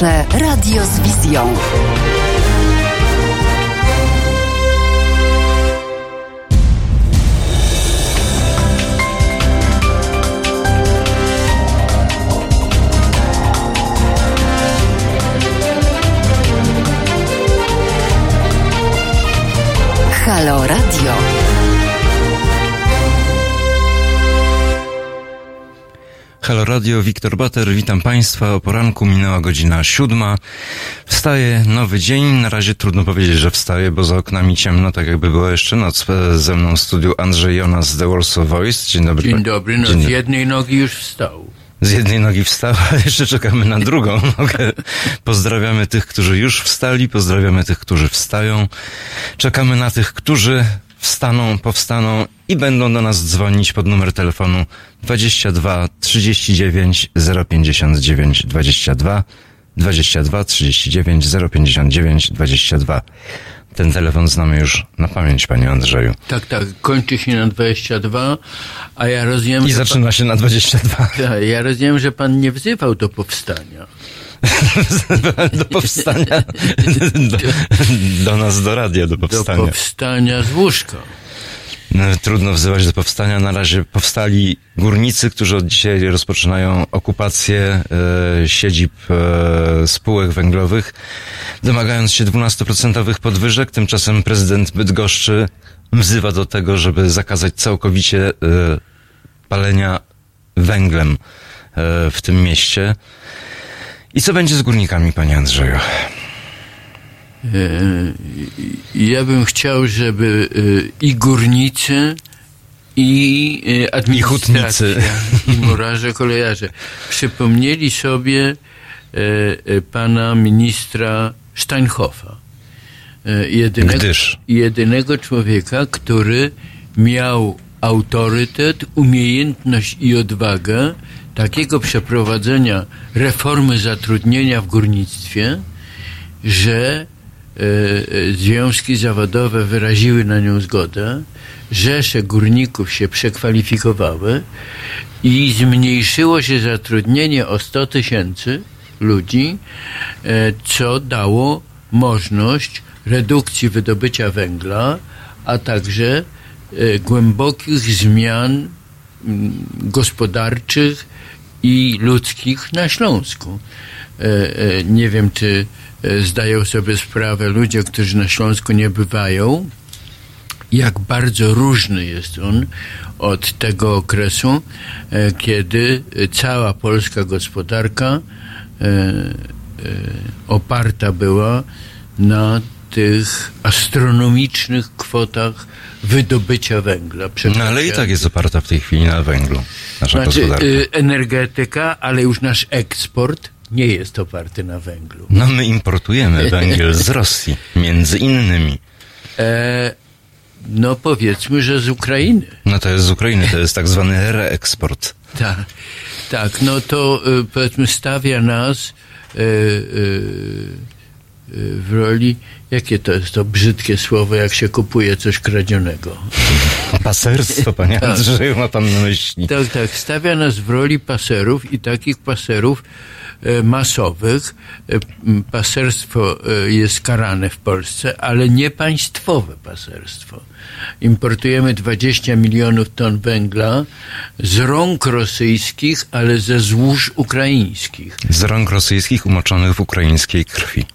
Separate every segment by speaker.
Speaker 1: Pierwsze radio z wizją. Halo Radio.
Speaker 2: Halo Radio, Wiktor Bater, witam Państwa. O poranku minęła godzina siódma. Wstaje nowy dzień. Na razie trudno powiedzieć, że wstaje, bo za oknami ciemno, tak jakby była jeszcze noc. Ze mną w studiu Andrzej Jonas z The Warsaw Voice.
Speaker 3: Dzień dobry. Dzień dobry. No Dzień z jednej nogi już wstał.
Speaker 2: Z jednej nogi wstał, a jeszcze czekamy na drugą nogę. Pozdrawiamy tych, którzy już wstali, pozdrawiamy tych, którzy wstają. Czekamy na tych, którzy wstaną, powstaną i będą do nas dzwonić pod numer telefonu 22 39 059 22 22 39 059 22. Ten telefon znamy już na pamięć, panie Andrzeju.
Speaker 3: Tak, tak. Kończy się na 22, a ja rozumiem...
Speaker 2: I zaczyna pan... się na 22. Tak,
Speaker 3: ja rozumiem, że pan nie wzywał do powstania.
Speaker 2: do powstania. Do, do, nas, do radia, do powstania.
Speaker 3: Do powstania z łóżka.
Speaker 2: No, trudno wzywać do powstania. Na razie powstali górnicy, którzy od dzisiaj rozpoczynają okupację e, siedzib e, spółek węglowych, domagając się 12% podwyżek. Tymczasem prezydent Bydgoszczy wzywa do tego, żeby zakazać całkowicie e, palenia węglem e, w tym mieście. I co będzie z górnikami, panie Andrzeju?
Speaker 3: E, ja bym chciał, żeby e, i górnicy, i e, administracja, i, i murarze, kolejarze przypomnieli sobie pana ministra Steinhoffa. Jedynego,
Speaker 2: Gdyż.
Speaker 3: jedynego człowieka, który miał autorytet, umiejętność i odwagę takiego przeprowadzenia reformy zatrudnienia w górnictwie, że E, e, związki zawodowe wyraziły na nią zgodę, rzesze górników się przekwalifikowały i zmniejszyło się zatrudnienie o 100 tysięcy ludzi, e, co dało możliwość redukcji wydobycia węgla, a także głębokich zmian gospodarczych i ludzkich na Śląsku. Nie wiem, czy E, zdają sobie sprawę ludzie, którzy na Śląsku nie bywają, jak bardzo różny jest on od tego okresu, e, kiedy cała polska gospodarka e, oparta była na tych astronomicznych kwotach wydobycia węgla.
Speaker 2: No ale i tak jest oparta w tej chwili na węglu nasza znaczy, gospodarka.
Speaker 3: Energetyka, ale już nasz eksport nie jest oparty na węglu.
Speaker 2: No my importujemy węgiel z Rosji, między innymi. E,
Speaker 3: no powiedzmy, że z Ukrainy.
Speaker 2: No to jest z Ukrainy, to jest tak zwany reeksport.
Speaker 3: tak, tak, no to y, powiedzmy stawia nas y, y, w roli, jakie to jest to brzydkie słowo, jak się kupuje coś kradzionego.
Speaker 2: Paserstwo, panie tak. Andrzeju, ma pan na myśli.
Speaker 3: Tak, tak, stawia nas w roli paserów i takich paserów E, masowych. E, paserstwo e, jest karane w Polsce, ale nie państwowe paserstwo. Importujemy 20 milionów ton węgla z rąk rosyjskich, ale ze złóż ukraińskich.
Speaker 2: Z rąk rosyjskich umoczonych w ukraińskiej krwi.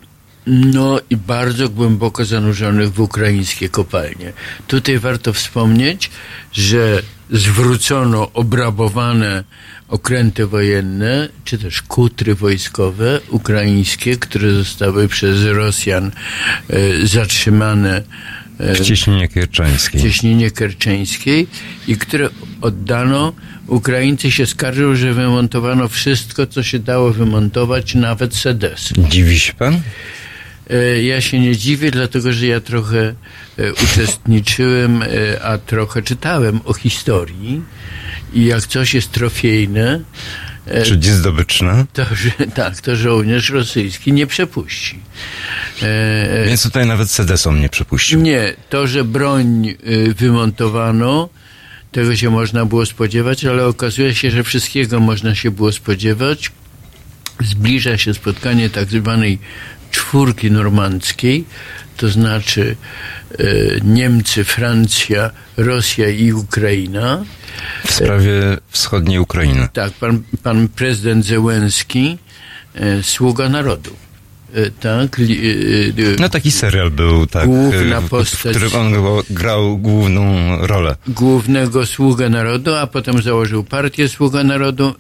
Speaker 3: No i bardzo głęboko zanurzonych w ukraińskie kopalnie. Tutaj warto wspomnieć, że zwrócono obrabowane okręty wojenne, czy też kutry wojskowe ukraińskie, które zostały przez Rosjan e, zatrzymane
Speaker 2: e, w cieśninie kerczeńskiej.
Speaker 3: W cieśninie kerczeńskiej i które oddano. Ukraińcy się skarżą, że wymontowano wszystko, co się dało wymontować, nawet sedesy.
Speaker 2: Dziwi się pan?
Speaker 3: E, ja się nie dziwię, dlatego że ja trochę e, uczestniczyłem, e, a trochę czytałem o historii i jak coś jest trofejne,
Speaker 2: Czyli zdobyczne?
Speaker 3: To, że, tak, to żołnierz rosyjski nie przepuści.
Speaker 2: Więc tutaj nawet sedesom nie przepuścił.
Speaker 3: Nie, to, że broń wymontowano, tego się można było spodziewać, ale okazuje się, że wszystkiego można się było spodziewać zbliża się spotkanie tak zwanej czwórki normandzkiej, to znaczy e, Niemcy, Francja, Rosja i Ukraina.
Speaker 2: W sprawie wschodniej Ukrainy.
Speaker 3: Tak, pan, pan prezydent Zełenski, e, sługa narodu. E, tak,
Speaker 2: No taki serial był, tak,
Speaker 3: Główna
Speaker 2: e, w-
Speaker 3: postać.
Speaker 2: którym on grał główną rolę.
Speaker 3: głównego sługę narodu, a potem założył partię Sługa Narodu.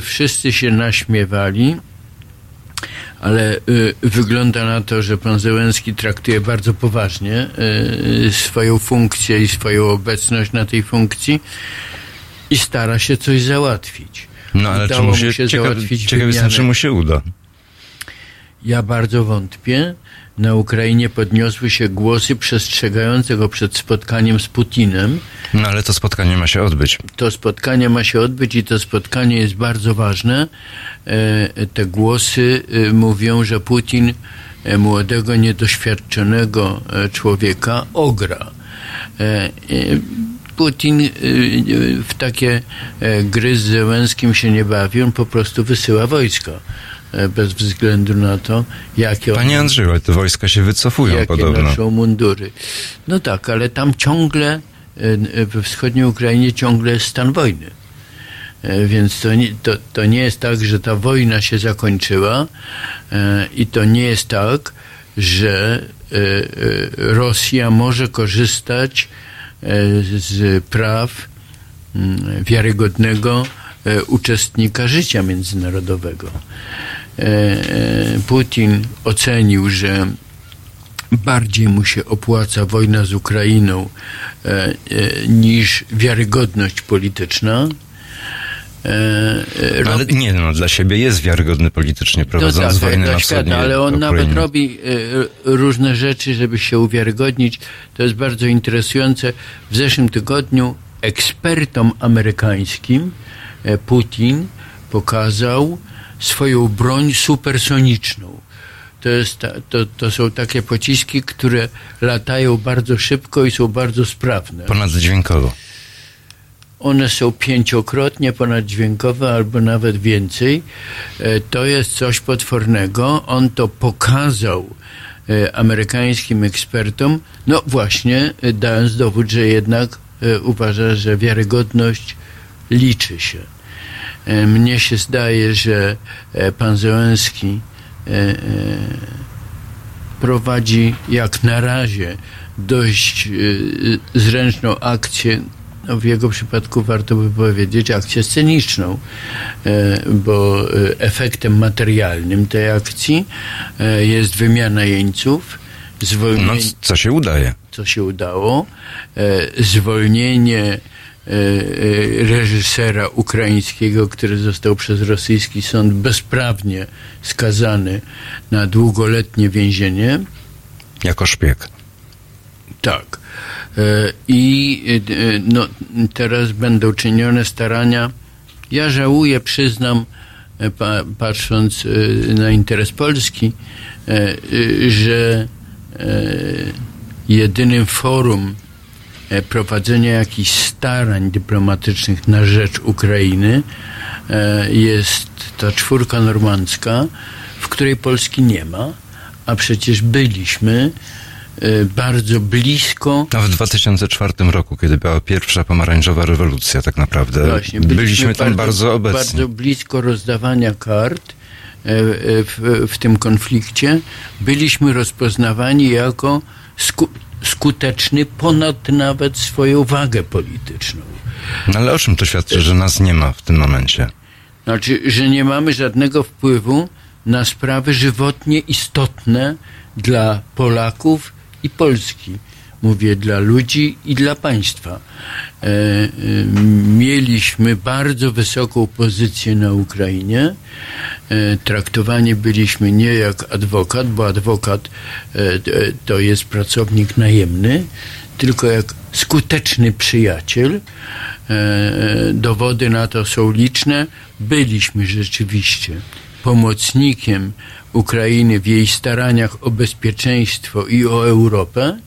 Speaker 3: Wszyscy się naśmiewali, ale e, wygląda na to, że pan Zełenski traktuje bardzo poważnie e, swoją funkcję i swoją obecność na tej funkcji i stara się coś załatwić.
Speaker 2: No ale czy
Speaker 3: Udało
Speaker 2: mu
Speaker 3: mu
Speaker 2: się,
Speaker 3: się
Speaker 2: ciekaw,
Speaker 3: załatwić
Speaker 2: ciekaw jestem, czy mu się uda.
Speaker 3: Ja bardzo wątpię. Na Ukrainie podniosły się głosy przestrzegające go przed spotkaniem z Putinem.
Speaker 2: No ale to spotkanie ma się odbyć.
Speaker 3: to spotkanie ma się odbyć i to spotkanie jest bardzo ważne. E, Te głosy e, mówią, że Putin e, młodego, niedoświadczonego człowieka ogra. Putin w takie gry z Zełenskim się nie bawi, on po prostu wysyła wojska. E, Bez względu na to, jakie one
Speaker 2: Panie Andrzeju, ale te wojska się wycofują
Speaker 3: jakie
Speaker 2: podobno.
Speaker 3: noszą mundury. No tak, ale tam ciągle, e, we wschodniej Ukrainie ciągle jest stan wojny. E, Więc to nie, to, to nie jest tak, że ta wojna się zakończyła i to nie jest tak, że Rosja może korzystać z praw mm, wiarygodnego uczestnika życia międzynarodowego. E, e, Putin ocenił, że bardziej mu się opłaca wojna z Ukrainą e, e, niż wiarygodność polityczna. E, e,
Speaker 2: ale nie, no dla siebie jest wiarygodny politycznie, prowadząc
Speaker 3: no tak,
Speaker 2: wojnę
Speaker 3: dla
Speaker 2: na
Speaker 3: świata, ale on
Speaker 2: Ukrainie.
Speaker 3: nawet robi e, różne rzeczy, żeby się uwiarygodnić. To jest bardzo interesujące. W zeszłym tygodniu ekspertom amerykańskim e, Putin pokazał swoją broń supersoniczną. To, jest to, to są takie pociski, które latają bardzo szybko i są bardzo sprawne.
Speaker 2: Ponaddźwiękowo.
Speaker 3: One są pięciokrotnie ponaddźwiękowe albo nawet więcej. E, To jest coś potwornego. On to pokazał e, amerykańskim ekspertom, no właśnie e, dając dowód, że jednak e, uważa, że wiarygodność liczy się. E, Mnie się zdaje, że e, pan Zełenski e, prowadzi jak na razie dość zręczną akcję, no w jego przypadku warto by powiedzieć akcję sceniczną, bo efektem materialnym tej akcji jest wymiana jeńców,
Speaker 2: No,
Speaker 3: zwolnienie,
Speaker 2: co się udaje.
Speaker 3: co się udało, zwolnienie reżysera ukraińskiego, który został przez rosyjski sąd bezprawnie skazany na długoletnie więzienie.
Speaker 2: Jako szpieg.
Speaker 3: Tak. E, I e, no, teraz będą czynione starania. Ja żałuję, przyznam, e, pa, patrząc e, na interes Polski, e, e, że e, jedynym forum e, prowadzenia jakichś starań dyplomatycznych na rzecz Ukrainy e, jest ta czwórka normandzka, w której Polski nie ma, a przecież byliśmy e, bardzo blisko
Speaker 2: A w 2004 roku, kiedy była pierwsza pomarańczowa rewolucja, tak naprawdę,
Speaker 3: Właśnie,
Speaker 2: byliśmy, tam bardzo, obecni.
Speaker 3: Bardzo blisko rozdawania kart e, e, w, w tym konflikcie. Byliśmy rozpoznawani jako skuteczny ponad nawet swoją wagę polityczną.
Speaker 2: No, ale o czym to świadczy, że nas nie ma w tym momencie?
Speaker 3: Znaczy, że nie mamy żadnego wpływu na sprawy żywotnie istotne dla Polaków i Polski. Mówię dla ludzi i dla państwa. E, e, mieliśmy bardzo wysoką pozycję na Ukrainie. E, traktowani byliśmy nie jak adwokat, bo adwokat to jest pracownik najemny, tylko jak skuteczny przyjaciel. Dowody na to są liczne. Byliśmy rzeczywiście pomocnikiem Ukrainy w jej staraniach o bezpieczeństwo i o Europę.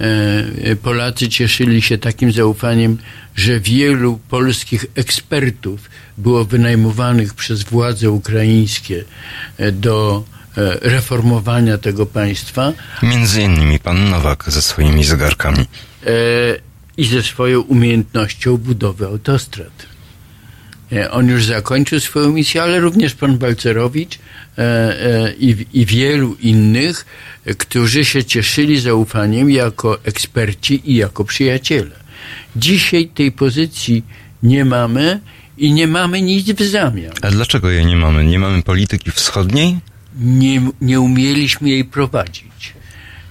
Speaker 3: E, Polacy cieszyli się takim zaufaniem, że wielu polskich ekspertów było wynajmowanych przez władze ukraińskie e, do e, reformowania tego państwa
Speaker 2: Między innymi pan Nowak ze swoimi zegarkami.
Speaker 3: e, i ze swoją umiejętnością budowy autostrad. E, On już zakończył swoją misję, ale również pan Balcerowicz e, e, i, i wielu innych, e, którzy się cieszyli zaufaniem jako eksperci i jako przyjaciele. Dzisiaj tej pozycji nie mamy i nie mamy nic w zamian.
Speaker 2: A dlaczego jej nie mamy? Nie mamy polityki wschodniej?
Speaker 3: Nie, nie umieliśmy jej prowadzić.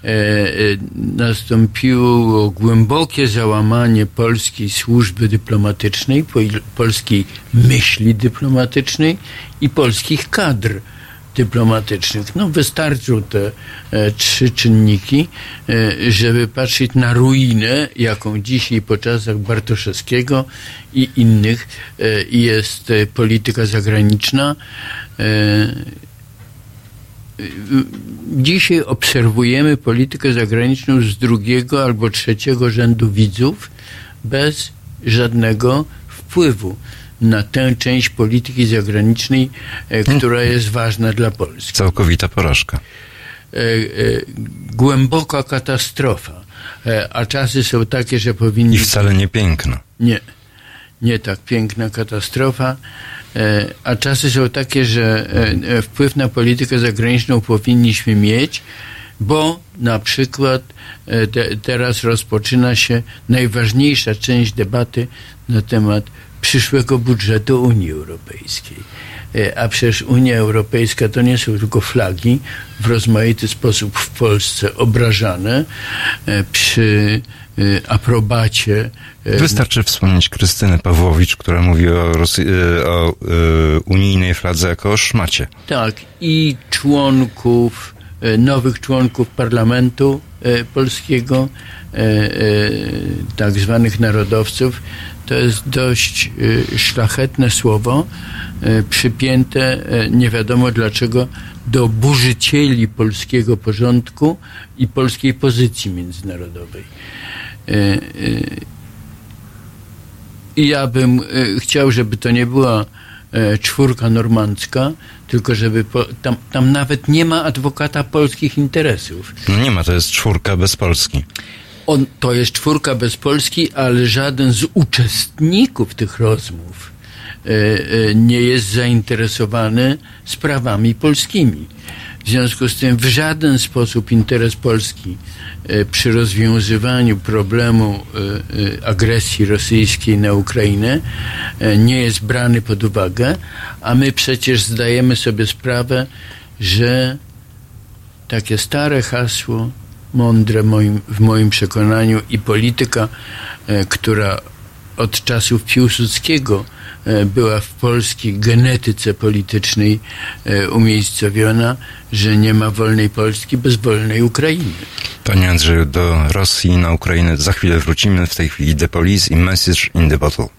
Speaker 3: E, e, nastąpiło głębokie załamanie polskiej służby dyplomatycznej, pol- polskiej myśli dyplomatycznej i polskich kadr dyplomatycznych. No, wystarczą te e, trzy czynniki, e, żeby patrzeć na ruinę, jaką dzisiaj po czasach Bartoszewskiego i innych e, jest e, polityka zagraniczna. E, Dzisiaj obserwujemy politykę zagraniczną z drugiego albo trzeciego rzędu widzów bez żadnego wpływu na tę część polityki zagranicznej, e, która jest ważna dla Polski.
Speaker 2: Całkowita porażka.
Speaker 3: E, e, Głęboka katastrofa. A czasy są takie, że powinni.
Speaker 2: I wcale nie piękna.
Speaker 3: Nie, nie tak piękna katastrofa. A czasy są takie, że wpływ na politykę zagraniczną powinniśmy mieć, bo na przykład te, teraz rozpoczyna się najważniejsza część debaty na temat przyszłego budżetu Unii Europejskiej. E, A przecież Unia Europejska to nie są tylko flagi w rozmaity sposób w Polsce obrażane e, przy e, aprobacie
Speaker 2: Wystarczy wspomnieć Krystynę Pawłowicz, która mówi o, Rosji, o unijnej fladze jako o szmacie.
Speaker 3: Tak, i członków, nowych członków parlamentu polskiego, tak zwanych narodowców. To jest dość e, szlachetne słowo, e, przypięte e, nie wiadomo dlaczego do burzycieli polskiego porządku i polskiej pozycji międzynarodowej. I ja bym chciał, żeby to nie była czwórka normandzka, tylko żeby po, tam, tam nawet nie ma adwokata polskich interesów.
Speaker 2: No nie ma, to jest czwórka bez Polski.
Speaker 3: On, to jest czwórka bez Polski, ale żaden z uczestników tych rozmów e, e, nie jest zainteresowany sprawami polskimi. W związku z tym w żaden sposób interes Polski e, przy rozwiązywaniu problemu agresji rosyjskiej na Ukrainę nie jest brany pod uwagę, a my przecież zdajemy sobie sprawę, że takie stare hasło, mądre moim, w moim przekonaniu i polityka, e, która od czasów Piłsudskiego e, była w polskiej genetyce politycznej e, umiejscowiona, że nie ma wolnej Polski bez wolnej Ukrainy.
Speaker 2: Panie Andrzeju, do Rosji na Ukrainę za chwilę wrócimy. W tej chwili The Police i Message in the Bottle.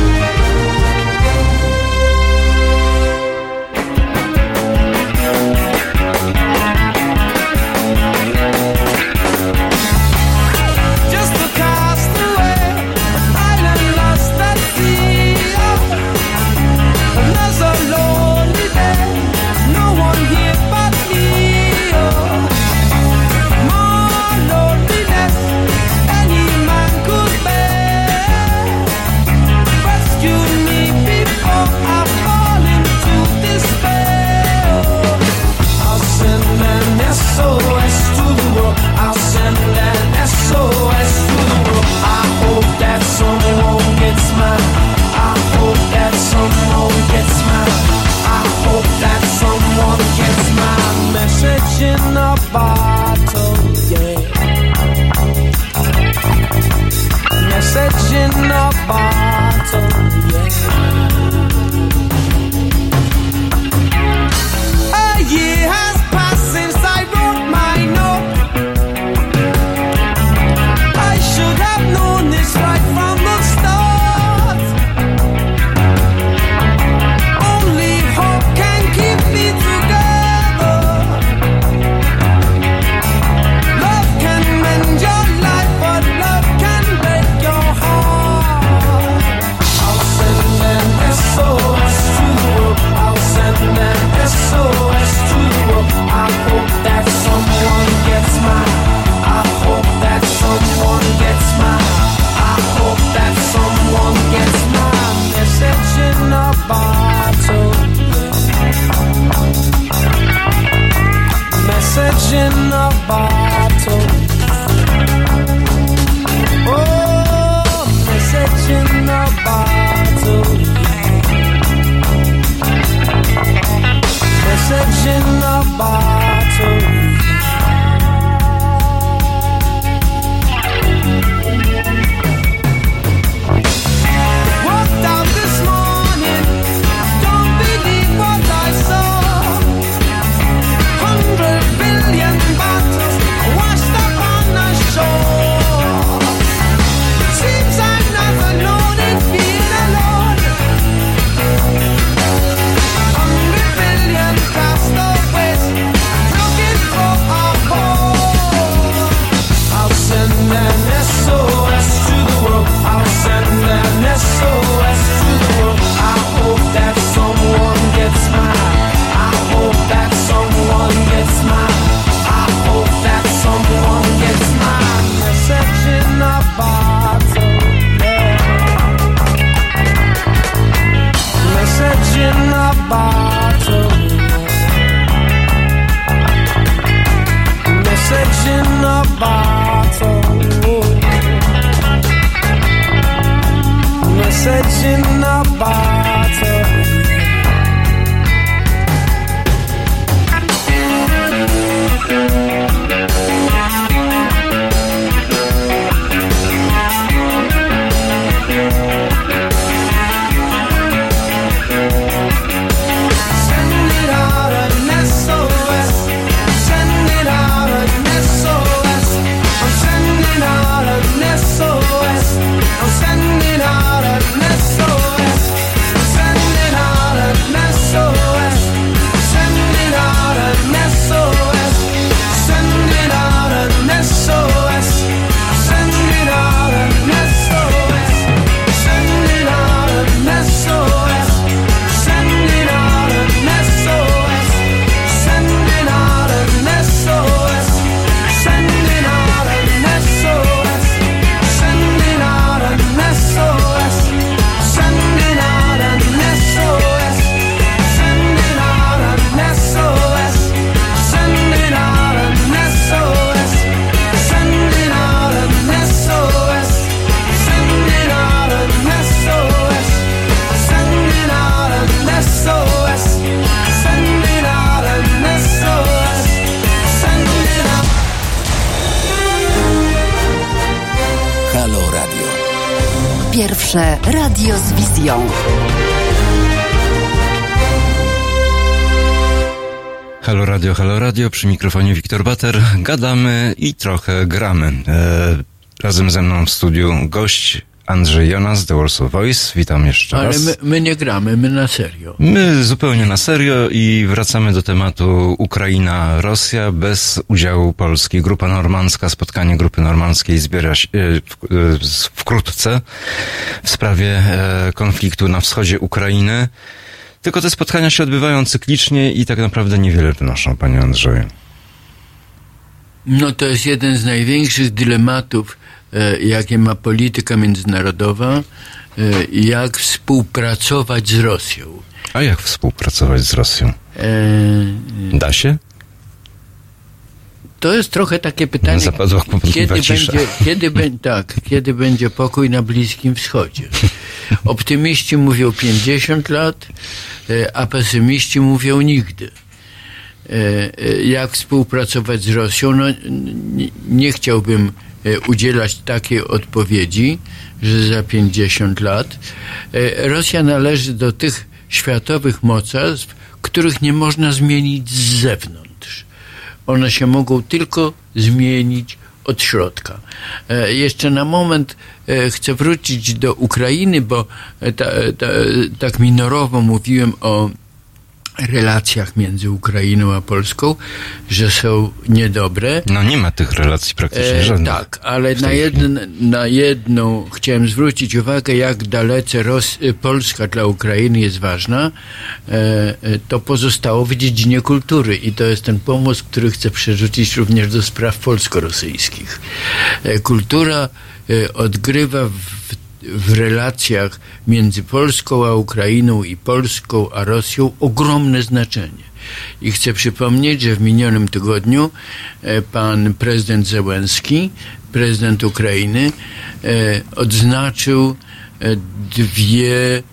Speaker 4: in a bottle, yeah.
Speaker 5: bar. Radio,
Speaker 2: halo Radio, przy mikrofonie Wiktor Bater. Gadamy i trochę gramy. E, razem ze mną w studiu gość Andrzej Jonas, The Warsaw Voice. Witam jeszcze
Speaker 3: Ale
Speaker 2: raz.
Speaker 3: my, my nie gramy, my na serio.
Speaker 2: My zupełnie na serio i wracamy do tematu Ukraina-Rosja bez udziału Polski. Grupa normandzka, spotkanie grupy normandzkiej zbiera się e, e, wkrótce w sprawie e, konfliktu na wschodzie Ukrainy. Tylko te spotkania się odbywają cyklicznie i tak naprawdę niewiele wnoszą, panie Andrzeju.
Speaker 3: No to jest jeden z największych dylematów, e, jakie ma polityka międzynarodowa, e, jak współpracować z Rosją.
Speaker 2: A jak współpracować z Rosją?
Speaker 3: E,
Speaker 2: Da się?
Speaker 3: To jest trochę takie pytanie, kiedy
Speaker 2: cisza.
Speaker 3: będzie, kiedy, bę- tak, kiedy będzie pokój na Bliskim Wschodzie. Optymiści mówią 50 lat, e, a pesymiści mówią nigdy. E, e, Jak współpracować z Rosją? No, nie chciałbym udzielać takiej odpowiedzi, że za 50 lat. Rosja należy do tych światowych mocarstw, których nie można zmienić z zewnątrz one się mogą tylko zmienić od środka. E, jeszcze na moment e, chcę wrócić do Ukrainy, bo e, ta, ta, tak minorowo mówiłem o relacjach między Ukrainą a Polską, że są niedobre.
Speaker 2: No nie ma tych relacji praktycznie
Speaker 3: E,
Speaker 2: żadnych.
Speaker 3: tak, ale na, jedn, na jedną chciałem zwrócić uwagę, jak dalece Ros- Polska dla Ukrainy jest ważna. E, e, to pozostało w dziedzinie kultury i to jest ten pomysł, który chcę przerzucić również do spraw polsko-rosyjskich. E, kultura e, odgrywa w w relacjach między Polską a Ukrainą i Polską a Rosją ogromne znaczenie. I chcę przypomnieć, że w minionym tygodniu e, pan prezydent Zełenski, prezydent Ukrainy, e, odznaczył e, dwie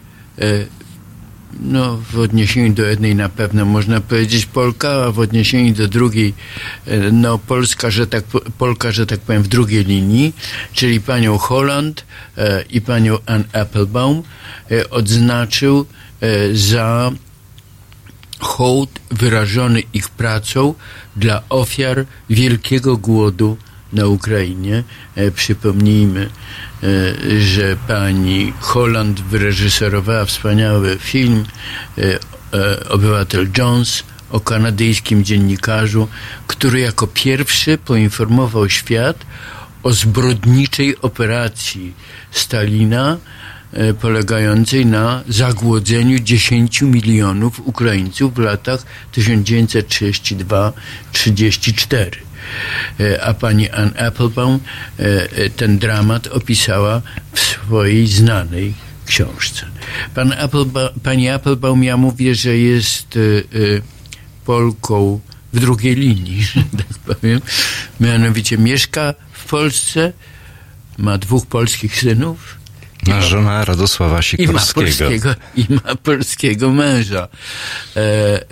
Speaker 3: no, w odniesieniu do jednej na pewno można powiedzieć Polka, a w odniesieniu do drugiej, e, no, Polska, że tak, Polka, że tak powiem, w drugiej linii, czyli panią Holland e, i panią Ann Applebaum e, odznaczył za hołd wyrażony ich pracą dla ofiar wielkiego głodu na Ukrainie. E, przypomnijmy, e, że pani Holland wyreżyserowała wspaniały film e, Obywatel Jones o kanadyjskim dziennikarzu, który jako pierwszy poinformował świat o zbrodniczej operacji Stalina polegającej na zagłodzeniu 10 milionów Ukraińców w latach 1932-34. E, A pani Ann Applebaum e, e, ten dramat opisała w swojej znanej książce. Pan Appleba, pani Applebaum, ja mówię, że jest Polką w drugiej linii, że tak powiem. Mianowicie mieszka w Polsce, ma dwóch polskich synów,
Speaker 2: żona Radosława
Speaker 3: i ma
Speaker 2: Sikorskiego.
Speaker 3: polskiego, i ma polskiego męża. E, e,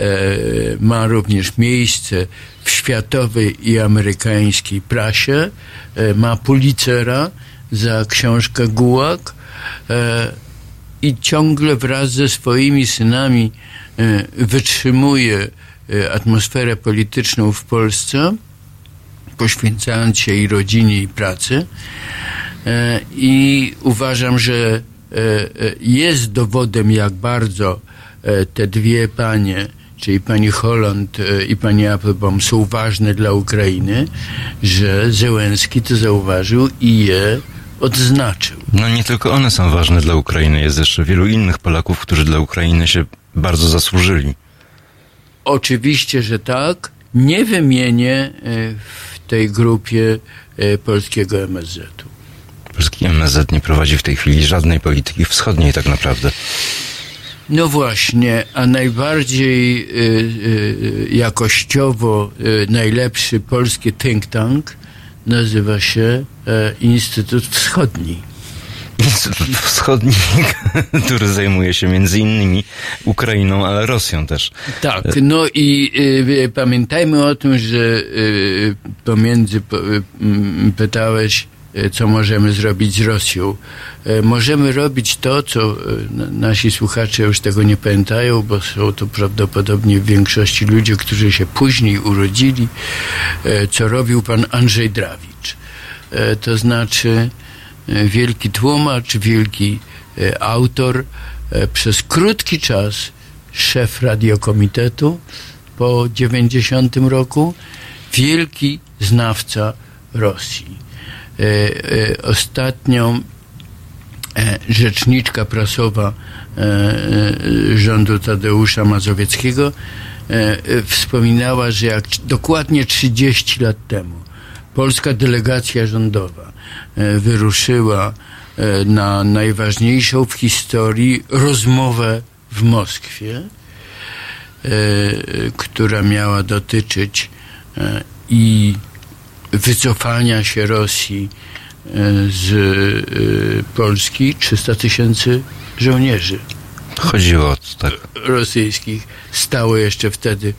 Speaker 3: ma również miejsce w światowej i amerykańskiej prasie. E, ma Pulitzera za książkę Gułak e, i ciągle wraz ze swoimi synami e, wytrzymuje e, atmosferę polityczną w Polsce, poświęcając się i rodzinie, i pracy. E, I uważam, że e, e, jest dowodem, jak bardzo te dwie panie, czyli pani Holland i pani Applebaum są ważne dla Ukrainy, że Zełenski to zauważył i je odznaczył.
Speaker 2: No nie tylko one są ważne dla Ukrainy, jest jeszcze wielu innych Polaków, którzy dla Ukrainy się bardzo zasłużyli.
Speaker 3: Oczywiście, że tak. Nie wymienię w tej grupie polskiego MSZ-u.
Speaker 2: Polski MSZ nie prowadzi w tej chwili żadnej polityki wschodniej tak naprawdę.
Speaker 3: No właśnie, a najbardziej y, y, jakościowo y, najlepszy polski think tank nazywa się e, Instytut Wschodni.
Speaker 2: Instytut Wschodni, który zajmuje się między innymi Ukrainą, ale Rosją też.
Speaker 3: Tak, no i pamiętajmy o tym, że pomiędzy, po, pytałeś co możemy zrobić z Rosją. E, Możemy robić to, co e, nasi słuchacze już tego nie pamiętają, bo są to prawdopodobnie w większości ludzie, którzy się później urodzili, e, co robił pan Andrzej Drawicz. E, To znaczy e, wielki tłumacz, wielki e, autor, e, przez krótki czas szef radiokomitetu po 90 roku, wielki znawca Rosji. E, e, Ostatnią e, rzeczniczka prasowa rządu Tadeusza Mazowieckiego wspominała, że jak dokładnie 30 lat temu polska delegacja rządowa wyruszyła na najważniejszą w historii rozmowę w Moskwie, która miała dotyczyć i wycofania się Rosji e, z e, Polski. 300 tysięcy żołnierzy.
Speaker 2: Chodziło o tak.
Speaker 3: rosyjskich stało jeszcze wtedy e,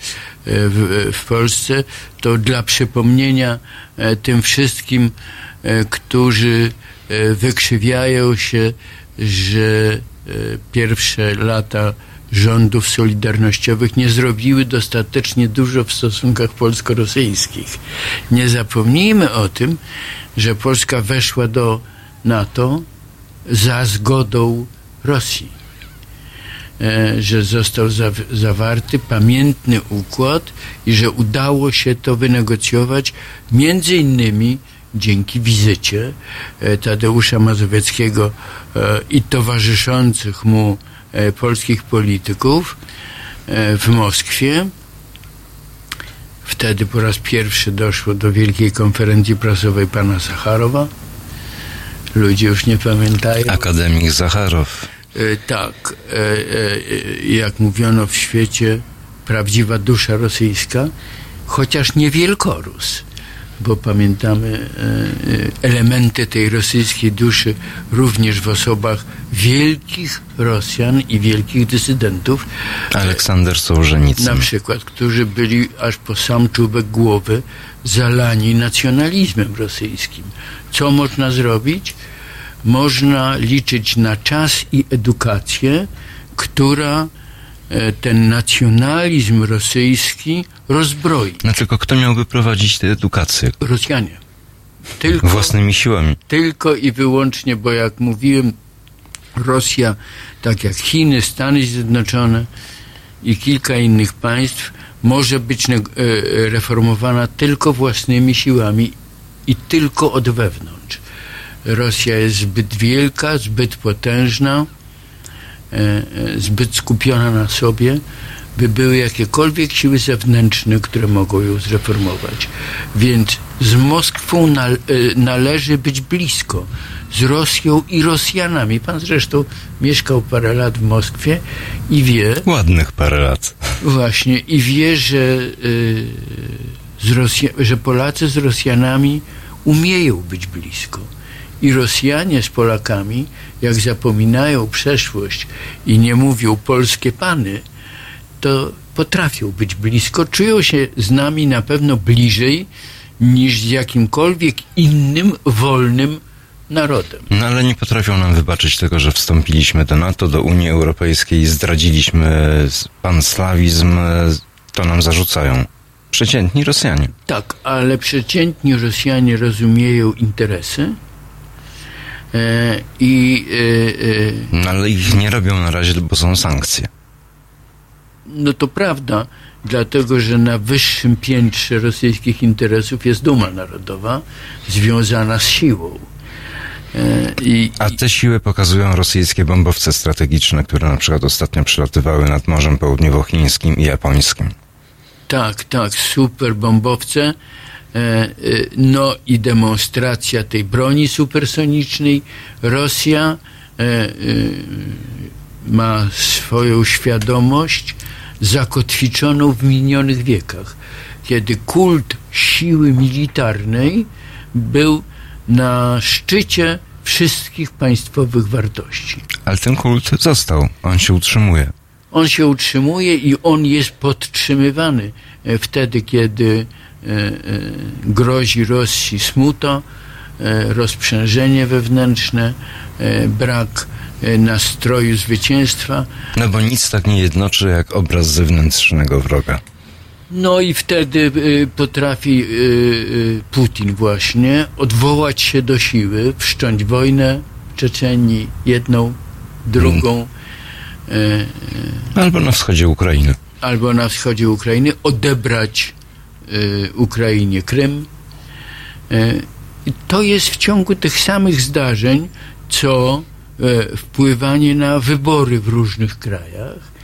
Speaker 3: w, w Polsce, to dla przypomnienia tym wszystkim, którzy wykrzywiają się, że pierwsze lata rządów solidarnościowych nie zrobiły dostatecznie dużo w stosunkach polsko-rosyjskich. Nie zapomnijmy o tym, że Polska weszła do NATO za zgodą Rosji e, że został zaw- zawarty pamiętny układ i że udało się to wynegocjować między innymi dzięki wizycie e, Tadeusza Mazowieckiego e, i towarzyszących mu polskich polityków e, w Moskwie. Wtedy po raz pierwszy doszło do wielkiej konferencji prasowej pana Sacharowa. Ludzie już nie pamiętają.
Speaker 2: Akademik Zacharow.
Speaker 3: E, Tak, e, e, jak mówiono w świecie, prawdziwa dusza rosyjska, chociaż nie wielkorus, bo pamiętamy e, e, elementy tej rosyjskiej duszy również w osobach wielkich Rosjan i wielkich dysydentów,
Speaker 2: Aleksander Sołżenicyn.
Speaker 3: na przykład, którzy byli aż po sam czubek głowy zalani nacjonalizmem rosyjskim. Co można zrobić? Można liczyć na czas i edukację, która e, ten nacjonalizm rosyjski rozbroi.
Speaker 2: No tylko kto miałby prowadzić tę edukację?
Speaker 3: Rosjanie. Tylko,
Speaker 2: Własnymi siłami.
Speaker 3: tylko i wyłącznie, bo jak mówiłem, Rosja, tak jak Chiny, Stany Zjednoczone i kilka innych państw, może być neg- e, reformowana tylko własnymi siłami i tylko od wewnątrz. Rosja jest zbyt wielka, zbyt potężna, e, e, zbyt skupiona na sobie, by były jakiekolwiek siły zewnętrzne, które mogą ją zreformować. Więc z Moskwą e, należy być blisko, z Rosją i Rosjanami. Pan zresztą mieszkał parę lat w Moskwie i wie,
Speaker 2: Ładnych parę lat.
Speaker 3: Właśnie i wie, że, y, z Rosja, że Polacy z Rosjanami umieją być blisko. I Rosjanie z Polakami, jak zapominają przeszłość i nie mówią polskie pany, to potrafią być blisko, czują się z nami na pewno bliżej niż z jakimkolwiek innym wolnym narodem.
Speaker 2: No ale nie potrafią nam wybaczyć tego, że wstąpiliśmy do NATO, do Unii Europejskiej, zdradziliśmy panslawizm, e, to nam zarzucają. Przeciętni Rosjanie.
Speaker 3: Tak, ale przeciętni Rosjanie rozumieją interesy i e, e,
Speaker 2: No ale ich nie robią na razie, bo są sankcje.
Speaker 3: no to prawda, dlatego że na wyższym piętrze rosyjskich interesów jest duma narodowa związana z siłą. E, i,
Speaker 2: A te siły pokazują rosyjskie bombowce strategiczne, które na przykład ostatnio przelatywały nad Morzem Południowochińskim i Japońskim.
Speaker 3: Tak, tak, super bombowce. E, e, No i demonstracja tej broni supersonicznej. Rosja e, e, ma swoją świadomość zakotwiczoną w minionych wiekach, kiedy kult siły militarnej był na szczycie wszystkich państwowych wartości.
Speaker 2: Ale ten kult został, on się utrzymuje.
Speaker 3: On się utrzymuje i on jest podtrzymywany e, wtedy, kiedy grozi Rosji smuto, e, rozprzężenie wewnętrzne, e, brak e, nastroju zwycięstwa.
Speaker 2: No bo nic tak nie jednoczy jak obraz zewnętrznego wroga.
Speaker 3: No i wtedy potrafi Putin właśnie odwołać się do siły, wszcząć wojnę w Czeczenii, jedną, drugą, y,
Speaker 2: Albo na wschodzie Ukrainy.
Speaker 3: albo na wschodzie Ukrainy, odebrać Ukrainie Krym. Y, to jest w ciągu tych samych zdarzeń, co y, wpływanie na wybory w różnych krajach,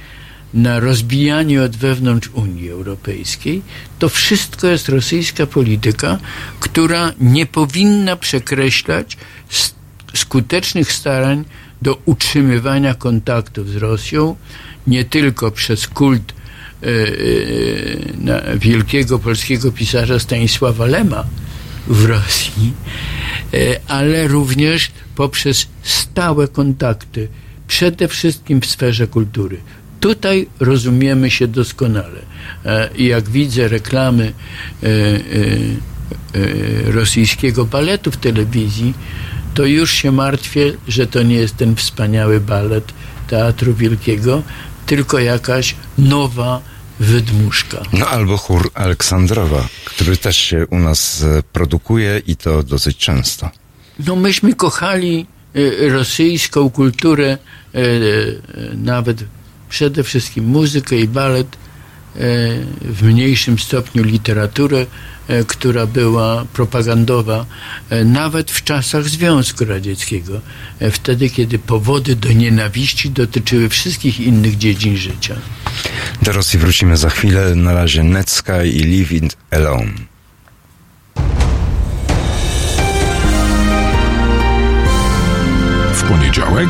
Speaker 3: na rozbijanie od wewnątrz Unii Europejskiej, to wszystko jest rosyjska polityka, która nie powinna przekreślać skutecznych starań do utrzymywania kontaktów z Rosją, nie tylko przez kult na wielkiego polskiego pisarza Stanisława Lema w Rosji, e, ale również poprzez stałe kontakty, przede wszystkim w sferze kultury. Tutaj rozumiemy się doskonale. E, I jak widzę reklamy e, e, rosyjskiego baletu w telewizji, to już się martwię, że to nie jest ten wspaniały balet Teatru Wielkiego, tylko jakaś nowa wydmuszka.
Speaker 2: No albo chór Aleksandrowa, który też się u nas e, produkuje i to dosyć często.
Speaker 3: No myśmy kochali e, rosyjską kulturę, e, nawet przede wszystkim muzykę i balet, w mniejszym stopniu literaturę, e, która była propagandowa, e, nawet w czasach Związku Radzieckiego, e, wtedy kiedy powody do nienawiści dotyczyły wszystkich innych dziedzin życia.
Speaker 2: Do Rosji wrócimy za chwilę. Na razie Netsky i Live It Alone.
Speaker 6: W poniedziałek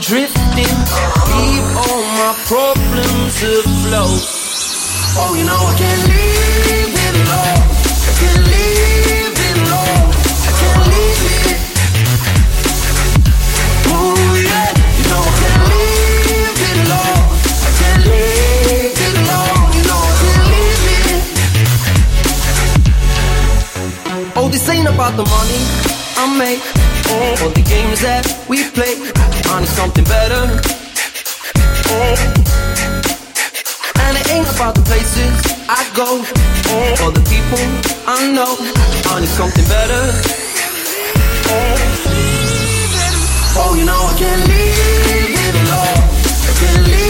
Speaker 4: Drifting. Leave all my problems afloat. Oh, you know I can't leave it alone. Can't it alone. I can't it. Ooh, yeah. You know I can't leave it alone. I can't it alone. You know I can't it. Oh, this ain't about the money I make. Or the games that we play. On something better. And it ain't about the places I go or the people I know. Need something better. Oh, oh you know I can't leave it alone. I can't leave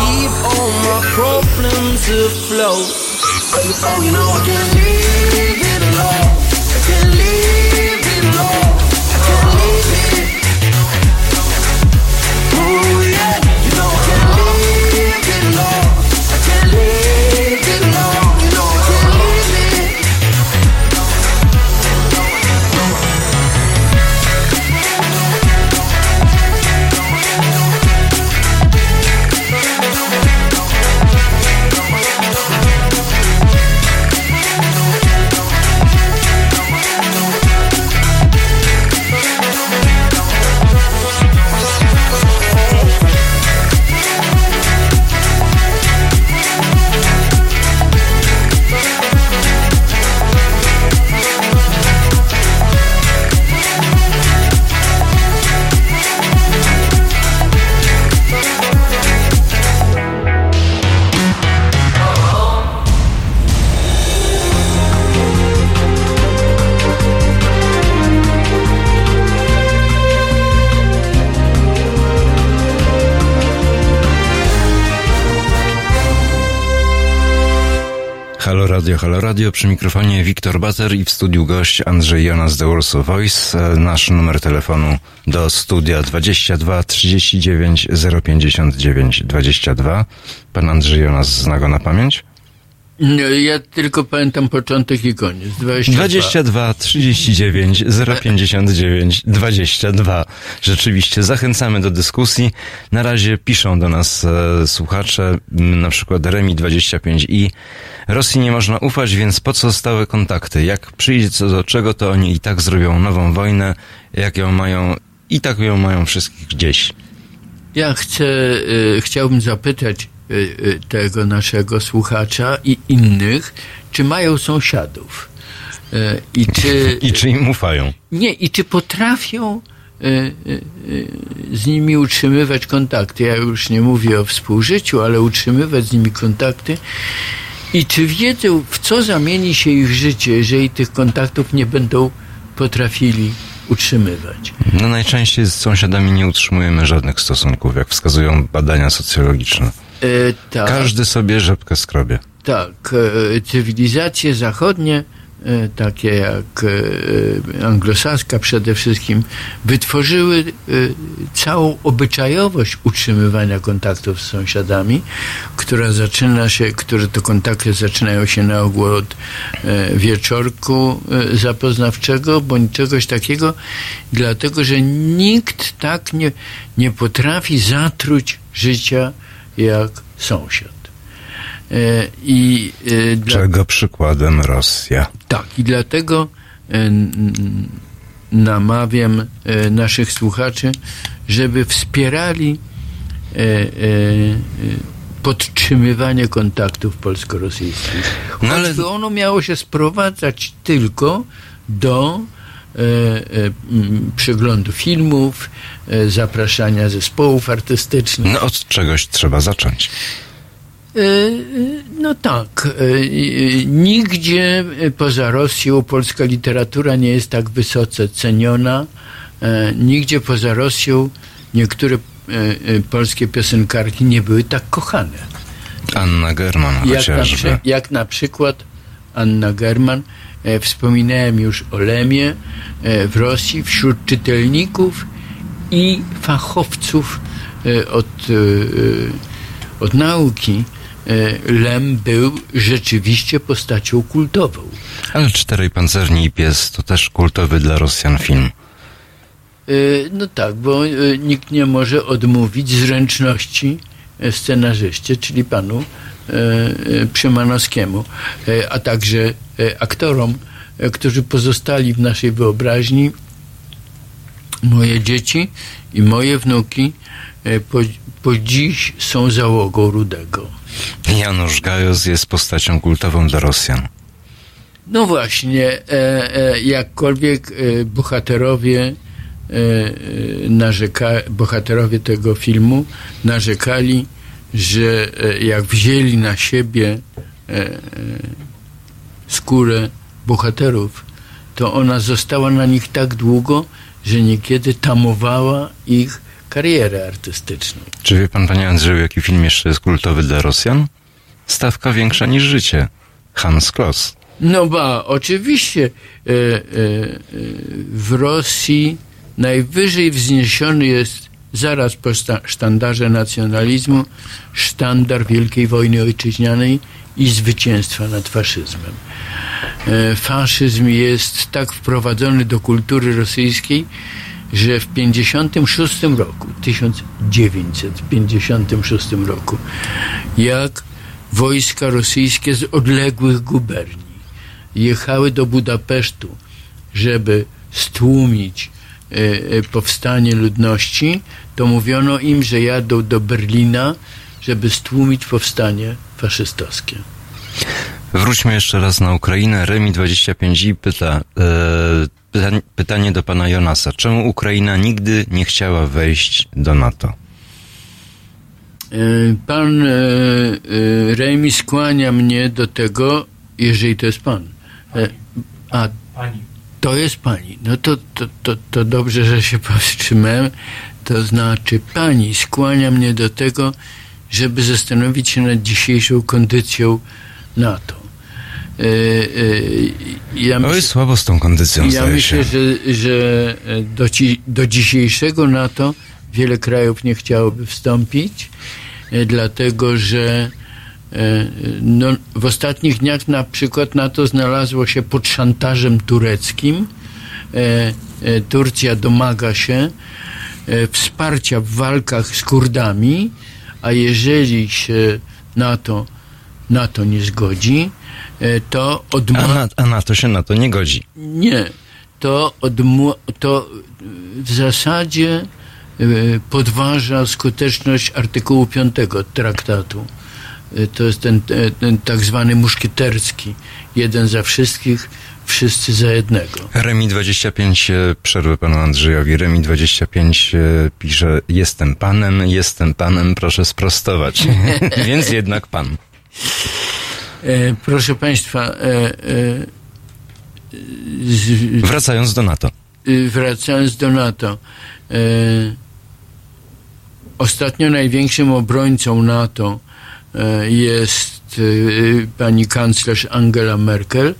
Speaker 4: Problems afloat. Oh, you know I can't leave it alone. I can't leave
Speaker 2: Radio, Halo Radio, przy mikrofonie Wiktor Bater i w studiu gość Andrzej Jonas The Warsaw Voice. E, Nasz numer telefonu do studia 22 39 059 22. Pan Andrzej Jonas zna go na pamięć?
Speaker 3: No, ja tylko pamiętam początek i koniec. 22.
Speaker 2: 22 39 059 22. Rzeczywiście zachęcamy do dyskusji. Na razie piszą do nas e, słuchacze, na przykład Remi25i. Rosji nie można ufać, więc po co stałe kontakty? Jak przyjdzie co do czego, to oni i tak zrobią nową wojnę, jak ją mają, i tak ją mają wszystkich gdzieś.
Speaker 3: Ja chcę, y, chciałbym zapytać tego naszego słuchacza i innych, czy mają sąsiadów. Y, I czy,
Speaker 2: I czy im ufają?
Speaker 3: nie, i czy potrafią y, y, y, z nimi utrzymywać kontakty. Ja już nie mówię o współżyciu, ale utrzymywać z nimi kontakty. I czy wiedzą, w co zamieni się ich życie, jeżeli tych kontaktów nie będą potrafili utrzymywać.
Speaker 2: No najczęściej z sąsiadami nie utrzymujemy żadnych stosunków, jak wskazują badania socjologiczne.
Speaker 3: E, tak.
Speaker 2: Każdy sobie rzepkę skrobie.
Speaker 3: Tak, e, cywilizacje zachodnie, e, takie jak e, anglosaska przede wszystkim, wytworzyły e, całą obyczajowość utrzymywania kontaktów z sąsiadami, która zaczyna się, które to kontakty zaczynają się na ogół od e, wieczorku zapoznawczego bądź czegoś takiego, dlatego że nikt tak nie, nie potrafi zatruć życia jak sąsiad. E, I e, dla,
Speaker 2: Czego przykładem Rosja.
Speaker 3: tak, i dlatego e, namawiam naszych słuchaczy, żeby wspierali podtrzymywanie kontaktów polsko-rosyjskich.
Speaker 2: No ale-
Speaker 3: Choćby ono miało się sprowadzać tylko do przeglądu filmów, e, zapraszania zespołów artystycznych.
Speaker 2: No od czegoś trzeba zacząć.
Speaker 3: E, e, No tak. e, e, Nigdzie e, poza Rosją polska literatura nie jest tak wysoce ceniona. E, Nigdzie poza Rosją niektóre e, e, polskie piosenkarki nie były tak kochane.
Speaker 2: Anna German
Speaker 3: Jak na,
Speaker 2: chociażby.
Speaker 3: przy, jak na przykład Anna German. E, Wspominałem już o Lemie e, w Rosji wśród czytelników i fachowców e, od, od nauki. Lem był rzeczywiście postacią kultową.
Speaker 2: Ale Czterej Pancerni i Pies to też kultowy dla Rosjan film.
Speaker 3: No tak, bo nikt nie może odmówić zręczności scenarzyście, czyli panu e, e, Przymanowskiemu, e, a także e, aktorom, e, którzy pozostali w naszej wyobraźni. Moje dzieci i moje wnuki e, po, po dziś są załogą Rudego.
Speaker 2: Janusz Gajos jest postacią kultową dla Rosjan.
Speaker 3: No właśnie, e, e, jakkolwiek e, bohaterowie e, narzeka, bohaterowie tego filmu narzekali, że e, jak wzięli na siebie e, e, skórę bohaterów, to ona została na nich tak długo, że niekiedy tamowała ich karierę artystyczną.
Speaker 2: Czy wie pan, panie Andrzeju, jaki film jeszcze jest kultowy dla Rosjan? Stawka większa niż życie. Hans Kloss.
Speaker 3: No ba, oczywiście w Rosji najwyżej wzniesiony jest zaraz po sztandarze nacjonalizmu sztandar Wielkiej Wojny Ojczyźnianej i zwycięstwa nad faszyzmem. E, faszyzm jest tak wprowadzony do kultury rosyjskiej, że w 56 roku, 1956 roku, jak wojska rosyjskie z odległych guberni jechały do Budapesztu, żeby stłumić powstanie ludności, to mówiono im, że jadą do Berlina, żeby stłumić powstanie faszystowskie.
Speaker 2: Wróćmy jeszcze raz na Ukrainę. Remi25i pyta, e, pyta- pytanie do pana Jonasa. Czemu Ukraina nigdy nie chciała wejść do NATO?
Speaker 3: E, Pan e, e, Remi skłania mnie do tego, jeżeli to jest pan. E, A, to jest pani. No to, to, to, to dobrze, że się powstrzymałem. To znaczy, pani skłania mnie do tego, żeby zastanowić się nad dzisiejszą kondycją NATO. E, e, ja
Speaker 2: Oj,
Speaker 3: myślę-
Speaker 2: słabo z tą kondycją,
Speaker 3: ja myślę, że, że do, ci, do dzisiejszego NATO wiele krajów nie chciałoby wstąpić, e, dlatego że e, no, w ostatnich dniach na przykład NATO znalazło się pod szantażem tureckim. E, e, Turcja domaga się e, wsparcia w walkach z Kurdami, a jeżeli się NATO, NATO nie zgodzi, e, to
Speaker 2: A,
Speaker 3: odma-
Speaker 2: na, a NATO się na to nie godzi.
Speaker 3: nie, to, odmu- to w zasadzie e, podważa skuteczność artykułu 5 traktatu. E, To jest ten, e, ten tak zwany muszkieterski. Jeden za wszystkich, wszyscy za jednego.
Speaker 2: Remi25 e, przerwę panu Andrzejowi. Remi25 e, pisze, jestem panem, jestem panem, proszę sprostować. Więc jednak pan.
Speaker 3: E, proszę Państwa, e, e, z,
Speaker 2: Wracając do NATO.
Speaker 3: y, wracając do NATO, e, ostatnio największym obrońcą NATO jest e, pani kanclerz Angela Merkel,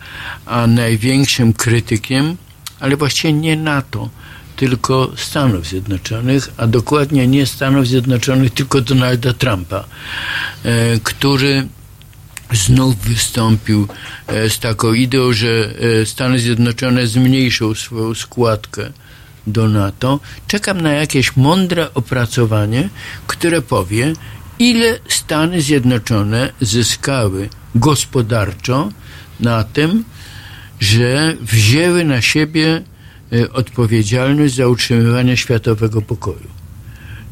Speaker 3: a największym krytykiem, ale właściwie nie NATO, tylko Stanów Zjednoczonych, a dokładnie nie Stanów Zjednoczonych, tylko Donalda Trumpa, e, który znów wystąpił e, z taką ideą, że e, Stany Zjednoczone zmniejszą swoją składkę do NATO. Czekam na jakieś mądre opracowanie, które powie, ile Stany Zjednoczone zyskały gospodarczo na tym, że wzięły na siebie e, odpowiedzialność za utrzymywanie światowego pokoju?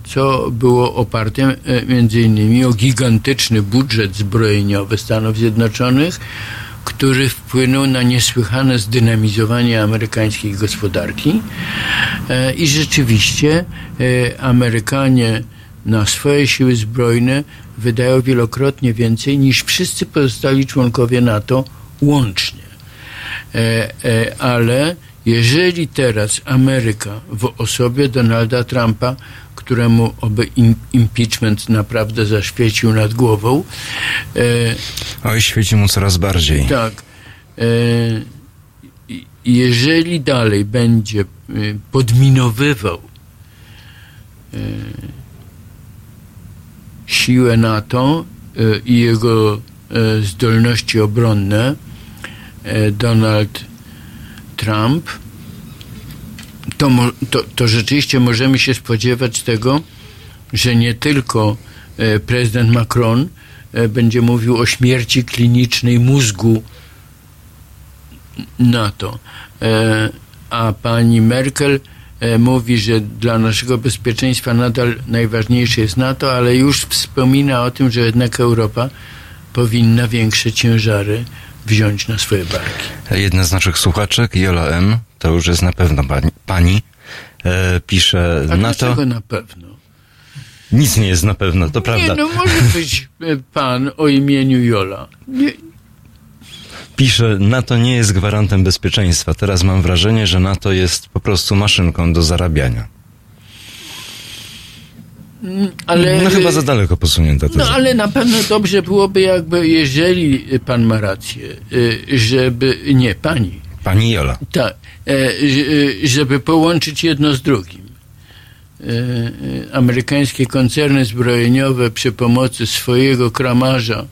Speaker 3: Co było oparte e, między innymi o gigantyczny budżet zbrojeniowy Stanów Zjednoczonych, który wpłynął na niesłychane zdynamizowanie amerykańskiej gospodarki. E, i rzeczywiście Amerykanie na swoje siły zbrojne wydają wielokrotnie więcej niż wszyscy pozostali członkowie NATO łącznie. E, e, ale jeżeli teraz Ameryka w osobie Donalda Trumpa, któremu oby im, impeachment naprawdę zaświecił nad głową, e,
Speaker 2: Oj, świeci mu coraz bardziej.
Speaker 3: tak, e, jeżeli dalej będzie e, podminowywał e, siłę NATO e, i jego e, zdolności obronne, e, Donald Trump, to, to, to rzeczywiście możemy się spodziewać tego, że nie tylko prezydent Macron będzie mówił o śmierci klinicznej mózgu NATO, a pani Merkel mówi, że dla naszego bezpieczeństwa nadal najważniejsze jest NATO, ale już wspomina o tym, że jednak Europa powinna większe ciężary wziąć na swoje barki.
Speaker 2: Jedna z naszych słuchaczek, Jola M., to już jest na pewno pani, pani e, pisze
Speaker 3: A
Speaker 2: NATO.
Speaker 3: na pewno?
Speaker 2: Nic nie jest na pewno, to prawda.
Speaker 3: Nie, no może być e, pan o imieniu Jola. Nie,
Speaker 2: Pisze, NATO nie jest gwarantem bezpieczeństwa. Teraz mam wrażenie, że NATO jest po prostu maszynką do zarabiania.
Speaker 3: ale,
Speaker 2: No chyba za daleko posunięta teza.
Speaker 3: No ale na pewno dobrze byłoby jakby, jeżeli pan ma rację, y, żeby, nie, pani,
Speaker 2: Pani Jola.
Speaker 3: tak, ż- e, żeby połączyć jedno z drugim. Amerykańskie koncerny zbrojeniowe przy pomocy swojego kramarza,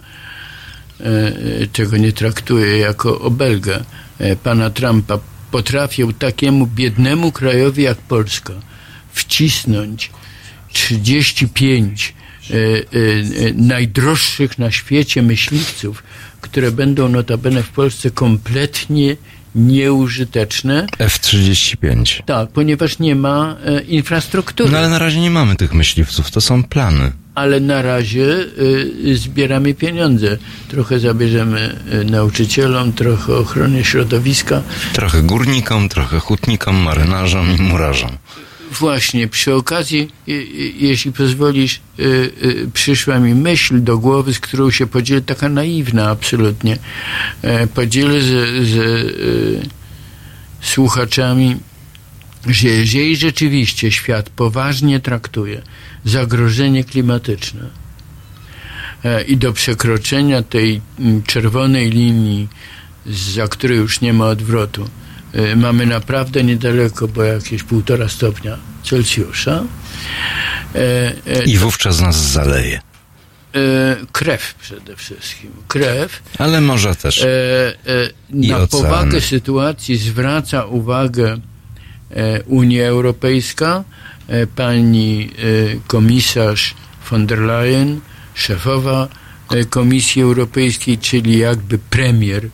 Speaker 3: e, e, czego nie traktuję jako obelgę, e, pana Trumpa, potrafią takiemu biednemu krajowi jak Polska wcisnąć 35 e, e, e, najdroższych na świecie myśliwców, które będą notabene w Polsce kompletnie nieużyteczne.
Speaker 2: F-35.
Speaker 3: Tak, ponieważ nie ma e, infrastruktury.
Speaker 2: No ale na razie nie mamy tych myśliwców, to są plany.
Speaker 3: ale na razie y, zbieramy pieniądze. Trochę zabierzemy y, nauczycielom, trochę ochronie środowiska.
Speaker 2: Trochę górnikom, trochę hutnikom, marynarzom i murarzom.
Speaker 3: Właśnie, przy okazji, jeśli pozwolisz, y, y, przyszła mi myśl do głowy, z którą się podzielę, taka naiwna absolutnie. E, Podzielę z, z y, słuchaczami, że jeżeli rzeczywiście świat poważnie traktuje zagrożenie klimatyczne e, i do przekroczenia tej mm, czerwonej linii, za której już nie ma odwrotu, mamy naprawdę niedaleko, bo jakieś półtora stopnia Celsjusza, e, e,
Speaker 2: I wówczas nas zaleje.
Speaker 3: krew przede wszystkim. Krew
Speaker 2: Ale morza też.
Speaker 3: e, e, na
Speaker 2: oceany.
Speaker 3: powagę sytuacji zwraca uwagę Unia Europejska, pani komisarz von der Leyen, szefowa Komisji Europejskiej, czyli jakby premier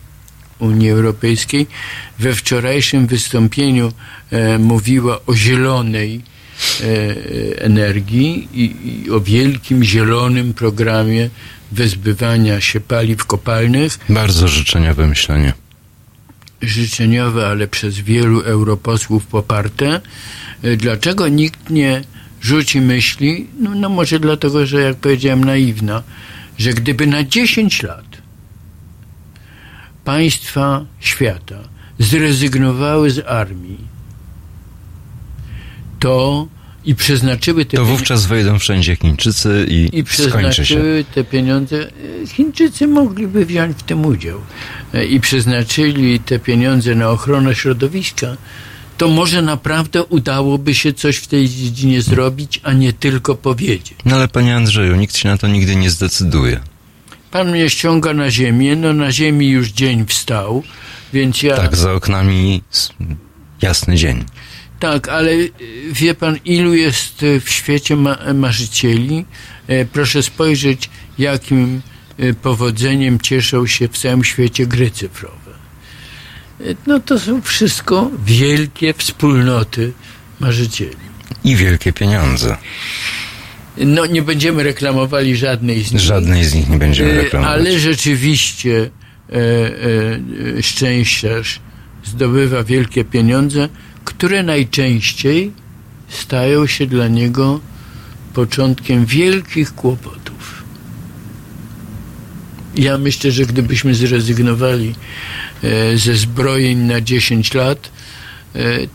Speaker 3: Unii Europejskiej, we wczorajszym wystąpieniu e, mówiła o zielonej e, energii i, i o wielkim zielonym programie wyzbywania się paliw kopalnych
Speaker 2: Bardzo życzeniowe myślenie.
Speaker 3: życzeniowe, ale przez wielu europosłów poparte. E, Dlaczego nikt nie rzuci myśli? No, no może dlatego, że jak powiedziałem, naiwna, że gdyby na 10 lat państwa świata zrezygnowały z armii, to i przeznaczyły te
Speaker 2: To wówczas wejdą wszędzie Chińczycy i,
Speaker 3: i
Speaker 2: skończy się.
Speaker 3: przeznaczyły te pieniądze, Chińczycy mogliby wziąć w tym udział i przeznaczyli te pieniądze na ochronę środowiska, to może naprawdę udałoby się coś w tej dziedzinie zrobić, a nie tylko powiedzieć.
Speaker 2: No ale panie Andrzeju, nikt się na to nigdy nie zdecyduje.
Speaker 3: Pan mnie ściąga na ziemię, no na ziemi już dzień wstał, więc ja...
Speaker 2: Tak, za oknami jasny dzień.
Speaker 3: Tak, ale y, wie pan, ilu jest y, w świecie ma marzycieli? E, Proszę spojrzeć, jakim y, powodzeniem cieszą się w całym świecie gry cyfrowe. E, No to są wszystko wielkie wspólnoty marzycieli.
Speaker 2: I wielkie pieniądze.
Speaker 3: No nie będziemy reklamowali żadnej z nich.
Speaker 2: Żadnej z nich nie będziemy
Speaker 3: E,
Speaker 2: reklamować.
Speaker 3: Ale rzeczywiście e, e, szczęściarz zdobywa wielkie pieniądze, które najczęściej stają się dla niego początkiem wielkich kłopotów. Ja myślę, że gdybyśmy zrezygnowali e, ze zbrojeń na 10 lat,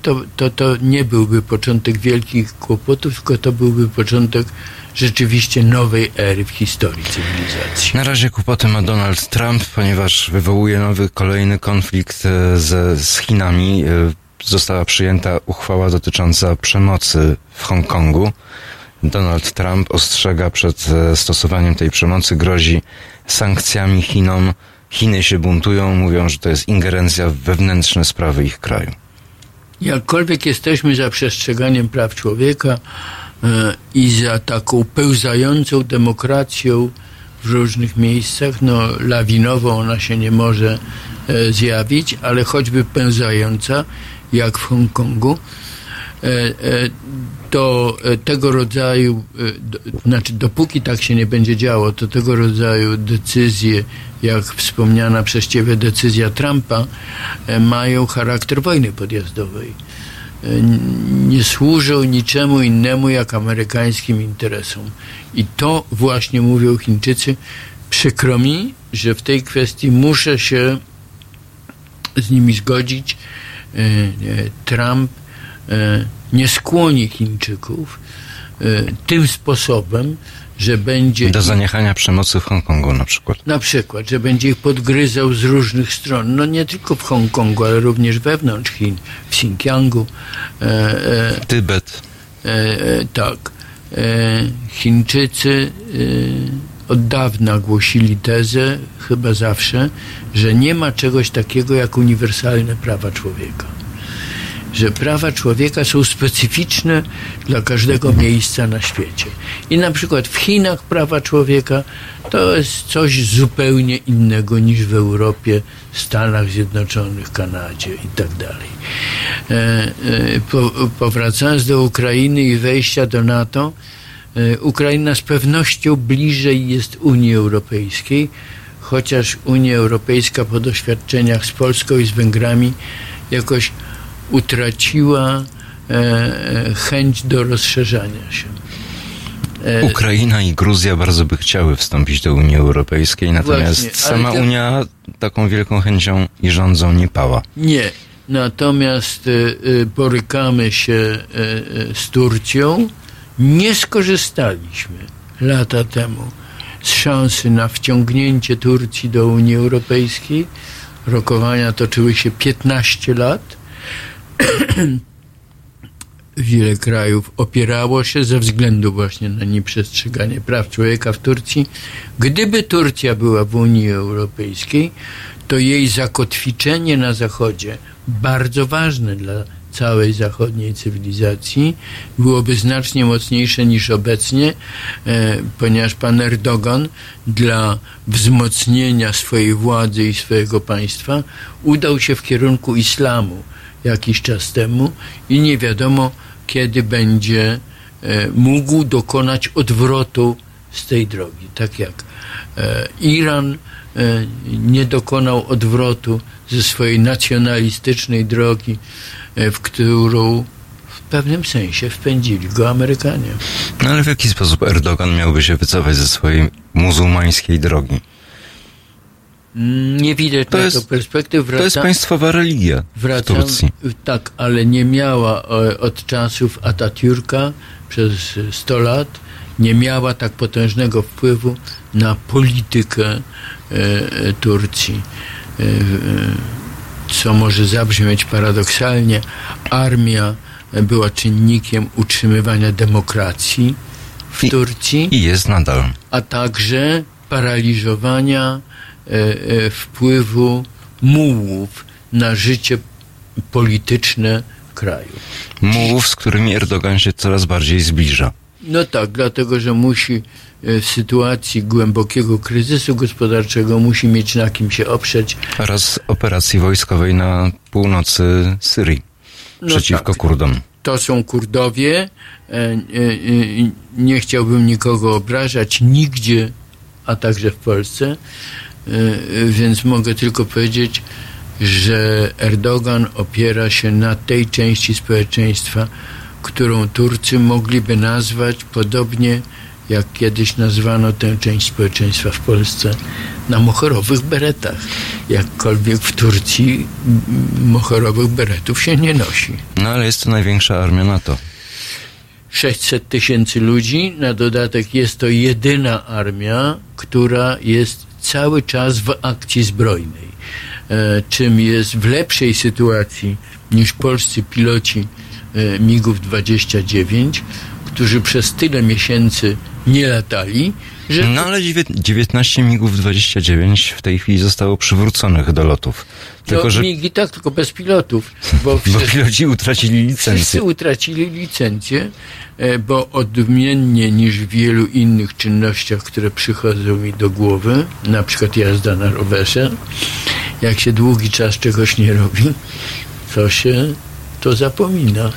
Speaker 3: to, to, to nie byłby początek wielkich kłopotów, tylko to byłby początek rzeczywiście nowej ery w historii cywilizacji.
Speaker 2: Na razie kłopoty ma Donald Trump, ponieważ wywołuje nowy, kolejny konflikt e, ze, z Chinami. E, Została przyjęta uchwała dotycząca przemocy w Hongkongu. Donald Trump ostrzega przed e, stosowaniem tej przemocy, grozi sankcjami Chinom. Chiny się buntują, mówią, że to jest ingerencja w wewnętrzne sprawy ich kraju.
Speaker 3: Jakkolwiek jesteśmy za przestrzeganiem praw człowieka e, i za taką pełzającą demokracją w różnych miejscach, no lawinowo ona się nie może e, zjawić, ale choćby pełzająca, jak w Hongkongu, e, to tego rodzaju, znaczy dopóki tak się nie będzie działo, to tego rodzaju decyzje, jak wspomniana przez Ciebie decyzja Trumpa, e, mają charakter wojny podjazdowej. nie służą niczemu innemu jak amerykańskim interesom. I to właśnie mówią Chińczycy. Przykro mi, że w tej kwestii muszę się z nimi zgodzić. Trump nie skłoni Chińczyków tym sposobem, że będzie.
Speaker 2: Do zaniechania przemocy w Hongkongu na przykład.
Speaker 3: Na przykład, że będzie ich podgryzał z różnych stron. No nie tylko w Hongkongu, ale również wewnątrz Chin, w Xinjiangu.
Speaker 2: E, e, Tybet.
Speaker 3: E, e tak. E, Chińczycy e, od dawna głosili tezę, chyba zawsze, że nie ma czegoś takiego jak uniwersalne prawa człowieka że prawa człowieka są specyficzne dla każdego miejsca na świecie. I na przykład w Chinach prawa człowieka to jest coś zupełnie innego niż w Europie, Stanach Zjednoczonych, Kanadzie i tak. E, e, po, powracając do Ukrainy i wejścia do NATO, e, Ukraina z pewnością bliżej jest Unii Europejskiej, chociaż Unia Europejska po doświadczeniach z Polską i z Węgrami jakoś utraciła e, e, chęć do rozszerzania się.
Speaker 2: E, Ukraina i Gruzja bardzo by chciały wstąpić do Unii Europejskiej, natomiast Właśnie, sama to... Unia taką wielką chęcią i rządzą nie pała.
Speaker 3: Nie. Natomiast borykamy się z Turcją. Nie skorzystaliśmy lata temu z szansy na wciągnięcie Turcji do Unii Europejskiej. Rokowania toczyły się 15 lat wiele krajów opierało się ze względu właśnie na nieprzestrzeganie praw człowieka w Turcji. Gdyby Turcja była w Unii Europejskiej, to jej zakotwiczenie na Zachodzie, bardzo ważne dla całej zachodniej cywilizacji, byłoby znacznie mocniejsze niż obecnie, e, ponieważ pan Erdogan dla wzmocnienia swojej władzy i swojego państwa udał się w kierunku islamu jakiś czas temu i nie wiadomo, kiedy będzie e, mógł dokonać odwrotu z tej drogi. Tak jak e, Iran e, nie dokonał odwrotu ze swojej nacjonalistycznej drogi, w którą w pewnym sensie wpędzili go Amerykanie.
Speaker 2: No ale w jaki sposób Erdogan miałby się wycofać ze swojej muzułmańskiej drogi?
Speaker 3: Nie widać to jest, perspektyw.
Speaker 2: Wraca, to jest państwowa religia wracam, w Turcji.
Speaker 3: Tak, ale nie miała e, od czasów Atatürka przez 100 lat, nie miała tak potężnego wpływu na politykę e, e, Turcji. Co może zabrzmieć paradoksalnie, armia była czynnikiem utrzymywania demokracji w
Speaker 2: I,
Speaker 3: Turcji.
Speaker 2: I jest nadal.
Speaker 3: A także paraliżowania wpływu mułów na życie polityczne kraju.
Speaker 2: Mułów, z którymi Erdogan się coraz bardziej zbliża.
Speaker 3: No tak, dlatego że musi e, w sytuacji głębokiego kryzysu gospodarczego musi mieć na kim się oprzeć.
Speaker 2: Oraz operacji wojskowej na północy Syrii no przeciwko tak. Kurdom.
Speaker 3: To są Kurdowie. Nie chciałbym nikogo obrażać nigdzie, a także w Polsce. E, więc mogę tylko powiedzieć, że Erdogan opiera się na tej części społeczeństwa, którą Turcy mogliby nazwać podobnie jak kiedyś nazwano tę część społeczeństwa w Polsce na mochorowych beretach. Jakkolwiek w Turcji mochorowych beretów się nie nosi.
Speaker 2: No ale jest to największa armia NATO.
Speaker 3: 600 tysięcy ludzi, na dodatek jest to jedyna armia, która jest cały czas w akcji zbrojnej, e, czym jest w lepszej sytuacji niż polscy piloci e, MIGów 29, którzy przez tyle miesięcy nie latali, że...
Speaker 2: No ale 19 MIGów 29 w tej chwili zostało przywróconych do lotów.
Speaker 3: Tylko, no, że... MIGi tak, tylko bez pilotów.
Speaker 2: Bo, wszyscy, bo piloci utracili licencję.
Speaker 3: Wszyscy utracili licencję, e, bo odmiennie niż w wielu innych czynnościach, które przychodzą mi do głowy, na przykład jazda na rowerze, jak się długi czas czegoś nie robi, to się to zapomina.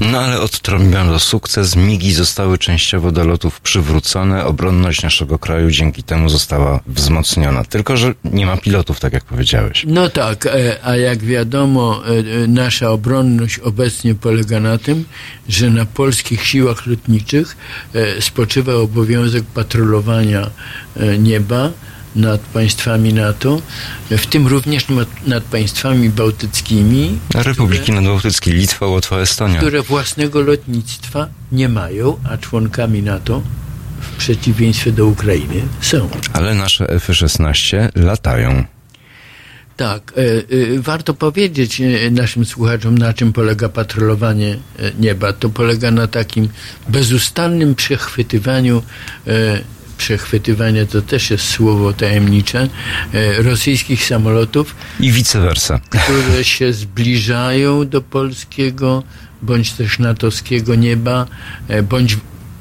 Speaker 2: No ale odtrąbiono sukces, migi zostały częściowo do lotów przywrócone, obronność naszego kraju dzięki temu została wzmocniona. Tylko, że nie ma pilotów, tak jak powiedziałeś.
Speaker 3: No tak, e, a jak wiadomo, e, e, nasza obronność obecnie polega na tym, że na polskich siłach lotniczych spoczywa obowiązek patrolowania nieba, nad państwami NATO, w tym również nad państwami bałtyckimi.
Speaker 2: Republiki które, Nadbałtyckie, Litwa, Łotwa, Estonia.
Speaker 3: Które własnego lotnictwa nie mają, a członkami NATO w przeciwieństwie do Ukrainy są.
Speaker 2: Ale nasze F-16 latają.
Speaker 3: Tak, e, e, warto powiedzieć e, naszym słuchaczom, na czym polega patrolowanie nieba. To polega na takim bezustannym przechwytywaniu przechwytywania, to też jest słowo tajemnicze, e, rosyjskich samolotów.
Speaker 2: I vice versa.
Speaker 3: Które się zbliżają do polskiego bądź też natowskiego nieba, e, bądź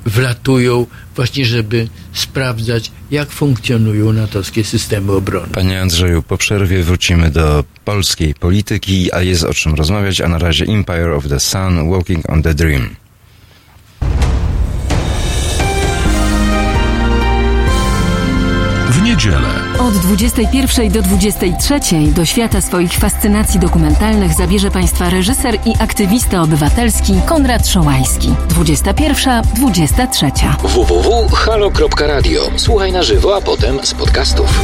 Speaker 3: wlatują właśnie, żeby sprawdzać, jak funkcjonują natowskie systemy obrony.
Speaker 2: Panie Andrzeju, po przerwie wrócimy do polskiej polityki, a jest o czym rozmawiać, a na razie Empire of the Sun, Walking on the Dream.
Speaker 1: Niedzielę. Od 21 do 23 do świata swoich fascynacji dokumentalnych zabierze Państwa reżyser i aktywista obywatelski Konrad Szołajski. 21, 23.
Speaker 7: www.halo.radio. Słuchaj na żywo, a potem z podcastów.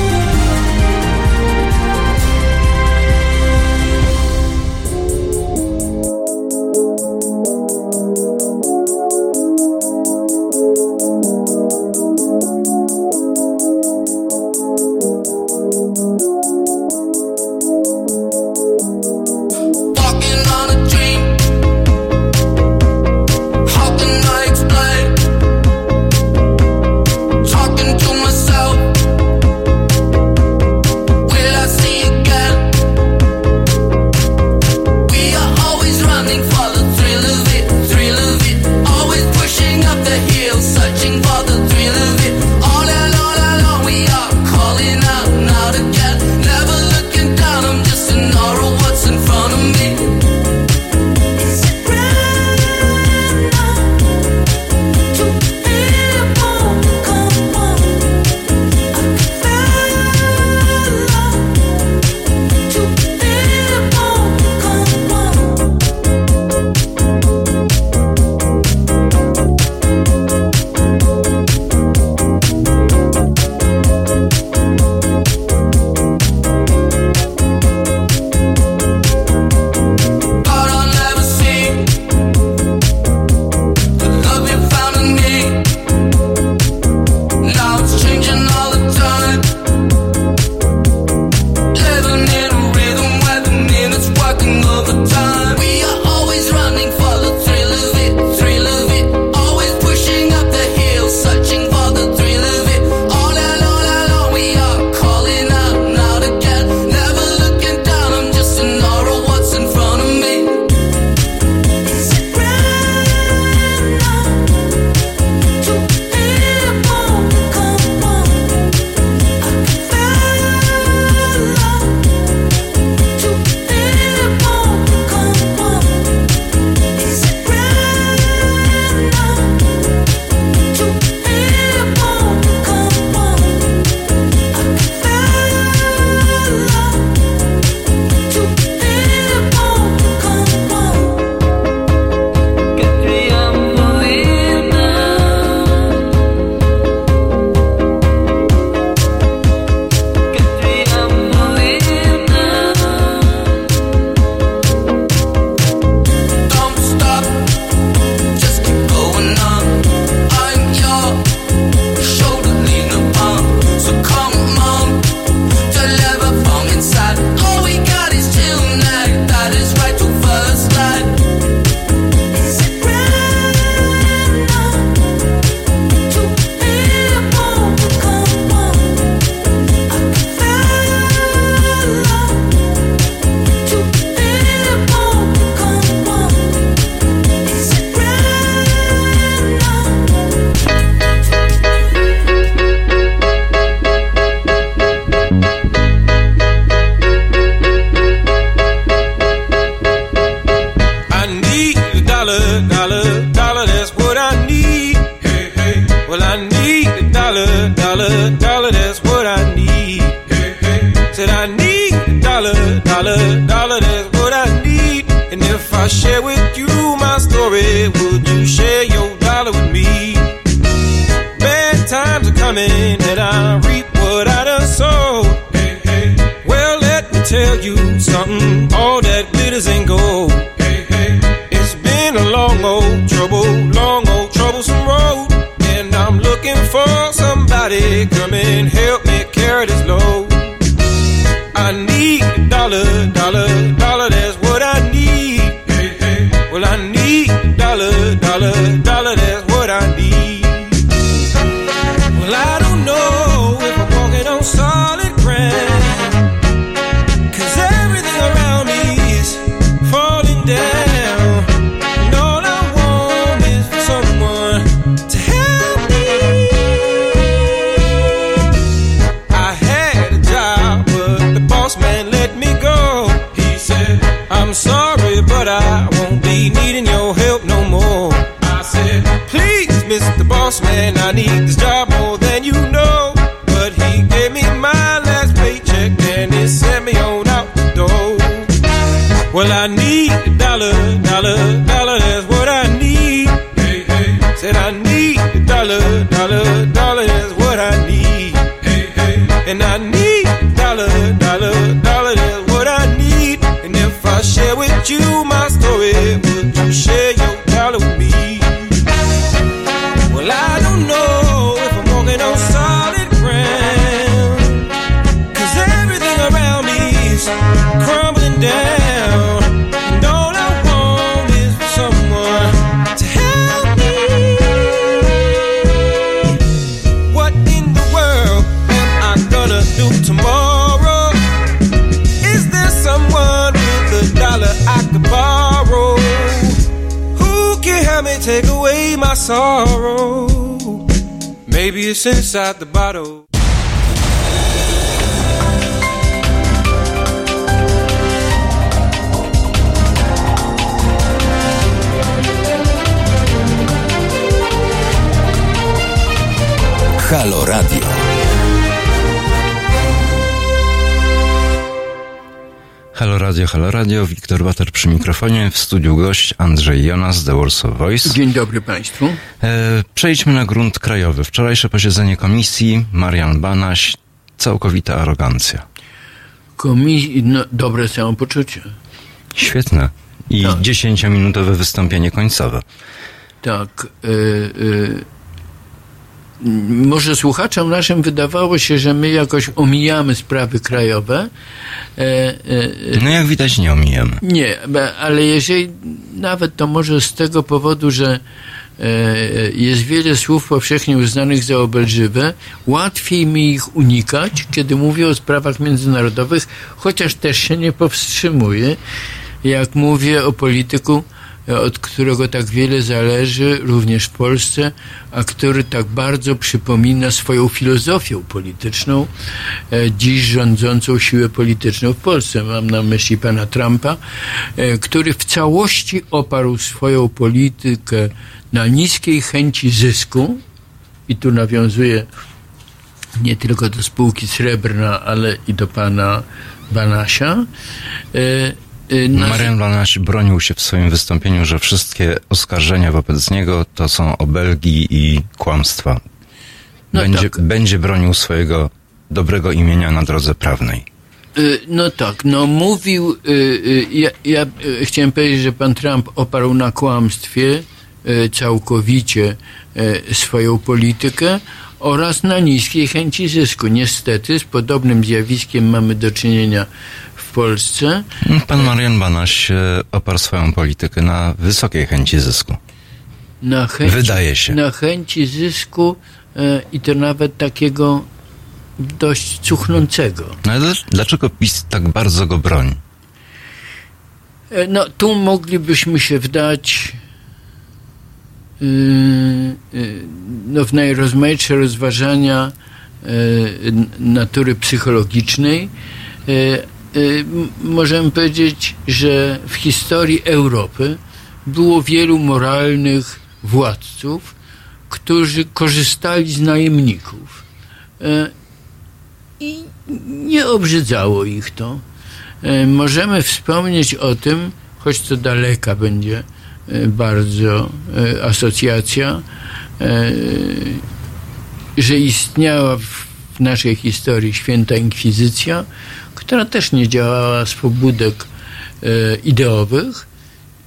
Speaker 6: Inside the bottle.
Speaker 7: Halo Radio.
Speaker 2: Halo Radio, Halo Radio, Wiktor Water przy mikrofonie, w studiu gość Andrzej Jonas, The Warsaw Voice.
Speaker 3: Dzień dobry Państwu.
Speaker 2: E, przejdźmy na grunt krajowy. Wczorajsze posiedzenie komisji, Marian Banaś, całkowita arogancja.
Speaker 3: Komi- no, dobre samopoczucie.
Speaker 2: Świetne. I
Speaker 3: Tak.
Speaker 2: dziesięciominutowe wystąpienie końcowe.
Speaker 3: Tak. Y, y, może słuchaczom naszym wydawało się, że my jakoś omijamy sprawy krajowe. E,
Speaker 2: No jak widać nie omijemy.
Speaker 3: Nie, ale jeżeli nawet to może z tego powodu, że jest wiele słów powszechnie uznanych za obelżywe, łatwiej mi ich unikać, kiedy mówię o sprawach międzynarodowych, chociaż też się nie powstrzymuję, jak mówię o polityku, e, od którego tak wiele zależy, również w Polsce, a który tak bardzo przypomina swoją filozofią polityczną, e, dziś rządzącą siłę polityczną w Polsce. Mam na myśli pana Trumpa, e, który w całości oparł swoją politykę na niskiej chęci zysku, i tu nawiązuje nie tylko do spółki Srebrna, ale i do pana Banasia. E, e, na-
Speaker 2: Marian Banaś bronił się w swoim wystąpieniu, że wszystkie oskarżenia wobec niego to są obelgi i kłamstwa.
Speaker 3: No
Speaker 2: Będzie,
Speaker 3: tak.
Speaker 2: będzie bronił swojego dobrego imienia na drodze prawnej.
Speaker 3: Y, No tak, no mówił, y, y, ja, ja chciałem powiedzieć, że pan Trump oparł na kłamstwie całkowicie swoją politykę oraz na niskiej chęci zysku. Niestety z podobnym zjawiskiem mamy do czynienia w Polsce.
Speaker 2: Pan Marian Banaś oparł swoją politykę na wysokiej chęci zysku.
Speaker 3: Na chęci,
Speaker 2: Wydaje się.
Speaker 3: Na chęci zysku i to nawet takiego dość cuchnącego.
Speaker 2: No ale dlaczego PiS tak bardzo go broni?
Speaker 3: E, No, tu moglibyśmy się wdać yy, yy, no, w najrozmaitsze rozważania yy, n- natury psychologicznej. Możemy powiedzieć, że w historii Europy było wielu moralnych władców, którzy korzystali z najemników. I nie obrzydzało ich to. E, możemy wspomnieć o tym, choć to daleka będzie e, bardzo e, asocjacja, że istniała w naszej historii święta inkwizycja, która też nie działała z pobudek ideowych,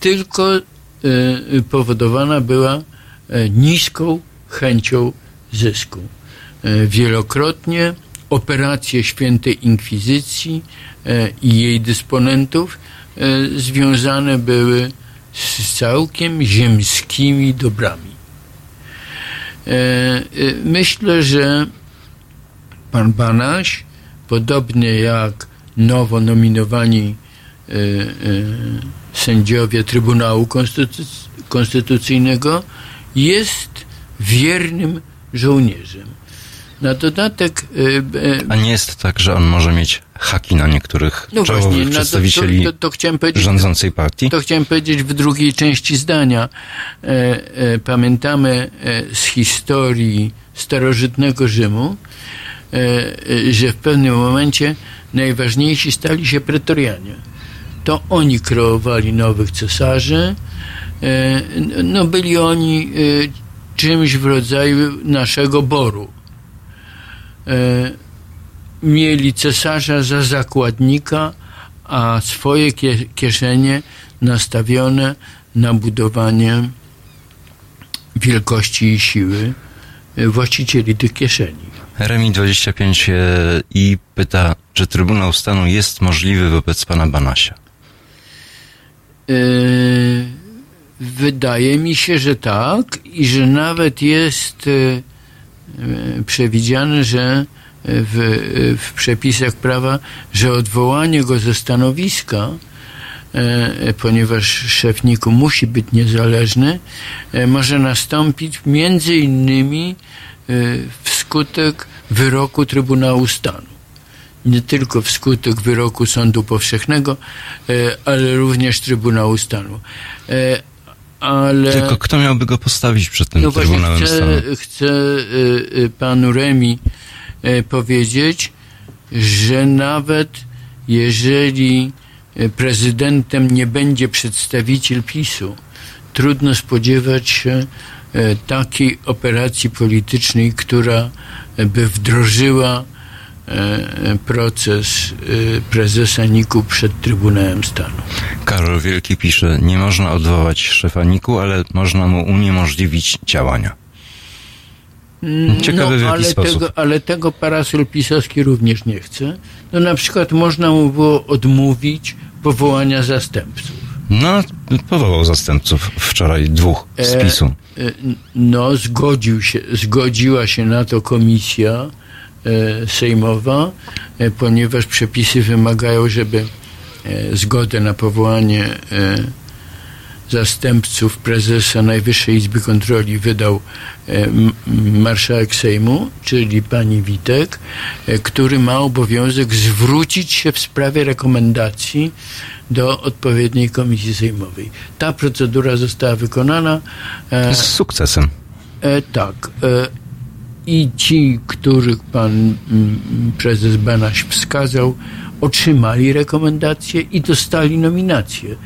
Speaker 3: tylko powodowana była niską chęcią zysku. Wielokrotnie operacje świętej inkwizycji e, i jej dysponentów e, związane były z całkiem ziemskimi dobrami. E, Myślę, że pan Banaś, podobnie jak nowo nominowani sędziowie Trybunału Konstytuc- Konstytucyjnego, jest wiernym żołnierzem. Na dodatek e, e,
Speaker 2: A nie jest tak, że on może mieć haki na niektórych
Speaker 3: no
Speaker 2: czołowych
Speaker 3: właśnie, no to,
Speaker 2: przedstawicieli
Speaker 3: to, to, to powiedzieć,
Speaker 2: rządzącej partii?
Speaker 3: to chciałem powiedzieć w drugiej części zdania. E, e, pamiętamy e, z historii starożytnego Rzymu, e, e, że w pewnym momencie najważniejsi stali się pretorianie. To oni kreowali nowych cesarzy. E, no byli oni czymś w rodzaju naszego boru. E, mieli cesarza za zakładnika, a swoje kie- kieszenie nastawione na budowanie wielkości i siły e, właścicieli tych kieszeni.
Speaker 2: Remi 25 e, i pyta, czy Trybunał Stanu jest możliwy wobec pana Banasia?
Speaker 3: Wydaje mi się, że tak i że nawet jest przewidziane, że w, w przepisach prawa, że odwołanie go ze stanowiska, e, ponieważ szef NIK-u musi być niezależny, e, może nastąpić między innymi e, wskutek wyroku Trybunału Stanu. Nie tylko wskutek wyroku Sądu Powszechnego, e, ale również Trybunału Stanu. Ale...
Speaker 2: Tylko kto miałby go postawić przed tym
Speaker 3: No właśnie
Speaker 2: Trybunałem Stanu?
Speaker 3: chcę, chcę y, y, panu Remi y, powiedzieć, że nawet jeżeli prezydentem nie będzie przedstawiciel PiSu, trudno spodziewać się takiej operacji politycznej, która by wdrożyła proces y, prezesa NIK-u przed Trybunałem Stanu.
Speaker 2: Karol Wielki pisze, nie można odwołać szefa NIK-u, ale można mu uniemożliwić działania. Ciekawe w jaki
Speaker 3: no, ale
Speaker 2: sposób.
Speaker 3: Tego, ale tego parasol pisowski również nie chce. No na przykład można mu było odmówić powołania zastępców.
Speaker 2: No, powołał zastępców wczoraj dwóch z
Speaker 3: E,
Speaker 2: PiSu.
Speaker 3: E, No, zgodził się, zgodziła się na to komisja e, sejmowa, e, ponieważ przepisy wymagają, żeby e, zgodę na powołanie e, zastępców prezesa Najwyższej Izby Kontroli wydał e, marszałek Sejmu, czyli pani Witek, e, który ma obowiązek zwrócić się w sprawie rekomendacji do odpowiedniej komisji sejmowej. Ta procedura została wykonana. E,
Speaker 2: Z sukcesem.
Speaker 3: E, tak. I ci, których pan mm, prezes Banaś wskazał, otrzymali rekomendacje i dostali nominacje.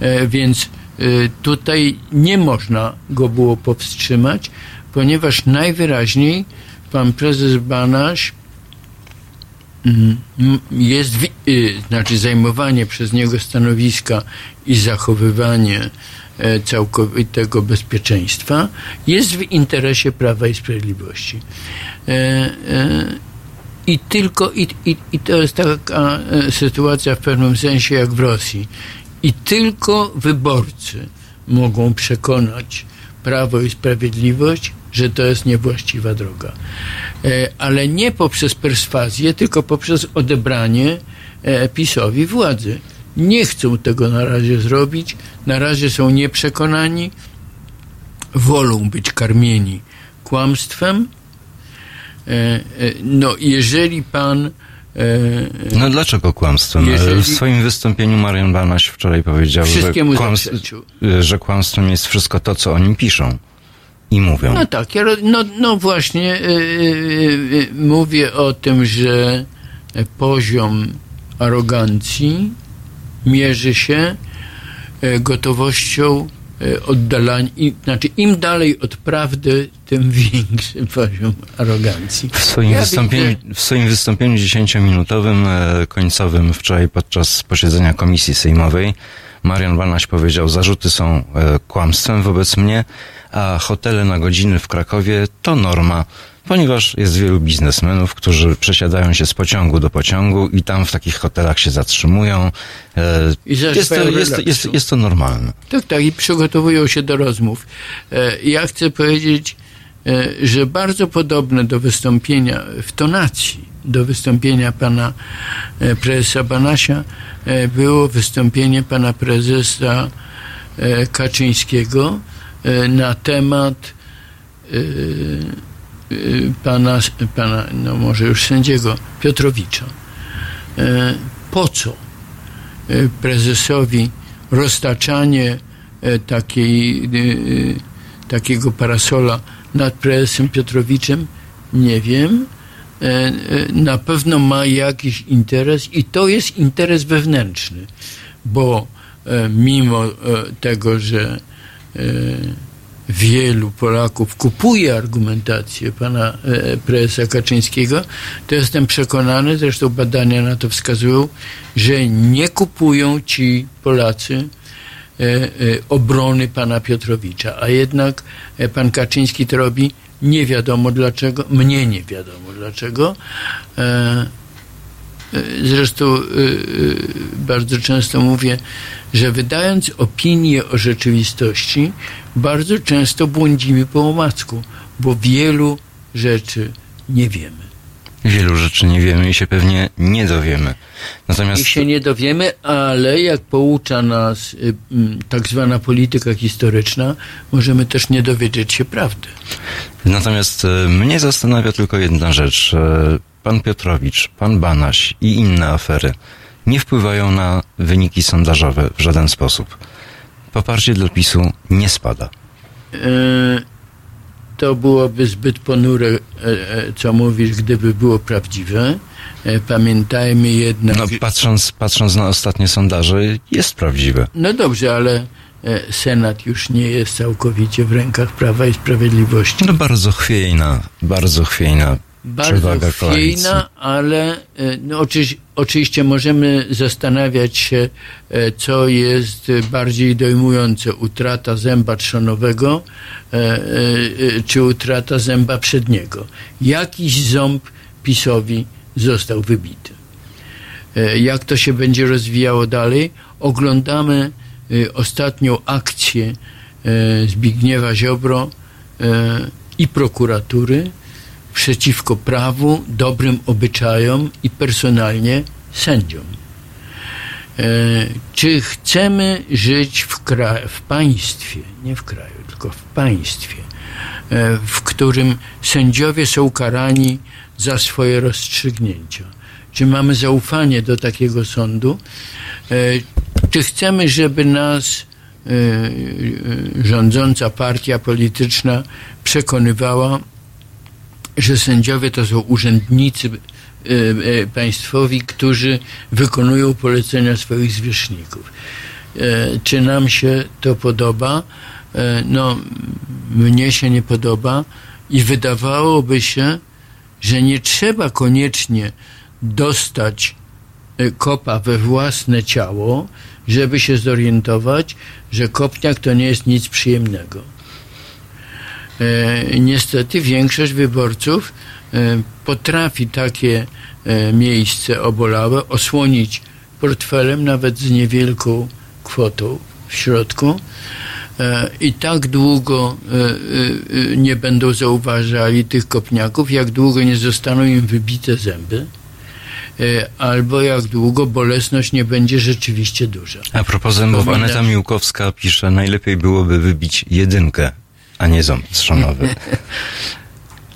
Speaker 3: E, więc e, tutaj nie można go było powstrzymać, ponieważ najwyraźniej pan prezes Banaś mm, jest, y, znaczy zajmowanie przez niego stanowiska i zachowywanie całkowitego bezpieczeństwa jest w interesie Prawa i Sprawiedliwości. E, e, I tylko, i, i, i to jest taka e, sytuacja w pewnym sensie jak w Rosji. I tylko wyborcy mogą przekonać Prawo i Sprawiedliwość, że to jest niewłaściwa droga. E, ale nie poprzez perswazję, tylko poprzez odebranie e, PiSowi władzy. Nie chcą tego na razie zrobić, na razie są nieprzekonani, wolą być karmieni kłamstwem. E, e, No, jeżeli pan e,
Speaker 2: No dlaczego kłamstwem?
Speaker 3: Jeżeli-
Speaker 2: W swoim wystąpieniu Marian Banaś wczoraj powiedział, że,
Speaker 3: zaprzeczył.
Speaker 2: że kłamstwem jest wszystko to, co o nim piszą i mówią.
Speaker 3: No tak, ja, no, no właśnie y, y, y, mówię o tym, że poziom arogancji mierzy się y, gotowością y, oddalania, znaczy im dalej od prawdy, tym większy poziom arogancji.
Speaker 2: W swoim,
Speaker 3: Ja
Speaker 2: wystąpieniu,
Speaker 3: widzę-
Speaker 2: w swoim wystąpieniu dziesięciominutowym, e, końcowym wczoraj podczas posiedzenia Komisji Sejmowej, Marian Banaś powiedział, zarzuty są e, kłamstwem wobec mnie, a hotele na godziny w Krakowie to norma, ponieważ jest wielu biznesmenów, którzy przesiadają się z pociągu do pociągu i tam w takich hotelach się zatrzymują. E,
Speaker 3: I
Speaker 2: Jest to,
Speaker 3: zażywają
Speaker 2: jest,
Speaker 3: relaksu.
Speaker 2: jest, jest to normalne.
Speaker 3: Tak, tak, i przygotowują się do rozmów. E, Ja chcę powiedzieć, e, że bardzo podobne do wystąpienia w tonacji, do wystąpienia pana e, prezesa Banasia e, było wystąpienie pana prezesa e, Kaczyńskiego e, na temat pana, pana, no może już sędziego Piotrowicza. E, Po co? e, prezesowi roztaczanie e, takiej, e, e, takiego parasola nad prezesem Piotrowiczem, nie wiem. Na pewno ma jakiś interes i to jest interes wewnętrzny, bo mimo tego, że wielu Polaków kupuje argumentację pana e, prezesa Kaczyńskiego, to jestem przekonany, zresztą badania na to wskazują, że nie kupują ci Polacy e, e, obrony pana Piotrowicza, a jednak pan Kaczyński to robi nie wiadomo dlaczego, mnie nie wiadomo dlaczego. E, Zresztą e, e, bardzo często mówię, że wydając opinię o rzeczywistości, bardzo często błądzimy po omacku, bo wielu rzeczy nie wiemy.
Speaker 2: Wielu rzeczy nie wiemy i się pewnie nie dowiemy. Natomiast
Speaker 3: I się nie dowiemy, ale jak poucza nas y, tak zwana polityka historyczna, możemy też nie dowiedzieć się prawdy.
Speaker 2: Natomiast mnie zastanawia tylko jedna rzecz. Pan Piotrowicz, pan Banaś i inne afery nie wpływają na wyniki sondażowe w żaden sposób. Poparcie dla PiSu nie spada.
Speaker 3: E, To byłoby zbyt ponure, e, e, co mówisz, gdyby było prawdziwe. Pamiętajmy jednak.
Speaker 2: No, patrząc, patrząc na ostatnie sondaże, jest prawdziwe.
Speaker 3: No dobrze, ale Senat już nie jest całkowicie w rękach Prawa i Sprawiedliwości.
Speaker 2: No bardzo chwiejna, bardzo chwiejna
Speaker 3: Bardzo chwiejna, ale e, no, oczyś, oczywiście możemy zastanawiać się, e, co jest bardziej dojmujące, utrata zęba trzonowego e, czy utrata zęba przedniego. Jakiś ząb PiSowi został wybity. Jak to się będzie rozwijało dalej? Oglądamy ostatnią akcję Zbigniewa Ziobro i prokuratury przeciwko prawu, dobrym obyczajom i personalnie sędziom. E, Czy chcemy żyć w, w państwie, nie w kraju, tylko w państwie, e, w którym sędziowie są karani za swoje rozstrzygnięcia? Czy mamy zaufanie do takiego sądu? E, Czy chcemy, żeby nas rządząca partia polityczna przekonywała, że sędziowie to są urzędnicy e, e, państwowi, którzy wykonują polecenia swoich zwierzchników. E, Czy nam się to podoba? No, mnie się nie podoba i wydawałoby się, że nie trzeba koniecznie dostać kopa we własne ciało, żeby się zorientować, że kopniak to nie jest nic przyjemnego. E, niestety większość wyborców e, potrafi takie e, miejsce obolałe osłonić portfelem nawet z niewielką kwotą w środku. I tak długo nie będą zauważali tych kopniaków, jak długo nie zostaną im wybite zęby albo jak długo bolesność nie będzie rzeczywiście duża.
Speaker 2: A propos zębów, Aneta Miłkowska pisze, najlepiej byłoby wybić jedynkę, a nie ząb trzonowy.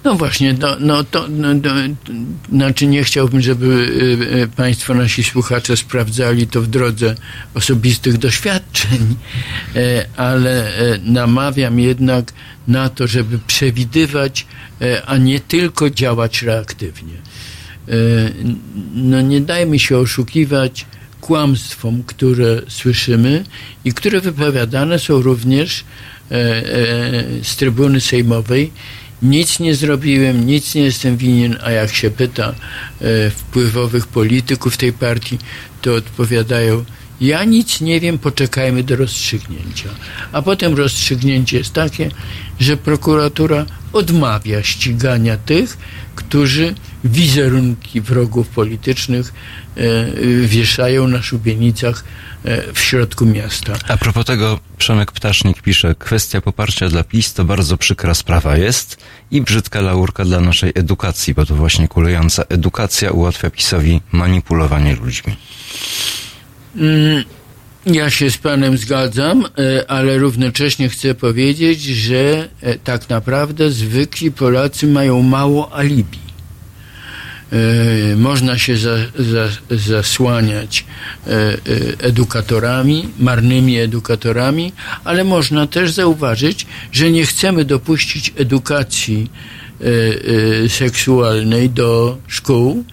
Speaker 3: No właśnie, no, no to, no, no, znaczy nie chciałbym, żeby y, y, Państwo, nasi słuchacze sprawdzali to w drodze osobistych doświadczeń, e, ale e, namawiam jednak na to, żeby przewidywać, e, a nie tylko działać reaktywnie. E, No nie dajmy się oszukiwać kłamstwom, które słyszymy i które wypowiadane są również e, e, z trybuny sejmowej. Nic nie zrobiłem, nic nie jestem winien, a jak się pyta e, wpływowych polityków tej partii, to odpowiadają, ja nic nie wiem, poczekajmy do rozstrzygnięcia. A potem rozstrzygnięcie jest takie, że prokuratura odmawia ścigania tych, którzy wizerunki wrogów politycznych e, wieszają na szubienicach e, w środku miasta.
Speaker 2: A propos tego, Przemek Ptasznik pisze, kwestia poparcia dla PiS to bardzo przykra sprawa jest i brzydka laurka dla naszej edukacji, bo to właśnie kulejąca edukacja ułatwia PiSowi manipulowanie ludźmi.
Speaker 3: Mm, Ja się z panem zgadzam, e, ale równocześnie chcę powiedzieć, że e, tak naprawdę zwykli Polacy mają mało alibi. E, Można się za, za, zasłaniać e, e, edukatorami, marnymi edukatorami, ale można też zauważyć, że nie chcemy dopuścić edukacji seksualnej do szkół,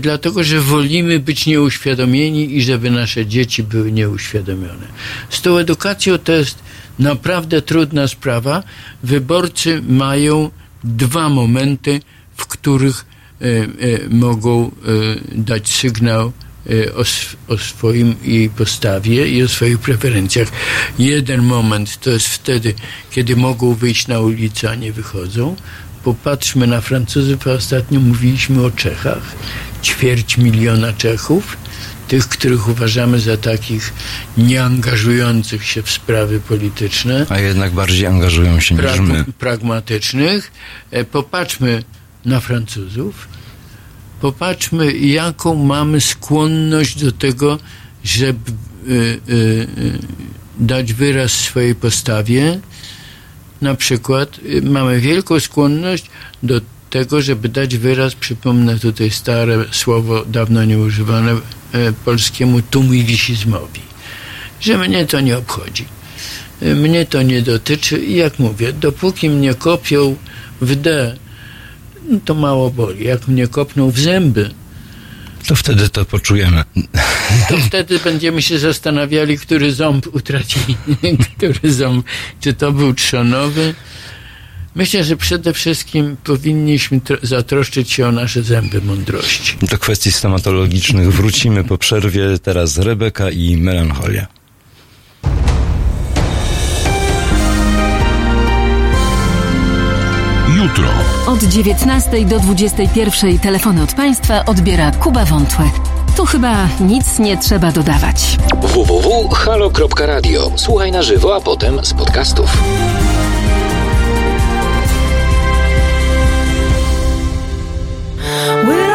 Speaker 3: dlatego że wolimy być nieuświadomieni i żeby nasze dzieci były nieuświadomione. Z tą edukacją to jest naprawdę trudna sprawa. Wyborcy mają dwa momenty, w których mogą e, dać sygnał e, o, o swoim jej postawie i o swoich preferencjach. Jeden moment to jest wtedy, kiedy mogą wyjść na ulicę, a nie wychodzą. Popatrzmy na Francuzów, a ostatnio mówiliśmy o Czechach. Ćwierć miliona Czechów, tych, których uważamy za takich nieangażujących się w sprawy polityczne
Speaker 2: A jednak bardziej angażują się niż my.
Speaker 3: pragmatycznych. E, Popatrzmy na Francuzów. Popatrzmy, jaką mamy skłonność do tego, żeby y, y, y, dać wyraz swojej postawie. Na przykład y, mamy wielką skłonność do tego, żeby dać wyraz, przypomnę tutaj stare słowo, dawno nieużywane e, polskiemu tumidisizmowi, że mnie to nie obchodzi. Y, Mnie to nie dotyczy i jak mówię, dopóki mnie kopią w D, no to mało boli. Jak mnie kopną w zęby,
Speaker 2: To wtedy to poczujemy.
Speaker 3: to wtedy będziemy się zastanawiali, który ząb utracili, który ząb, czy to był trzonowy. Myślę, że przede wszystkim powinniśmy tro- zatroszczyć się o nasze zęby mądrości.
Speaker 2: Do kwestii stomatologicznych wrócimy po przerwie. Teraz Rebeka i Melancholia.
Speaker 8: Jutro.
Speaker 1: Od 19 do 21 telefony od Państwa odbiera Kuba Wątłe. Tu chyba nic nie trzeba dodawać.
Speaker 7: www.halo.radio. Słuchaj na żywo, a potem z podcastów.
Speaker 9: Will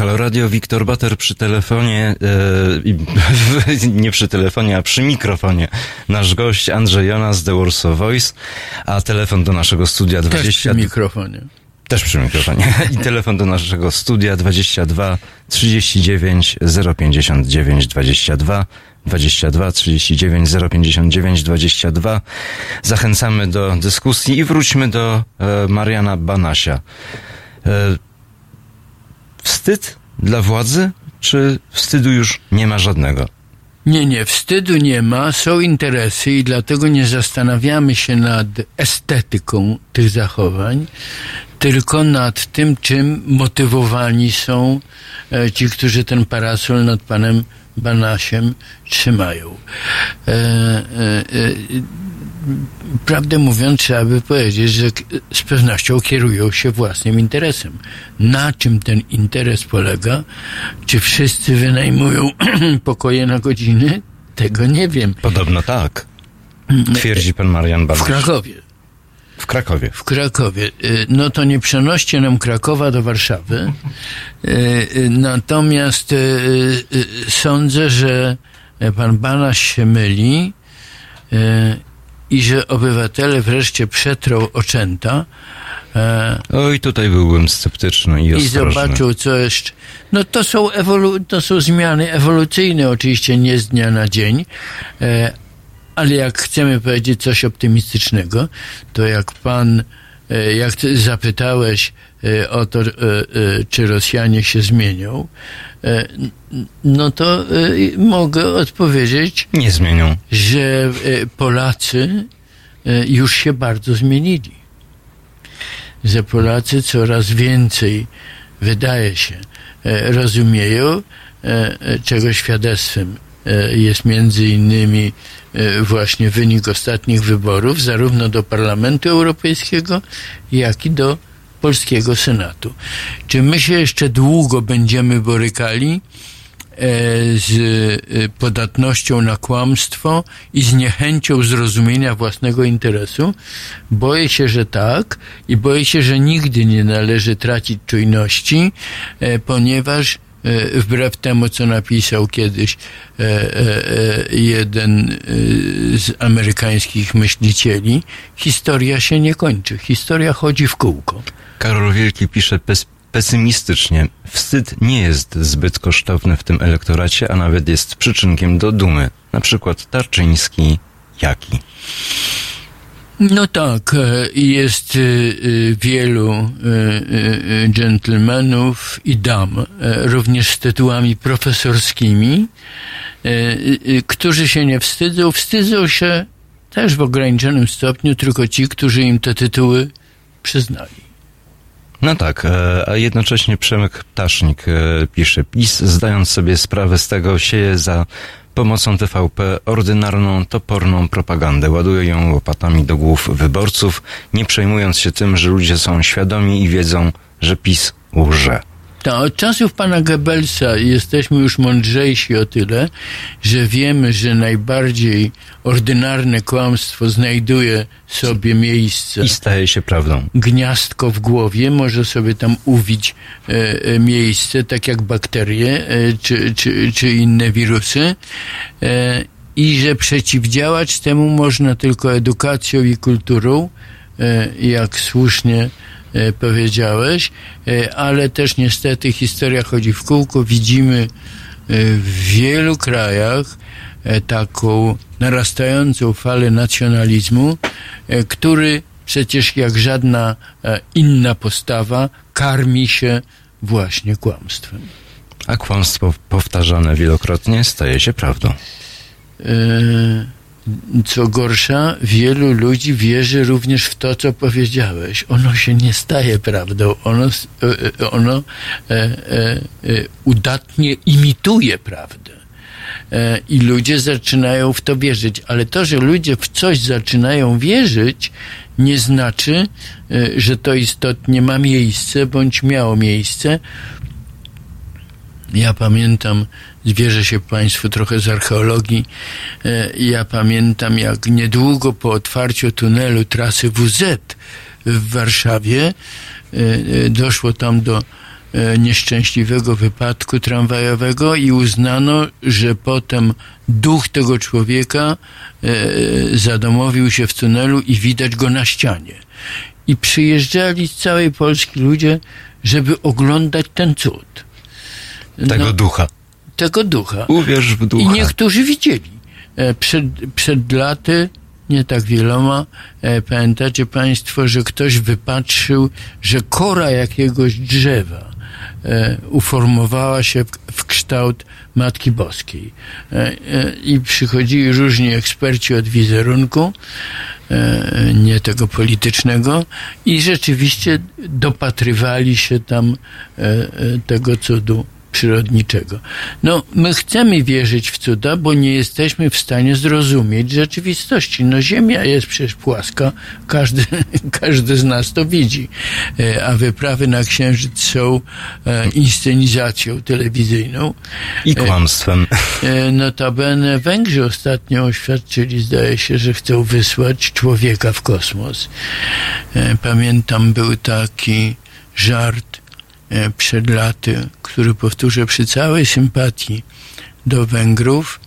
Speaker 2: Halo Radio, Wiktor Bater przy telefonie, e, nie przy telefonie, a przy mikrofonie. Nasz gość Andrzej Jonas, The Warsaw Voice, a telefon do naszego studia
Speaker 3: Też
Speaker 2: 20...
Speaker 3: przy mikrofonie.
Speaker 2: Też przy mikrofonie. I telefon do naszego studia 22 39 059 22 22 39 059 22. Zachęcamy do dyskusji i wróćmy do e, Mariana Banasia. E, wstyd dla władzy, czy wstydu już nie ma żadnego?
Speaker 3: Nie, nie, wstydu nie ma, są interesy i dlatego nie zastanawiamy się nad estetyką tych zachowań, tylko nad tym, czym motywowani są e, ci, którzy ten parasol nad panem Banasiem trzymają. E, e, e, prawdę mówiąc, trzeba by powiedzieć, że z pewnością kierują się własnym interesem. Na czym ten interes polega? Czy wszyscy wynajmują pokoje na godziny? Tego nie wiem.
Speaker 2: Podobno tak. Twierdzi pan Marian
Speaker 3: W
Speaker 2: Banaś.
Speaker 3: Krakowie.
Speaker 2: W Krakowie.
Speaker 3: W Krakowie. Y, No to nie przenoście nam Krakowa do Warszawy. Y, y, Natomiast sądzę, że pan Banaś się myli i że obywatele wreszcie przetrą oczęta e,
Speaker 2: Oj, tutaj byłbym sceptyczny i
Speaker 3: i
Speaker 2: ostrożny.
Speaker 3: zobaczą, co jeszcze. No to są, ewolu- to są zmiany ewolucyjne, oczywiście nie z dnia na dzień, e, ale jak chcemy powiedzieć coś optymistycznego, to jak pan, e, jak zapytałeś e, o to, e, e, czy Rosjanie się zmienią, no to e, mogę odpowiedzieć,
Speaker 2: Nie zmienią.
Speaker 3: że e, Polacy e, już się bardzo zmienili. Że Polacy coraz więcej, wydaje się, e, rozumieją, e, e, czego świadectwem e, jest między innymi e, właśnie wynik ostatnich wyborów, zarówno do Parlamentu Europejskiego, jak i do polskiego Senatu. Czy my się jeszcze długo będziemy borykali e, z e, podatnością na kłamstwo i z niechęcią zrozumienia własnego interesu? Boję się, że tak i boję się, że nigdy nie należy tracić czujności, e, ponieważ wbrew temu, co napisał kiedyś e, e, e, jeden e, z amerykańskich myślicieli, historia się nie kończy. Historia chodzi w kółko.
Speaker 2: Karol Wielki pisze pes pesymistycznie. Wstyd nie jest zbyt kosztowny w tym elektoracie, a nawet jest przyczynkiem do dumy. Na przykład Tarczyński, Jaki.
Speaker 3: No tak, e, jest e, e, wielu dżentelmenów i dam, również z tytułami profesorskimi, którzy się nie wstydzą. Wstydzą się też w ograniczonym stopniu tylko ci, którzy im te tytuły przyznali.
Speaker 2: No tak, a jednocześnie Przemek Ptasznik pisze, PiS zdając sobie sprawę z tego sieje za pomocą TVP ordynarną, toporną propagandę. Ładuje ją łopatami do głów wyborców, nie przejmując się tym, że ludzie są świadomi i wiedzą, że PiS łże.
Speaker 3: To od czasów pana Goebbelsa jesteśmy już mądrzejsi o tyle, że wiemy, że najbardziej ordynarne kłamstwo znajduje sobie miejsce.
Speaker 2: I staje się prawdą.
Speaker 3: Gniazdko w głowie może sobie tam uwić e, e, miejsce, tak jak bakterie e, czy, czy, czy inne wirusy. E, I że przeciwdziałać temu można tylko edukacją i kulturą, e, jak słusznie powiedziałeś, e, ale też niestety historia chodzi w kółko. Widzimy e, w wielu krajach e, taką narastającą falę nacjonalizmu, e, który przecież jak żadna e, inna postawa karmi się właśnie kłamstwem.
Speaker 2: A kłamstwo powtarzane wielokrotnie staje się prawdą.
Speaker 3: E, Co gorsza, wielu ludzi wierzy również w to, co powiedziałeś. Ono się nie staje prawdą. Ono, e, e, ono e, e, e, udatnie imituje prawdę. E, I ludzie zaczynają w to wierzyć. Ale to, że ludzie w coś zaczynają wierzyć, nie znaczy, że to istotnie ma miejsce bądź miało miejsce. Ja pamiętam, zwierzę się Państwu trochę z archeologii, e, ja pamiętam jak niedługo po otwarciu tunelu trasy WZ w Warszawie e, e, doszło tam do nieszczęśliwego wypadku tramwajowego i uznano, że potem duch tego człowieka zadomowił się w tunelu i widać go na ścianie. I przyjeżdżali z całej Polski ludzie, żeby oglądać ten cud.
Speaker 2: Tego
Speaker 3: No,
Speaker 2: ducha.
Speaker 3: Tego ducha.
Speaker 2: Uwierz w
Speaker 3: I
Speaker 2: ducha.
Speaker 3: niektórzy widzieli. E, Przed, przed laty, nie tak wieloma, e, pamiętacie Państwo, że ktoś wypatrzył, że kora jakiegoś drzewa e, uformowała się w, kształt Matki Boskiej. I przychodzili różni eksperci od wizerunku, nie tego politycznego, i rzeczywiście dopatrywali się tam tego cudu przyrodniczego. No, my chcemy wierzyć w cuda, bo nie jesteśmy w stanie zrozumieć rzeczywistości. No, Ziemia jest przecież płaska, każdy, każdy z nas to widzi, E, a wyprawy na Księżyc są e, inscenizacją telewizyjną.
Speaker 2: I kłamstwem.
Speaker 3: E, Notabene Węgrzy ostatnio oświadczyli, zdaje się, że chcą wysłać człowieka w kosmos. Pamiętam, był taki żart przed laty, który powtórzę przy całej sympatii do Węgrów.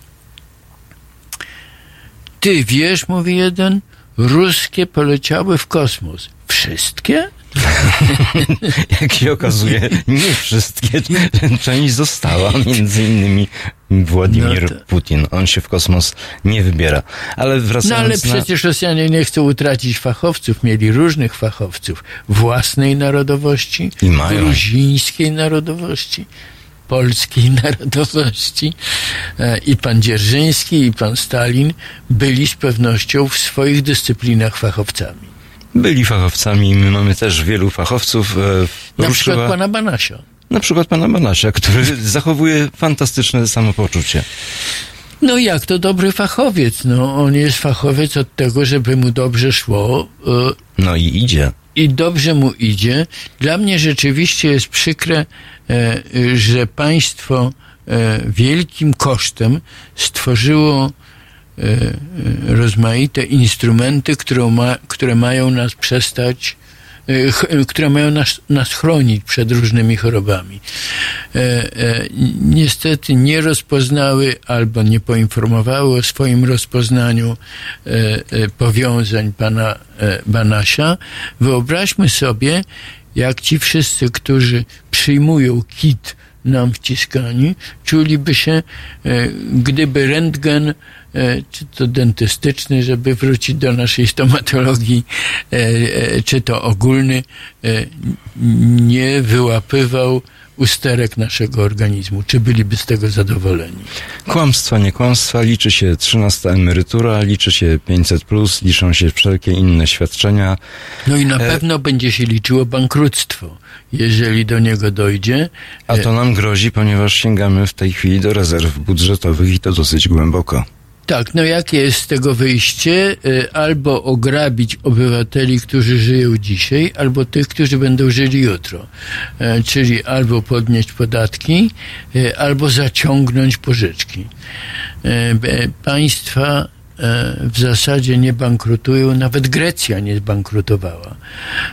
Speaker 3: Ty wiesz, mówi jeden, ruskie poleciały w kosmos. Wszystkie?
Speaker 2: Jak się okazuje, nie wszystkie. Część została, między innymi Władimir
Speaker 3: No to-
Speaker 2: Putin. On się w kosmos nie wybiera. Ale
Speaker 3: No
Speaker 2: wracając
Speaker 3: ale
Speaker 2: na...
Speaker 3: przecież Rosjanie nie chcą utracić fachowców. Mieli różnych fachowców. Własnej narodowości,
Speaker 2: I mają.
Speaker 3: gruzińskiej narodowości, polskiej narodowości. E, I pan Dzierżyński, i pan Stalin byli z pewnością w swoich dyscyplinach fachowcami.
Speaker 2: Byli fachowcami my mamy też wielu fachowców. e,
Speaker 3: Na
Speaker 2: ruszyła-
Speaker 3: przykład pana Banasia.
Speaker 2: na przykład pana Banasia, który zachowuje fantastyczne samopoczucie.
Speaker 3: No jak to dobry fachowiec? No on jest fachowiec od tego, żeby mu dobrze szło. e,
Speaker 2: No i idzie.
Speaker 3: i dobrze mu idzie. Dla mnie rzeczywiście jest przykre, e, że państwo wielkim kosztem stworzyło rozmaite instrumenty, które, ma, które mają nas przestać e, e, które mają nas, nas chronić przed różnymi chorobami. E, e, niestety nie rozpoznały albo nie poinformowały o swoim rozpoznaniu e, e, powiązań pana e, Banasia. Wyobraźmy sobie, jak ci wszyscy, którzy przyjmują kit nam wciskani, czuliby się, e, gdyby rentgen, e, czy to dentystyczny, żeby wrócić do naszej stomatologii, e, e, czy to ogólny, e, nie wyłapywał usterek naszego organizmu. Czy byliby z tego zadowoleni?
Speaker 2: Kłamstwa, nie kłamstwa, liczy się 13 emerytura, liczy się 500, plus, liczą się wszelkie inne świadczenia.
Speaker 3: No i na
Speaker 2: E,
Speaker 3: pewno będzie się liczyło bankructwo, jeżeli do niego dojdzie.
Speaker 2: A to nam grozi, ponieważ sięgamy w tej chwili do rezerw budżetowych i to dosyć głęboko.
Speaker 3: Tak, no jakie jest tego wyjście? Y, Albo ograbić obywateli, którzy żyją dzisiaj, albo tych, którzy będą żyli jutro. E, Czyli albo podnieść podatki, y, albo zaciągnąć pożyczki. E, Państwa e, w zasadzie nie bankrutują, nawet Grecja nie zbankrutowała.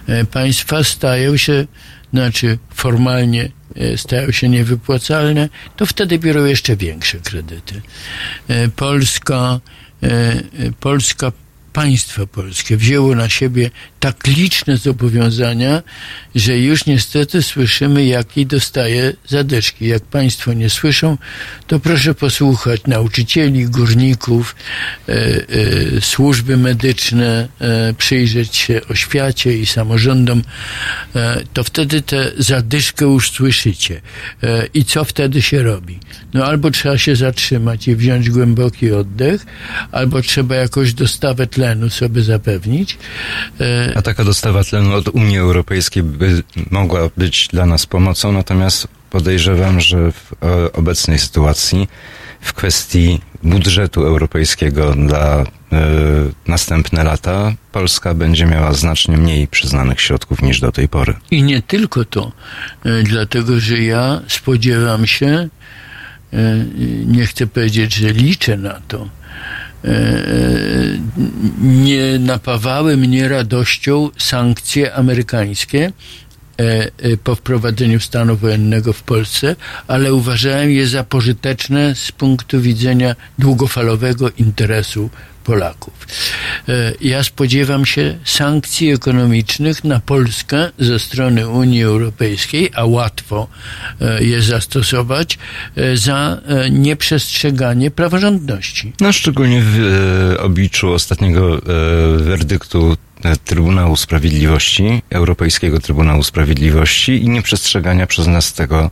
Speaker 3: E, Państwa stają się, znaczy formalnie e, stają się niewypłacalne, to wtedy biorą jeszcze większe kredyty. E, Polska, e, e, Polska, państwo polskie wzięło na siebie tak liczne zobowiązania, że już niestety słyszymy, jakiej dostaje zadyszki. Jak państwo nie słyszą, to proszę posłuchać nauczycieli, górników, e, e, służby medyczne, e, przyjrzeć się oświacie i samorządom, e, to wtedy tę zadyszkę już słyszycie. E, I co wtedy się robi? No albo trzeba się zatrzymać i wziąć głęboki oddech, albo trzeba jakąś dostawę tlenu sobie zapewnić.
Speaker 2: A taka dostawa tlenu od Unii Europejskiej by mogła być dla nas pomocą, natomiast podejrzewam, że w e, obecnej sytuacji, w kwestii budżetu europejskiego dla e, następne lata Polska będzie miała znacznie mniej przyznanych środków niż do tej pory.
Speaker 3: I nie tylko to, e, dlatego że ja spodziewam się, e, nie chcę powiedzieć, że liczę na to, nie napawały mnie radością sankcje amerykańskie e, e, po wprowadzeniu stanu wojennego w Polsce, ale uważałem je za pożyteczne z punktu widzenia długofalowego interesu Polaków. E, Ja spodziewam się sankcji ekonomicznych na Polskę ze strony Unii Europejskiej, a łatwo e, je zastosować e, za e, nieprzestrzeganie praworządności.
Speaker 2: No szczególnie w e, obliczu ostatniego e, werdyktu e, Trybunału Sprawiedliwości, Europejskiego Trybunału Sprawiedliwości i nieprzestrzegania przez nas tego,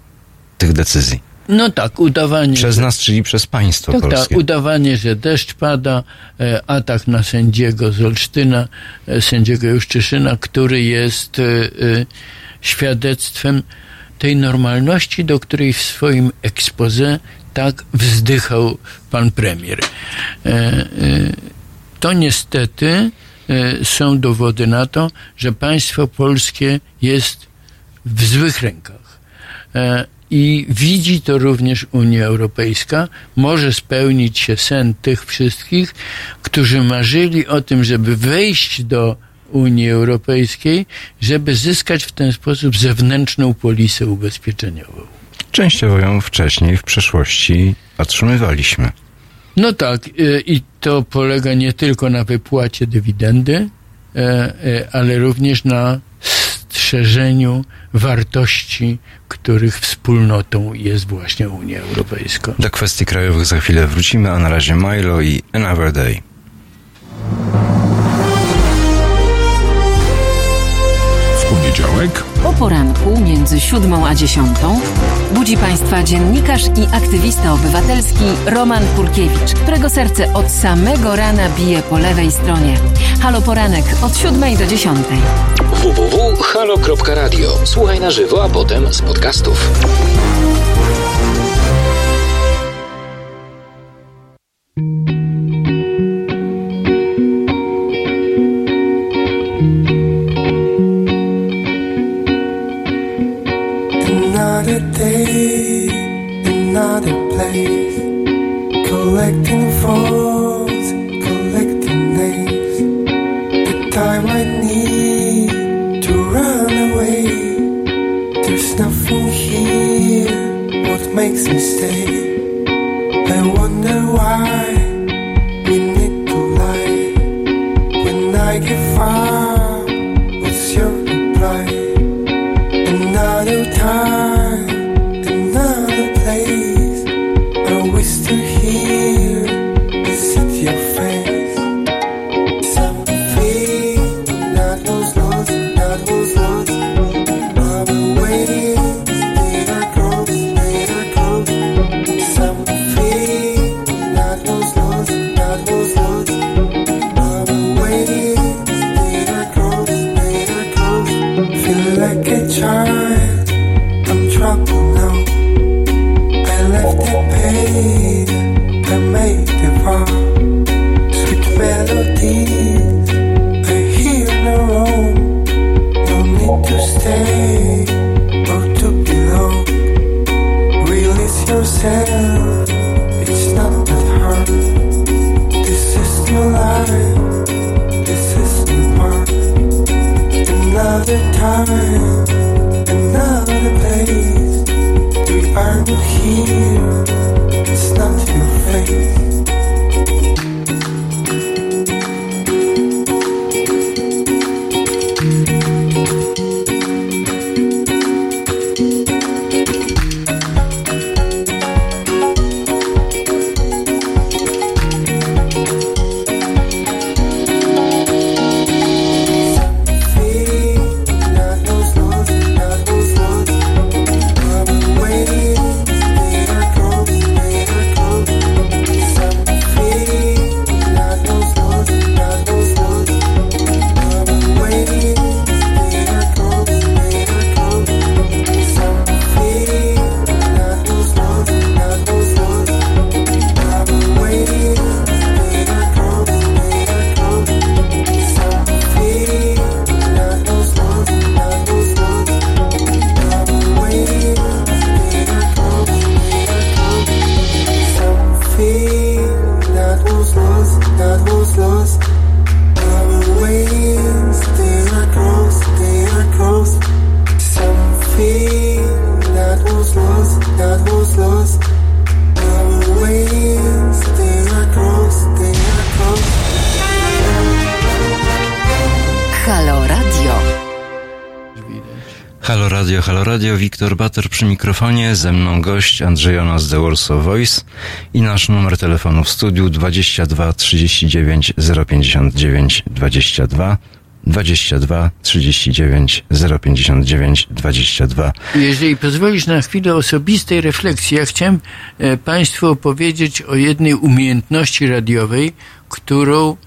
Speaker 2: tych decyzji.
Speaker 3: No tak, udawanie.
Speaker 2: Przez nas, czyli przez państwo
Speaker 3: Tak, tak,
Speaker 2: polskie.
Speaker 3: udawanie, że deszcz pada, e, atak na sędziego z Olsztyna, e, sędziego Juszczyszyna, który jest e, świadectwem tej normalności, do której w swoim expose tak wzdychał pan premier. To niestety są dowody na to, że państwo polskie jest w złych rękach. E, I widzi to również Unia Europejska. Może spełnić się sen tych wszystkich, którzy marzyli o tym, żeby wejść do Unii Europejskiej, żeby zyskać w ten sposób zewnętrzną polisę ubezpieczeniową.
Speaker 2: Częściowo ją wcześniej, w przeszłości otrzymywaliśmy.
Speaker 3: No tak, y, i to polega nie tylko na wypłacie dywidendy, e, e, ale również na strzeżeniu wartości, których wspólnotą jest właśnie Unia Europejska.
Speaker 2: Do kwestii krajowych za chwilę wrócimy, a na razie Milo i Another Day.
Speaker 10: Poniedziałek
Speaker 1: O poranku między siódmą a dziesiątą budzi Państwa dziennikarz i aktywista obywatelski Roman Kurkiewicz, którego serce od samego rana bije po lewej stronie. Halo Poranek od siódmej do dziesiątej.
Speaker 7: www.halo.radio. Słuchaj na żywo, a potem z podcastów.
Speaker 11: Another day, another place. Collecting phones, collecting names. The time I need to run away. There's nothing here, what makes me stay? I wonder why
Speaker 5: Radio,
Speaker 2: Halo Radio, Wiktor Bater przy mikrofonie, ze mną gość Andrzej Jonas z The Warsaw Voice i nasz numer telefonu w studiu 22 39 059 22 22 39 059 22
Speaker 3: Jeżeli pozwolisz na chwilę osobistej refleksji, ja chciałem Państwu opowiedzieć o jednej umiejętności radiowej, którą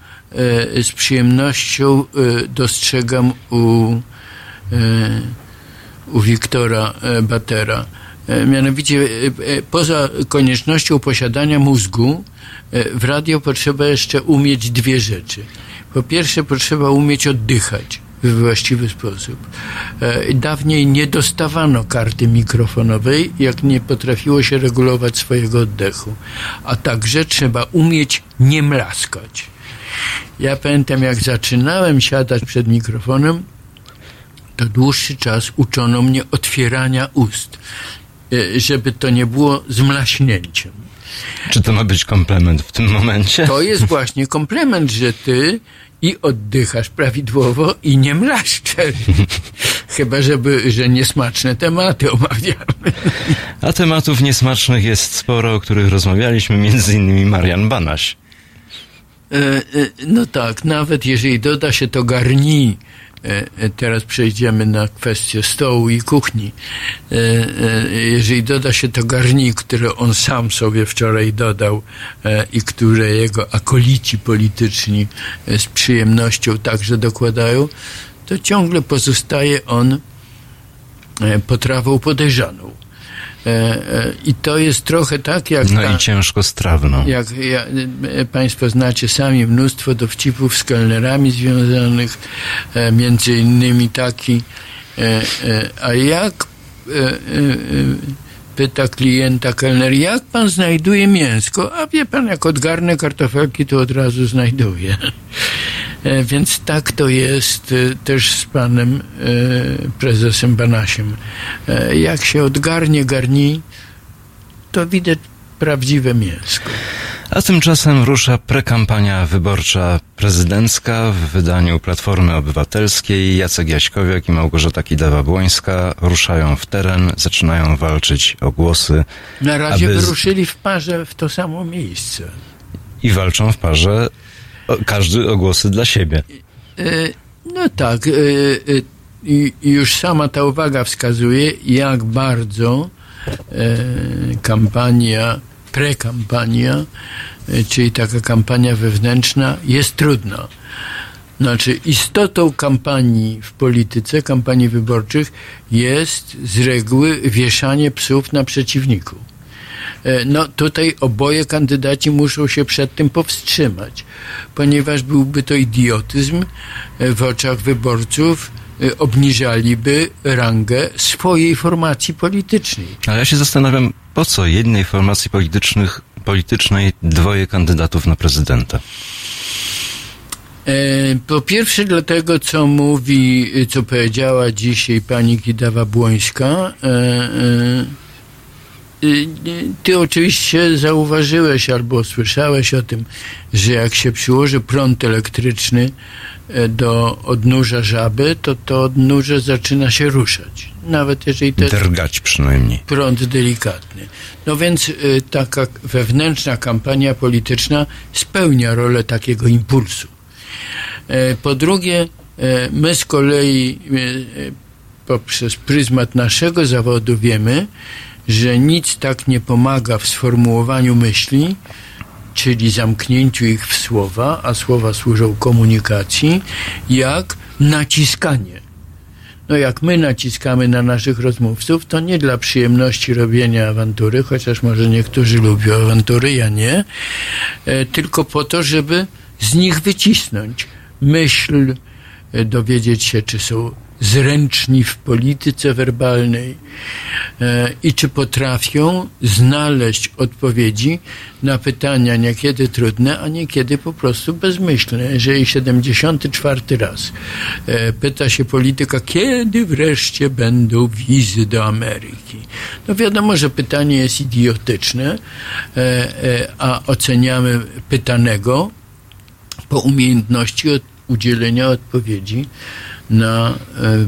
Speaker 3: e, z przyjemnością e, dostrzegam u, e, u Wiktora e, Batera. E, Mianowicie, e, poza koniecznością posiadania mózgu, w radio potrzeba jeszcze umieć dwie rzeczy. Po pierwsze, potrzeba umieć oddychać w właściwy sposób. Dawniej nie dostawano karty mikrofonowej, jak nie potrafiło się regulować swojego oddechu. A także trzeba umieć nie mlaskać. Ja pamiętam, jak zaczynałem siadać przed mikrofonem, to dłuższy czas uczono mnie otwierania ust, e, żeby to nie było zmlaśnięciem.
Speaker 2: Czy to ma być komplement w tym momencie?
Speaker 3: To jest właśnie komplement, że ty i oddychasz prawidłowo i nie mlaszczesz. Chyba, żeby, że niesmaczne tematy omawiamy.
Speaker 2: A tematów niesmacznych jest sporo, o których rozmawialiśmy, między innymi Marian Banaś.
Speaker 3: E, e, No tak, nawet jeżeli doda się to garni, teraz przejdziemy na kwestię stołu i kuchni, E, e, jeżeli doda się to garni, które on sam sobie wczoraj dodał e, i które jego akolici polityczni e, z przyjemnością także dokładają, to ciągle pozostaje on e, potrawą podejrzaną. E, e, I to jest trochę tak, jak
Speaker 2: No
Speaker 3: ta-
Speaker 2: i ciężko strawną.
Speaker 3: jak ja, e, Państwo znacie sami mnóstwo dowcipów z kelnerami związanych, między innymi taki, a jak pyta klienta kelner, jak pan znajduje mięsko? A wie pan, jak odgarnę kartofelki, to od razu znajduję. E, Więc tak to jest e, też z panem e, prezesem Banasiem. Jak się odgarnie garni, to widać prawdziwe mięsko.
Speaker 2: A tymczasem rusza prekampania wyborcza prezydencka w wydaniu Platformy Obywatelskiej. Jacek Jaśkowiak i Małgorzata Kidawa-Błońska ruszają w teren, zaczynają walczyć o głosy
Speaker 3: Na razie
Speaker 2: Aby
Speaker 3: wyruszyli w parze w to samo miejsce.
Speaker 2: i walczą w parze, każdy o głosy dla siebie.
Speaker 3: E, No tak, i i już sama ta uwaga wskazuje, jak bardzo e, kampania, prekampania, e, czyli taka kampania wewnętrzna jest trudna. Znaczy, istotą kampanii w polityce, kampanii wyborczych jest z reguły wieszanie psów na przeciwniku. E, No tutaj oboje kandydaci muszą się przed tym powstrzymać, ponieważ byłby to idiotyzm e, w oczach wyborców, e, obniżaliby rangę swojej formacji politycznej.
Speaker 2: Ale ja się zastanawiam, po co jednej formacji politycznych, politycznej dwoje kandydatów na prezydenta?
Speaker 3: Po pierwsze dlatego, co mówi, co powiedziała dzisiaj pani Kidawa-Błońska, ty oczywiście zauważyłeś albo słyszałeś o tym, że jak się przyłoży prąd elektryczny e, do odnóża żaby, to to odnóże zaczyna się ruszać. Nawet jeżeli to jest
Speaker 2: Drgać przynajmniej.
Speaker 3: prąd delikatny. No więc y, taka wewnętrzna kampania polityczna spełnia rolę takiego impulsu. E, Po drugie, e, my z kolei poprzez pryzmat naszego zawodu wiemy, że nic tak nie pomaga w sformułowaniu myśli, czyli zamknięciu ich w słowa, a słowa służą komunikacji, jak naciskanie. No jak my naciskamy na naszych rozmówców, to nie dla przyjemności robienia awantury, chociaż może niektórzy lubią awantury, ja nie, e, tylko po to, żeby z nich wycisnąć myśl, e, dowiedzieć się, czy są zręczni w polityce werbalnej e, i czy potrafią znaleźć odpowiedzi na pytania niekiedy trudne, a niekiedy po prostu bezmyślne. Jeżeli 74 raz e, pyta się polityka, kiedy wreszcie będą wizy do Ameryki? No wiadomo, że pytanie jest idiotyczne, e, a oceniamy pytanego po umiejętności udzielenia odpowiedzi na e,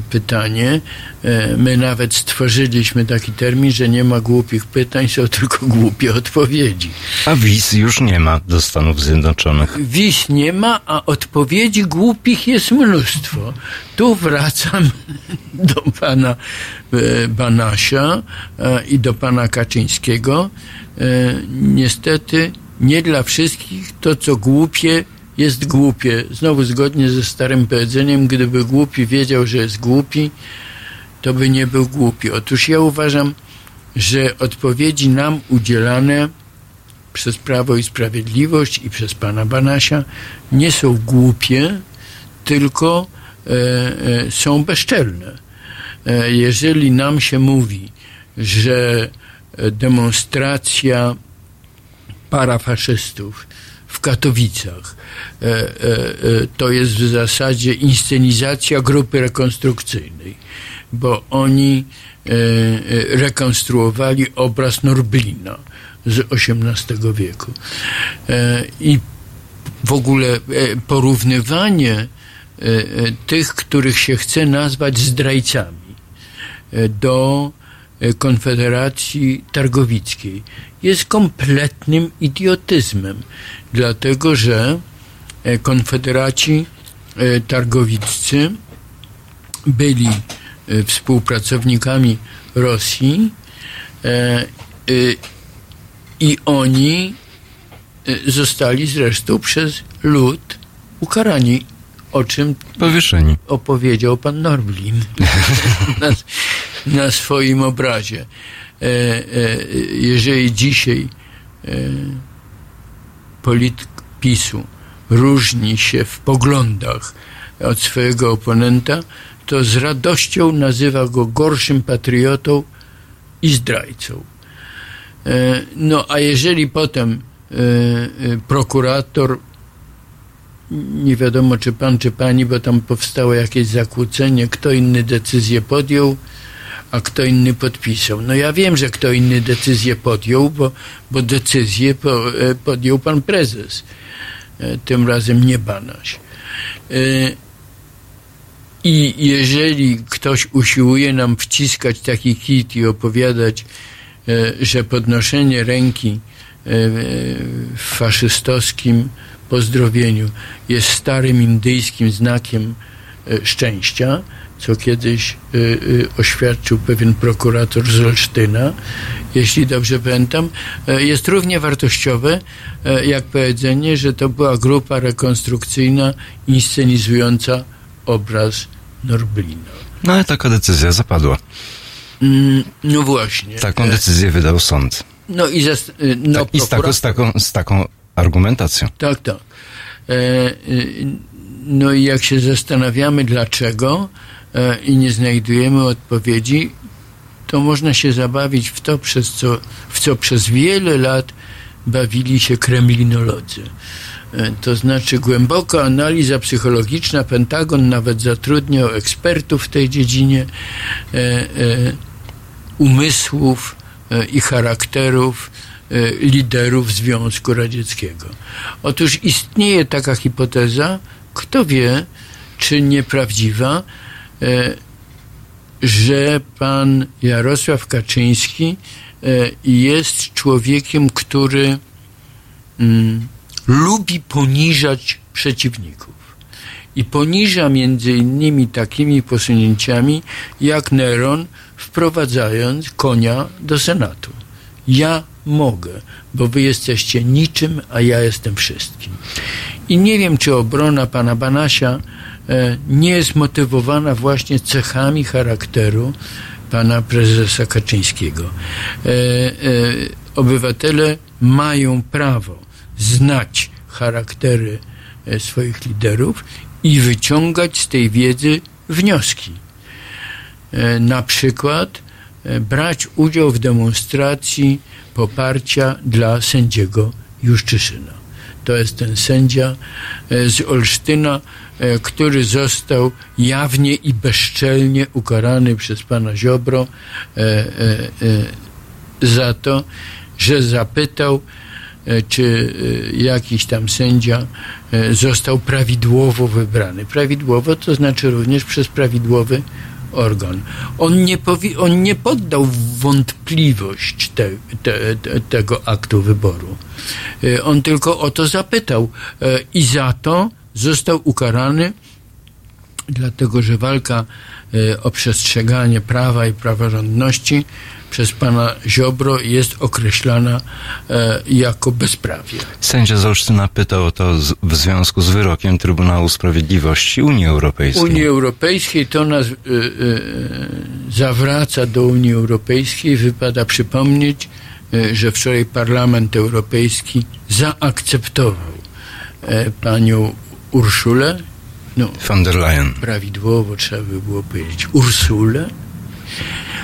Speaker 3: pytanie. E, my nawet stworzyliśmy taki termin, że nie ma głupich pytań, są tylko głupie odpowiedzi.
Speaker 2: A wiz już nie ma do Stanów Zjednoczonych.
Speaker 3: Wiz nie ma, a odpowiedzi głupich jest mnóstwo. Tu wracam do pana e, Banasia i do pana Kaczyńskiego. Niestety nie dla wszystkich to, co głupie, jest głupie. Znowu zgodnie ze starym powiedzeniem, gdyby głupi wiedział, że jest głupi, to by nie był głupi. Otóż ja uważam, że odpowiedzi nam udzielane przez Prawo i Sprawiedliwość i przez pana Banasia nie są głupie, tylko e, e, są bezczelne. E, jeżeli nam się mówi, że demonstracja parafaszystów Katowicach e, e, e, to jest w zasadzie inscenizacja grupy rekonstrukcyjnej, bo oni rekonstruowali obraz Norblina z XVIII wieku. I w ogóle porównywanie tych, których się chce nazwać zdrajcami do Konfederacji Targowickiej jest kompletnym idiotyzmem, dlatego że e, konfederaci e, targowiccy byli e, współpracownikami Rosji e, e, i oni e, zostali zresztą przez lud ukarani, o czym
Speaker 2: Powieszeni.
Speaker 3: opowiedział pan Norblin na, swoim obrazie. E, e, jeżeli dzisiaj e, polityk PiSu różni się w poglądach od swojego oponenta, to z radością nazywa go gorszym patriotą i zdrajcą. E, No a jeżeli potem e, e, prokurator nie wiadomo czy pan, czy pani, bo tam powstało jakieś zakłócenie, kto inny decyzję podjął, a kto inny podpisał. No ja wiem, że kto inny decyzję podjął, bo, bo decyzję e, podjął pan prezes. E, Tym razem nie Banaś. E, I jeżeli ktoś usiłuje nam wciskać taki kit i opowiadać, że podnoszenie ręki w faszystowskim pozdrowieniu jest starym indyjskim znakiem szczęścia, co kiedyś e, e, oświadczył pewien prokurator z Olsztyna, jeśli dobrze pamiętam, e, jest równie wartościowe e, jak powiedzenie, że to była grupa rekonstrukcyjna inscenizująca obraz Norblina.
Speaker 2: No ale taka decyzja zapadła.
Speaker 3: Mm, No właśnie.
Speaker 2: Taką
Speaker 3: E,
Speaker 2: decyzję wydał sąd.
Speaker 3: No i, zas- e, no,
Speaker 2: Tak, I z taką, z, taką, z taką argumentacją.
Speaker 3: Tak, tak. E, e, no i jak się zastanawiamy dlaczego e, i nie znajdujemy odpowiedzi, to można się zabawić w to, przez co, w co przez wiele lat bawili się kremlinolodzy. E, To znaczy głęboka analiza psychologiczna, Pentagon nawet zatrudniał ekspertów w tej dziedzinie e, e, umysłów e, i charakterów e, liderów Związku Radzieckiego. Otóż istnieje taka hipoteza, kto wie, czy nieprawdziwa, e, że pan Jarosław Kaczyński e, jest człowiekiem, który mm, lubi poniżać przeciwników. I poniża między innymi takimi posunięciami, jak Neron wprowadzając konia do Senatu. Ja mogę, bo wy jesteście niczym, a ja jestem wszystkim. I nie wiem, czy obrona pana Banasia e, nie jest motywowana właśnie cechami charakteru pana prezesa Kaczyńskiego. E, e, obywatele mają prawo znać charaktery swoich liderów i wyciągać z tej wiedzy wnioski. na przykład brać udział w demonstracji poparcia dla sędziego Juszczyszyna. To jest ten sędzia e, z Olsztyna, e, który został jawnie i bezczelnie ukarany przez pana Ziobro e, e, e, za to, że zapytał, e, czy e, jakiś tam sędzia e, został prawidłowo wybrany. Prawidłowo to znaczy również przez prawidłowy organ. On nie, powi- on nie poddał wątpliwość te, te, te, tego aktu wyboru. E, On tylko o to zapytał e, i za to został ukarany dlatego że walka e, o przestrzeganie prawa i praworządności przez pana Ziobro jest określana e, jako bezprawie.
Speaker 2: Sędzia z Olsztyna pytał o to z, w związku z wyrokiem Trybunału Sprawiedliwości Unii Europejskiej.
Speaker 3: Unii Europejskiej to nas y, y, zawraca do Unii Europejskiej. Wypada przypomnieć, y, że wczoraj Parlament Europejski zaakceptował e, panią Urszulę, no,
Speaker 2: Von der Leyen.
Speaker 3: prawidłowo trzeba by było powiedzieć Ursulę,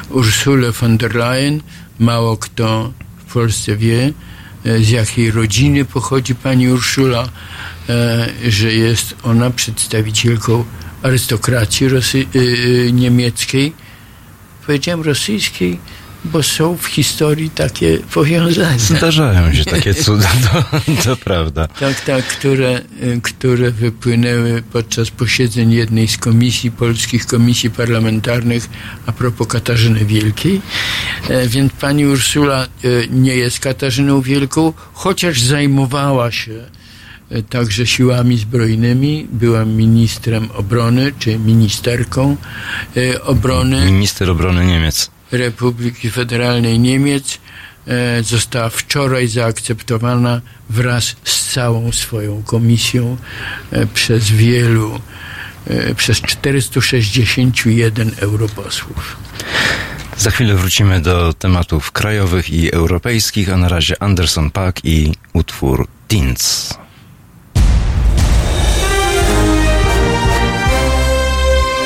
Speaker 3: Ursulę von der Leyen. Mało kto w Polsce wie, e, z jakiej rodziny pochodzi pani Urszula, e, że jest ona przedstawicielką arystokracji Rosy, y, niemieckiej. Powiedziałem rosyjskiej, bo są w historii takie powiązania.
Speaker 2: Zdarzają się takie cuda, to, to prawda.
Speaker 3: Tak, tak, które, y, które wypłynęły podczas posiedzeń jednej z komisji, polskich komisji parlamentarnych a propos Katarzyny Wielkiej. E, Więc pani Ursula y, nie jest Katarzyną Wielką, chociaż zajmowała się y, także siłami zbrojnymi. Była ministrem obrony, czy ministerką obrony.
Speaker 2: Minister obrony Niemiec.
Speaker 3: Republiki Federalnej Niemiec e, została wczoraj zaakceptowana wraz z całą swoją komisją e, przez wielu, e, przez 461 europosłów.
Speaker 2: Za chwilę wrócimy do tematów krajowych i europejskich, a na razie Anderson Paak i utwór Teens.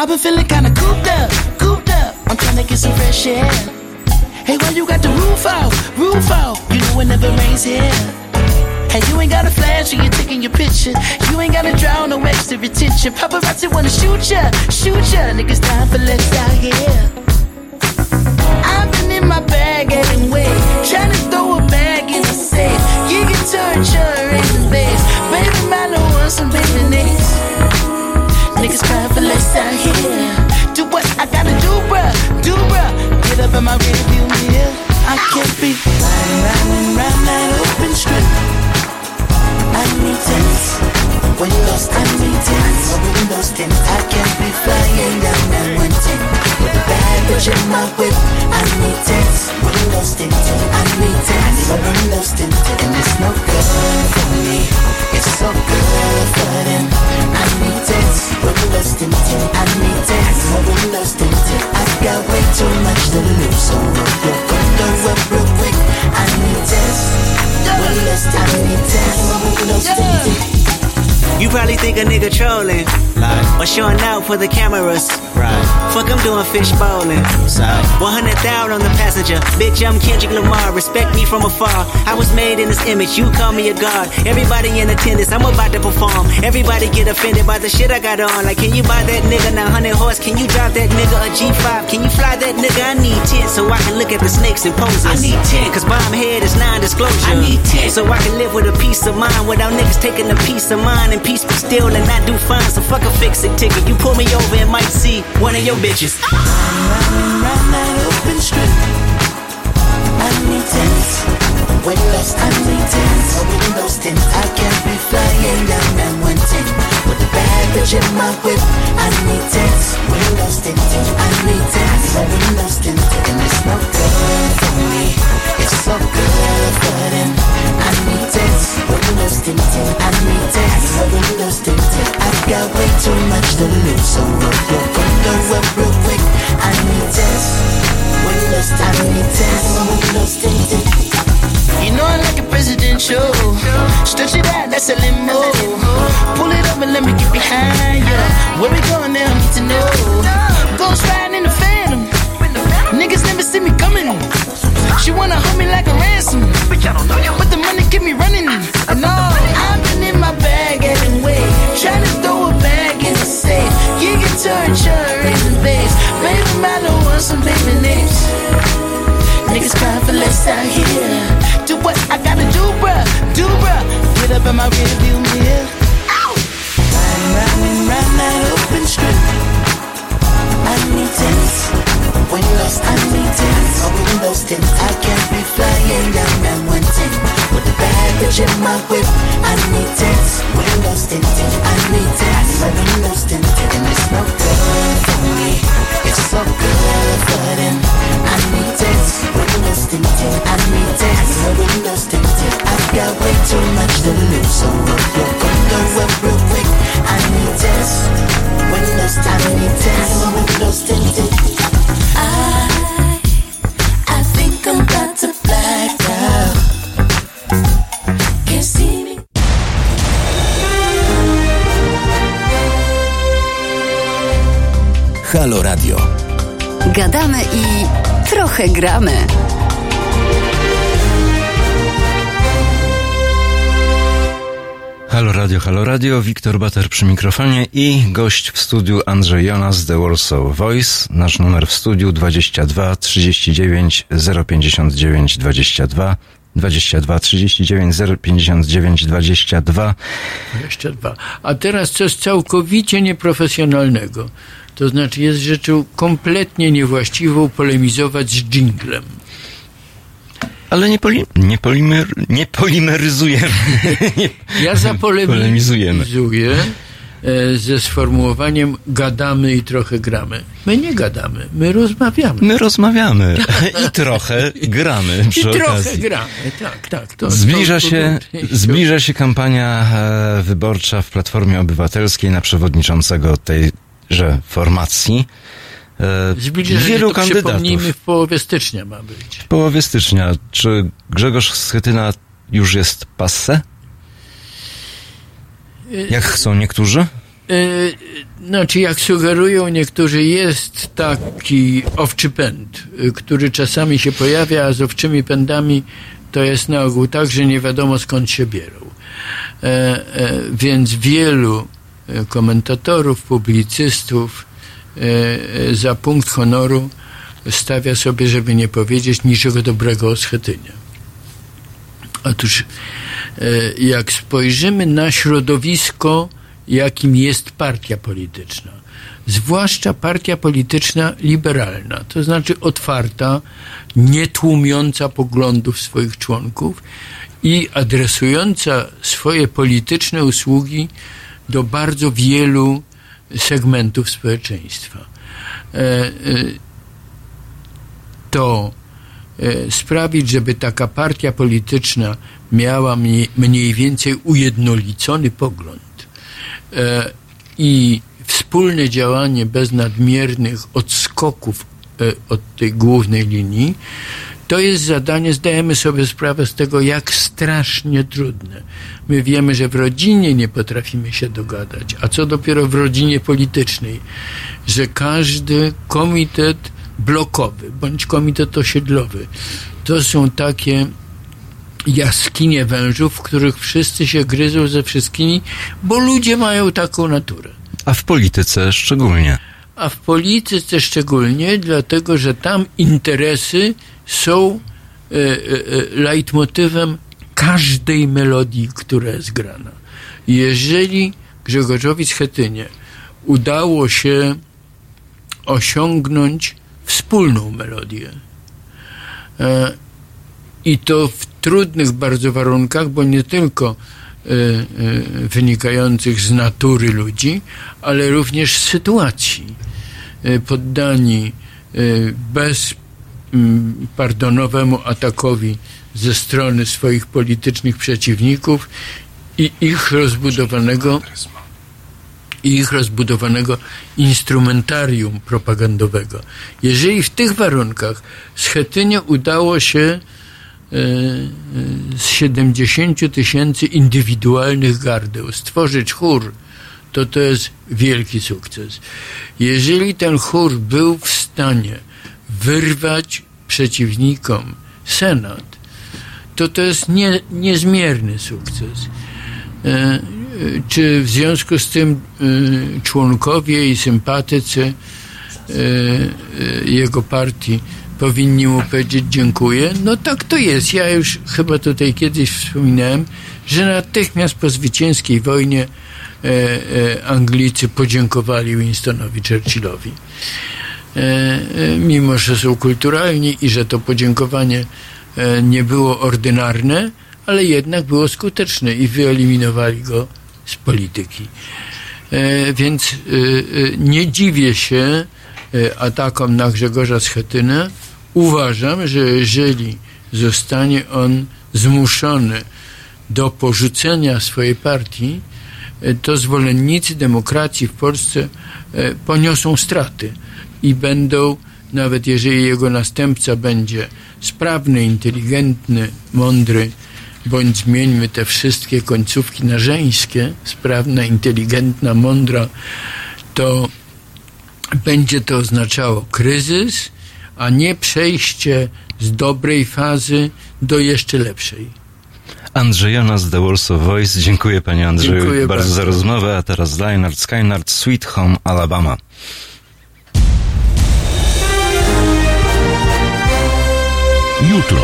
Speaker 12: I've been feeling kinda cooped up, cooped up. I'm trying to get some fresh air. Hey, why you got the roof out, roof out? You know it never rains here. Hey, you ain't got a flash when you're taking your picture. You ain't gotta draw no extra attention. Paparazzi wanna shoot ya, shoot ya. Niggas time for less out here. I've been in my bag getting anyway, trying to throw a bag in the safe. You can turn your in bass. Baby, man, I want some baby names. Niggas crying for less out here. Do what I gotta do, bruh, do bruh. Get up in my rearview mirror. I can't be riding round and round that open strip. I need tents. When lost, I need tents. Windows tint. I can't be flying down that one ten. With a bad Pushing my whip, I need it. We're lost in it. I need it. We're lost in it. And it's no good for me. It's so good for them. I need it. We're lost in it. I need it. We're lost in it. I've got way too much to lose, so we'll go up real quick. I need it. We're lost. I need it. We're lost in it.
Speaker 13: You probably think a nigga trolling. Like, or showing out for the cameras. Right. Fuck, I'm doing fish bowling. Side. 100,000 on the passenger. Bitch, I'm Kendrick Lamar. Respect me from afar. I was made in this image. You call me a god. Everybody in attendance. I'm about to perform. Everybody get offended by the shit I got on. Like, can you buy that nigga 900 horse? Can you drive that nigga a G5? Can you fly that nigga? I need 10 so I can look at the snakes and poses.
Speaker 12: I need 10.
Speaker 13: Cause bomb head is non-disclosure.
Speaker 12: I need 10.
Speaker 13: So I can live with a peace of mind without niggas taking a piece of mind and peace be still and not do fine. So fuck a fix it ticket. You pull me over and might see one of your bitches.
Speaker 12: Round that open strip. I need tents. When lost, I need tents. Windows tint. I can't be flying down that one ten. With a bad bitch in my whip. I need tits, windows tinted. I need my windows tinted. And it's no good for me. It's so good for them. I need tits, windows tinted. I need tits, my windows tinted. I've got way too much to lose, so roll your window up real quick. I need tits, windows tinted. I need tits, my windows tinted. You know I like a presidential. Stretch it out, that's a limo. Pull it up and let me get behind you. Where we going now? Need to know. Ghost riding in the phantom. Niggas never see me coming. She wanna hold me like a ransom. But i don't know you with the money keep me running. And No, I've been in my bag anyway. Trying to throw a bag in the safe. You guitar and church and bass. Baby, I don't want some baby names. Niggas crying for less out here. Do what I gotta do, bruh, do bruh. Get up in my rear view mirror. Riding round and round that open strip. I need tents. Windows, I need tents. My windows tint. I can't be flying down one ten with bad bitch in my whip. I need tents. Windows tinted. I need tents. My windows tinted, and it's no good for me. It's so good for them. I need tents. Windows tinted. I need tents. My windows tinted. I've got way too much to lose, so roll your window up real quick. I need tents. Windows. I need tents. My windows tinted.
Speaker 8: Halo Radio.
Speaker 5: Gadamy i trochę gramy.
Speaker 2: Halo Radio, Halo Radio, Wiktor Bater przy mikrofonie i gość w studiu Andrzej Jonas, The Warsaw Voice. Nasz numer w studiu 22 39 059 22 22 39 059 22
Speaker 3: 22. A teraz coś całkowicie nieprofesjonalnego. To znaczy jest rzeczą kompletnie niewłaściwą polemizować z dżinglem.
Speaker 2: Ale nie, poli, nie, polimer, nie polimeryzujemy. Nie
Speaker 3: Ja
Speaker 2: polemizujemy.
Speaker 3: zapolemizuję e, ze sformułowaniem gadamy i trochę gramy. My nie gadamy, my rozmawiamy.
Speaker 2: My rozmawiamy i trochę gramy
Speaker 3: I
Speaker 2: przy
Speaker 3: trochę
Speaker 2: okazji.
Speaker 3: gramy, tak, tak. To,
Speaker 2: Zbliża
Speaker 3: to,
Speaker 2: się,
Speaker 3: to,
Speaker 2: zbliża się kampania e, wyborcza w Platformie Obywatelskiej na przewodniczącego tejże formacji. E,
Speaker 3: Zbliża się,
Speaker 2: Wielu
Speaker 3: to
Speaker 2: kandydatów.
Speaker 3: przypomnijmy, w połowie stycznia ma być.
Speaker 2: W połowie stycznia. Czy Grzegorz Schetyna już jest passe? Jak chcą niektórzy?
Speaker 3: Znaczy, jak sugerują niektórzy, jest taki owczy pęd, y, który czasami się pojawia, a z owczymi pędami to jest na ogół tak, że nie wiadomo skąd się bierą. E, e, Więc wielu komentatorów, publicystów e, e, za punkt honoru stawia sobie, żeby nie powiedzieć niczego dobrego o Schetynie. Otóż, e, jak spojrzymy na środowisko, jakim jest partia polityczna, zwłaszcza partia polityczna liberalna, to znaczy otwarta, nie tłumiąca poglądów swoich członków i adresująca swoje polityczne usługi do bardzo wielu segmentów społeczeństwa. E, e, To e, sprawić, żeby taka partia polityczna miała mniej, mniej więcej ujednolicony pogląd i wspólne działanie bez nadmiernych odskoków od tej głównej linii, to jest zadanie, zdajemy sobie sprawę z tego, jak strasznie trudne. My wiemy, że w rodzinie nie potrafimy się dogadać, a co dopiero w rodzinie politycznej, że każdy komitet blokowy bądź komitet osiedlowy to są takie jaskinie wężów, w których wszyscy się gryzą ze wszystkimi, bo ludzie mają taką naturę.
Speaker 2: A w polityce szczególnie.
Speaker 3: A w polityce szczególnie, dlatego że tam interesy są e, e, e, leitmotywem każdej melodii, która jest grana. Jeżeli Grzegorzowi Schetynie udało się osiągnąć wspólną melodię, i to w trudnych bardzo warunkach, bo nie tylko wynikających z natury ludzi, ale również z sytuacji. Poddani e, bezpardonowemu atakowi ze strony swoich politycznych przeciwników i ich rozbudowanego i ich rozbudowanego instrumentarium propagandowego. Jeżeli w tych warunkach Schetynie udało się e, e, z 70 tysięcy indywidualnych gardeł stworzyć chór, to to jest wielki sukces. Jeżeli ten chór był w stanie wyrwać przeciwnikom Senat, to to jest nie, niezmierny sukces. E, e, Czy w związku z tym e, członkowie i sympatycy jego partii powinni mu powiedzieć dziękuję? No tak to jest. Ja już chyba tutaj kiedyś wspominałem, że natychmiast po zwycięskiej wojnie Anglicy podziękowali Winstonowi Churchillowi. E, e, mimo że są kulturalni i że to podziękowanie e, nie było ordynarne, ale jednak było skuteczne i wyeliminowali go z polityki. Więc nie dziwię się atakom na Grzegorza Schetynę. Uważam, że jeżeli zostanie on zmuszony do porzucenia swojej partii, to zwolennicy demokracji w Polsce poniosą straty i będą, nawet jeżeli jego następca będzie sprawny, inteligentny, mądry, bądź zmieńmy te wszystkie końcówki na żeńskie, sprawna, inteligentna, mądra, to będzie to oznaczało kryzys, a nie przejście z dobrej fazy do jeszcze lepszej.
Speaker 2: Andrzej Jonas, The Warsaw Voice. Dziękuję panie Andrzeju
Speaker 3: Dziękuję
Speaker 2: bardzo,
Speaker 3: bardzo.
Speaker 2: za rozmowę, a teraz Leinart Skynard, Sweet Home Alabama.
Speaker 10: Jutro.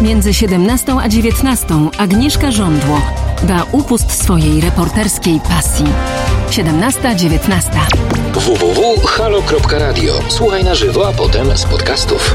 Speaker 1: Między 17 a 19 Agnieszka Żądło da upust swojej reporterskiej pasji. 17-19.
Speaker 7: www.halo.radio. Słuchaj na żywo, a potem z podcastów.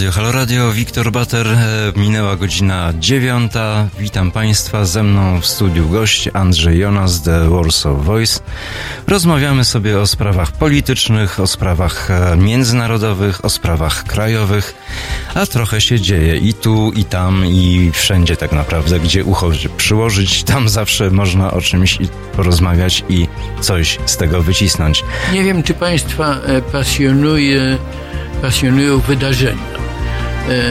Speaker 2: Radio, Halo Radio, Wiktor Bater, e, minęła godzina dziewiąta. Witam Państwa, ze mną w studiu gość Andrzej Jonas, The Warsaw Voice. Rozmawiamy sobie o sprawach politycznych, o sprawach e, międzynarodowych, o sprawach krajowych, a trochę się dzieje i tu, i tam, i wszędzie tak naprawdę, gdzie ucho przyłożyć, tam zawsze można o czymś porozmawiać i coś z tego wycisnąć.
Speaker 3: Nie wiem, czy Państwa e, pasjonuje, pasjonują wydarzenia. E, e,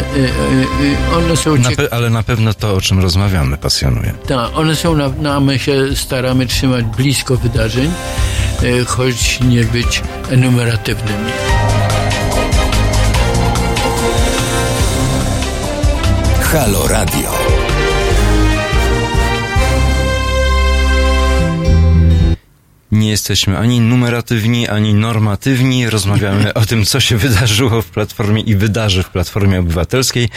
Speaker 3: e, One są
Speaker 2: Na pe- ale na pewno to, o czym rozmawiamy, pasjonuje.
Speaker 3: Tak, one są na, na my się staramy trzymać blisko wydarzeń, choć nie być enumeratywnymi.
Speaker 8: Halo Radio.
Speaker 2: Nie jesteśmy ani numeratywni, ani normatywni. Rozmawiamy o tym, co się wydarzyło w Platformie i wydarzy w Platformie Obywatelskiej,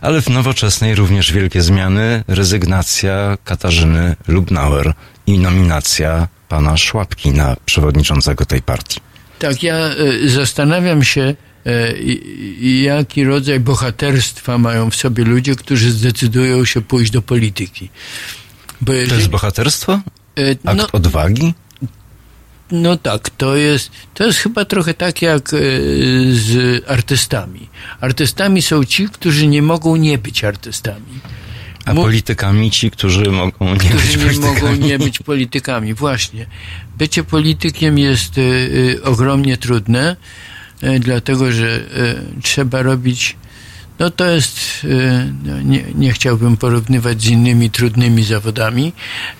Speaker 2: ale w nowoczesnej również wielkie zmiany. Rezygnacja Katarzyny Lubnauer i nominacja pana Szłapki na przewodniczącego tej partii.
Speaker 3: Tak, ja e, zastanawiam się, e, jaki rodzaj bohaterstwa mają w sobie ludzie, którzy zdecydują się pójść do polityki. Bo
Speaker 2: To
Speaker 3: jeżeli,
Speaker 2: jest bohaterstwo?
Speaker 3: e,
Speaker 2: Akt
Speaker 3: no,
Speaker 2: odwagi?
Speaker 3: No tak, to jest, to jest chyba trochę tak jak e, z artystami. Artystami są ci, którzy nie mogą nie być artystami.
Speaker 2: A
Speaker 3: Mu-
Speaker 2: politykami ci, którzy mogą nie być
Speaker 3: którzy nie
Speaker 2: politykami.
Speaker 3: mogą nie być politykami. Właśnie. Bycie politykiem jest y, y, ogromnie trudne, y, dlatego że trzeba robić. No to jest, y, no, nie, nie chciałbym porównywać z innymi trudnymi zawodami,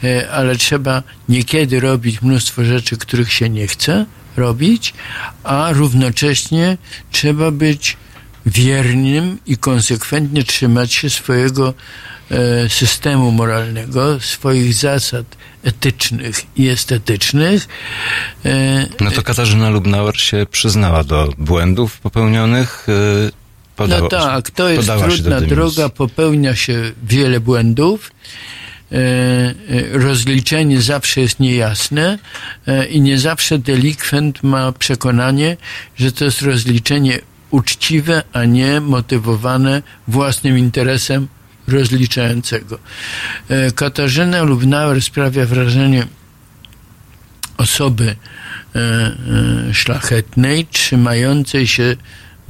Speaker 3: y, ale trzeba niekiedy robić mnóstwo rzeczy, których się nie chce robić, a równocześnie trzeba być wiernym i konsekwentnie trzymać się swojego e, systemu moralnego, swoich zasad etycznych i estetycznych. E,
Speaker 2: No to Katarzyna Lubnauer się przyznała do błędów popełnionych.
Speaker 3: No tak, to jest trudna droga, popełnia się wiele błędów. E, e, rozliczenie zawsze jest niejasne e, i nie zawsze delikwent ma przekonanie, że to jest rozliczenie uczciwe, a nie motywowane własnym interesem rozliczającego. Katarzyna Lubnauer sprawia wrażenie osoby szlachetnej, trzymającej się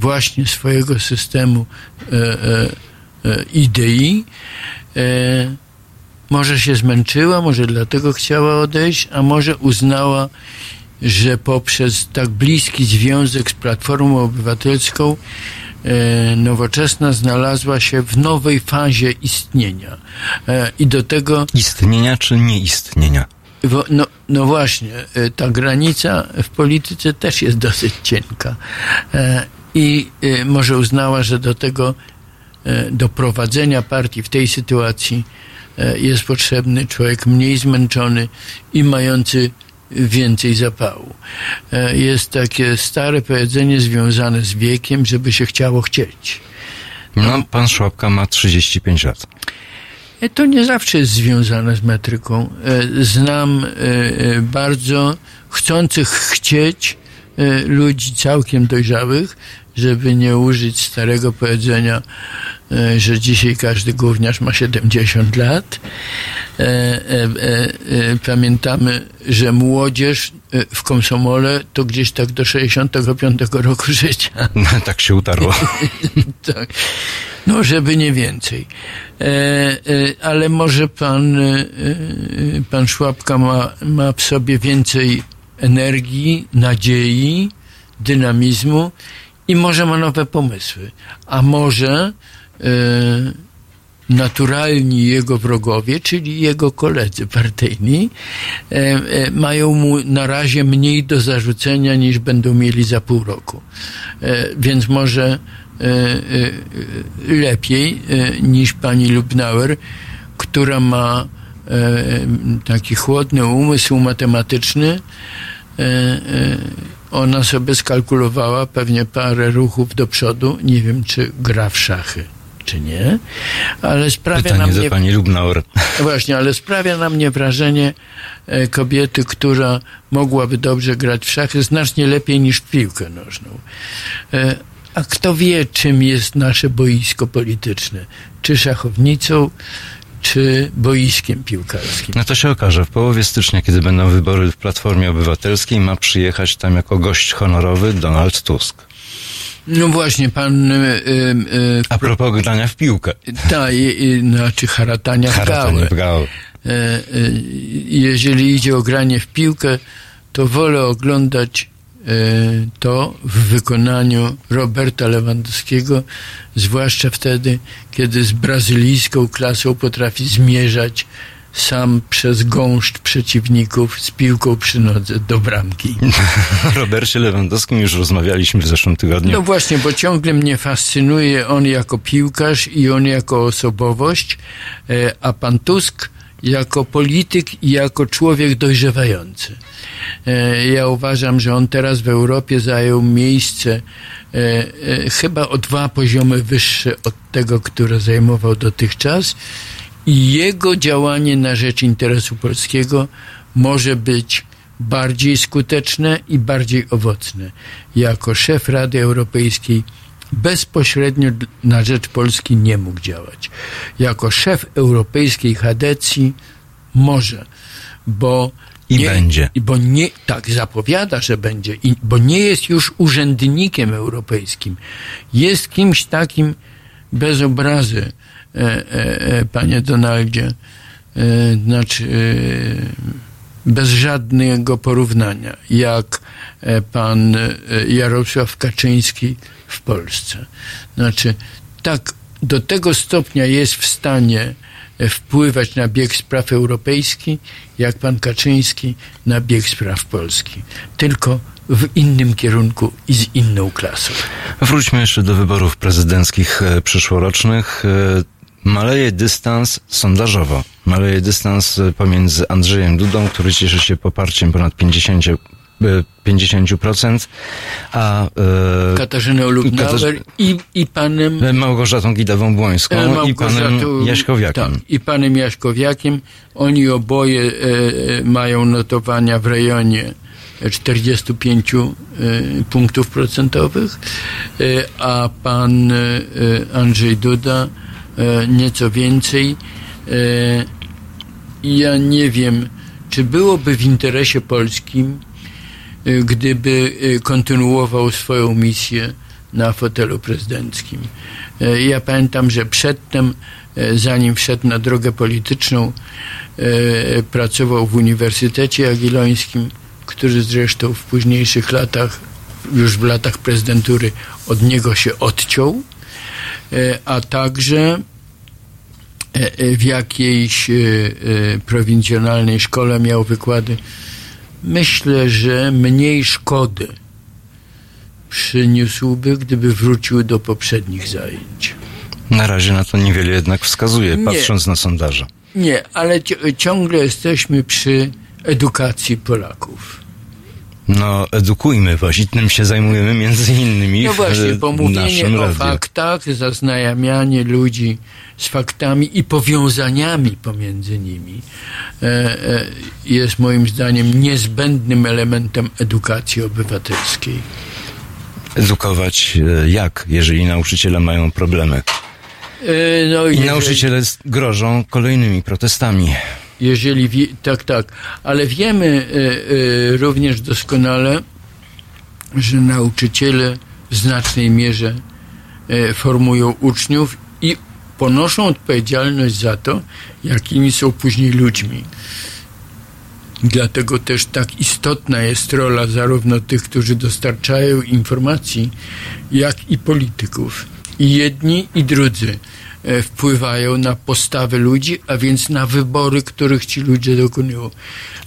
Speaker 3: właśnie swojego systemu e, e, e, idei. E, może się zmęczyła, może dlatego chciała odejść, a może uznała, że poprzez tak bliski związek z Platformą Obywatelską e, nowoczesna znalazła się w nowej fazie istnienia. E, I do tego
Speaker 2: Istnienia czy nieistnienia?
Speaker 3: No, no właśnie, ta granica w polityce też jest dosyć cienka. I e, może uznała, że do tego, e, do prowadzenia partii w tej sytuacji e, jest potrzebny człowiek mniej zmęczony i mający więcej zapału. Jest takie stare powiedzenie związane z wiekiem, żeby się chciało chcieć.
Speaker 2: No, pan Szłapka ma 35 lat.
Speaker 3: To nie zawsze jest związane z metryką. Znam bardzo chcących chcieć ludzi całkiem dojrzałych, żeby nie użyć starego powiedzenia, e, że dzisiaj każdy gówniarz ma 70 lat. E, e, e, e, Pamiętamy, że młodzież e, w komsomole to gdzieś tak do 65 roku życia.
Speaker 2: tak się utarło.
Speaker 3: tak. No, żeby nie więcej. E, e, ale może pan, e, e, pan Szłapka ma, ma w sobie więcej energii, nadziei, dynamizmu i może ma nowe pomysły. A może e, naturalni jego wrogowie, czyli jego koledzy partyjni, e, e, mają mu na razie mniej do zarzucenia niż będą mieli za pół roku. E, więc może e, e, lepiej niż pani Lubnauer, która ma taki chłodny umysł matematyczny. E, e, ona sobie skalkulowała pewnie parę ruchów do przodu. Nie wiem, czy gra w szachy, czy nie, ale sprawia na
Speaker 2: Pytanie
Speaker 3: mnie...
Speaker 2: do pani Lubnauer.
Speaker 3: No Właśnie, ale sprawia na mnie wrażenie e, kobiety, która mogłaby dobrze grać w szachy znacznie lepiej niż w piłkę nożną. A kto wie, czym jest nasze boisko polityczne? Czy szachownicą, czy boiskiem piłkarskim?
Speaker 2: No to się okaże. W połowie stycznia, kiedy będą wybory w Platformie Obywatelskiej, ma przyjechać tam jako gość honorowy Donald Tusk.
Speaker 3: No właśnie, pan... Y, y,
Speaker 2: A propos grania w piłkę.
Speaker 3: Ta, i, i, znaczy haratania w
Speaker 2: Haratanie
Speaker 3: gałę.
Speaker 2: w gałę.
Speaker 3: E, e, jeżeli idzie o granie w piłkę, to wolę oglądać to w wykonaniu Roberta Lewandowskiego, zwłaszcza wtedy, kiedy z brazylijską klasą potrafi zmierzać sam przez gąszcz przeciwników z piłką przy nodze do bramki.
Speaker 2: O Robercie Lewandowskim już rozmawialiśmy w zeszłym tygodniu.
Speaker 3: No właśnie, bo ciągle mnie fascynuje on jako piłkarz i on jako osobowość, e, a pan Tusk jako polityk i jako człowiek dojrzewający. E, Ja uważam, że on teraz w Europie zajął miejsce e, e, chyba o dwa poziomy wyższe od tego, które zajmował dotychczas i jego działanie na rzecz interesu polskiego może być bardziej skuteczne i bardziej owocne. Jako szef Rady Europejskiej bezpośrednio na rzecz Polski nie mógł działać. Jako szef europejskiej chadecji może, bo
Speaker 2: I
Speaker 3: nie,
Speaker 2: będzie.
Speaker 3: Bo nie, tak, zapowiada, że będzie, i, bo nie jest już urzędnikiem europejskim. Jest kimś takim bez obrazy, e, e, e, panie Donaldzie, e, znaczy e, bez żadnego porównania, jak e, pan e, Jarosław Kaczyński w Polsce. Znaczy, tak do tego stopnia jest w stanie e, wpływać na bieg spraw europejski, jak pan Kaczyński na bieg spraw Polski. Tylko w innym kierunku i z inną klasą.
Speaker 2: Wróćmy jeszcze do wyborów prezydenckich przyszłorocznych. E, Maleje dystans sondażowo. Maleje dystans e, pomiędzy Andrzejem Dudą, który cieszy się poparciem ponad 50, e, 50%, a e,
Speaker 3: Katarzyną Lubnauer
Speaker 2: Katarz-
Speaker 3: i, i panem
Speaker 2: e, Małgorzatą Gidawą-Błońską
Speaker 3: E,
Speaker 2: i panem
Speaker 3: Małgorzatą-
Speaker 2: Jaśkowiakiem.
Speaker 3: Tak, i panem Jaśkowiakiem. Oni oboje e, e, mają notowania w rejonie 45 e, punktów procentowych, e, a pan e, Andrzej Duda e, nieco więcej. E, I ja nie wiem, czy byłoby w interesie polskim, e, gdyby e, kontynuował swoją misję na fotelu prezydenckim. E, Ja pamiętam, że przedtem, e, zanim wszedł na drogę polityczną, e, pracował w Uniwersytecie Jagiellońskim, który zresztą w późniejszych latach, już w latach prezydentury, od niego się odciął, e, a także e, e, w jakiejś e, e, prowincjonalnej szkole miał wykłady. Myślę, że mniej szkody przyniósłby, gdyby wrócił do poprzednich zajęć.
Speaker 2: Na razie na to niewiele jednak wskazuje,
Speaker 3: Nie.
Speaker 2: patrząc na sondaże.
Speaker 3: Nie, ale ci- ciągle jesteśmy przy edukacji Polaków.
Speaker 2: No, edukujmy, właśnie tym się zajmujemy między innymi
Speaker 3: No
Speaker 2: w
Speaker 3: właśnie,
Speaker 2: e,
Speaker 3: pomówienie
Speaker 2: naszym
Speaker 3: o faktach, zaznajamianie ludzi z faktami i powiązaniami pomiędzy nimi e, e, jest moim zdaniem niezbędnym elementem edukacji obywatelskiej.
Speaker 2: Edukować e, jak, jeżeli nauczyciele mają problemy.
Speaker 3: No,
Speaker 2: I
Speaker 3: jeżeli-
Speaker 2: nauczyciele grożą kolejnymi protestami.
Speaker 3: Jeżeli wie, tak, tak, ale wiemy e, e, również doskonale, że nauczyciele w znacznej mierze e, formują uczniów i ponoszą odpowiedzialność za to, jakimi są później ludźmi. Dlatego też tak istotna jest rola zarówno tych, którzy dostarczają informacji, jak i polityków. I jedni, i drudzy wpływają na postawę ludzi, a więc na wybory, których ci ludzie dokonują.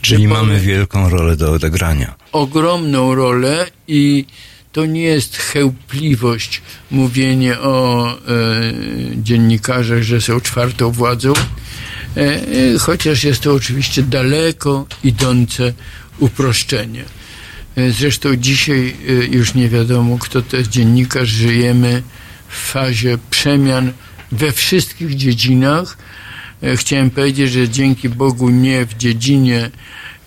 Speaker 2: Czyli
Speaker 3: Wybory-
Speaker 2: mamy wielką rolę do odegrania.
Speaker 3: ogromną rolę i to nie jest chełpliwość mówienie o e, dziennikarzach, że są czwartą władzą, e, e, chociaż jest to oczywiście daleko idące uproszczenie. E, Zresztą dzisiaj e, już nie wiadomo, kto to jest dziennikarz. Żyjemy w fazie przemian we wszystkich dziedzinach. E, Chciałem powiedzieć, że dzięki Bogu nie w dziedzinie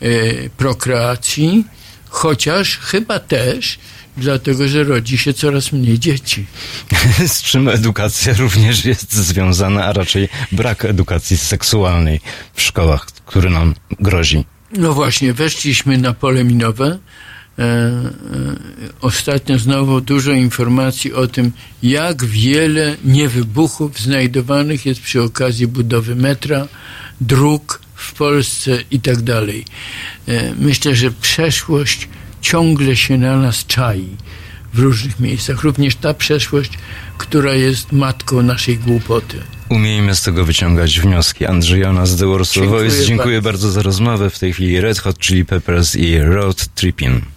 Speaker 3: e, prokreacji, chociaż chyba też dlatego, że rodzi się coraz mniej dzieci.
Speaker 2: Z czym edukacja również jest związana, a raczej brak edukacji seksualnej w szkołach, który nam grozi.
Speaker 3: No właśnie, weszliśmy na pole minowe. E, e, ostatnio znowu dużo informacji o tym, jak wiele niewybuchów znajdowanych jest przy okazji budowy metra, dróg w Polsce i tak dalej. E, myślę, że przeszłość ciągle się na nas czai w różnych miejscach. Również ta przeszłość, która jest matką naszej głupoty.
Speaker 2: Umiejmy z tego wyciągać wnioski. Andrzej Jonas, The Warsaw
Speaker 3: Dziękuję
Speaker 2: Voice, dziękuję
Speaker 3: bardzo.
Speaker 2: bardzo za rozmowę. W tej chwili Red Hot Chili Peppers i Road Trippin'.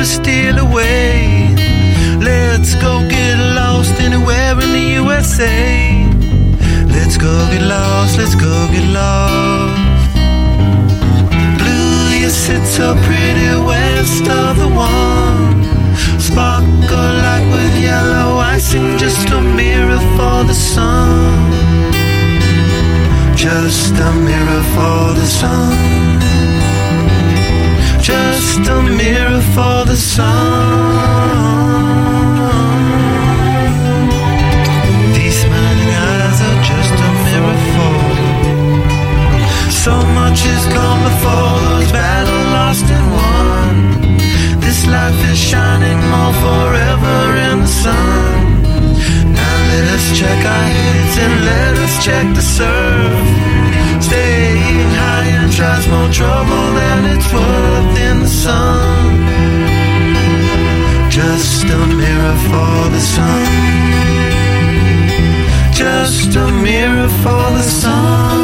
Speaker 14: To steal away. Let's go get lost anywhere in the USA. Let's go get lost, let's go get lost. Blue, you sit so pretty west of the one. Sparkle like with yellow icing, just a mirror for the sun. Just a mirror for the sun. Just a mirror for the sun. These smiling eyes are just a mirror for. So much has gone before those battle lost and won. This life is shining more forever in the sun. Now let us check our heads and let us check the surf. Staying high and tries more trouble than it's worth sun. Just a mirror for the sun. Just a mirror for the sun.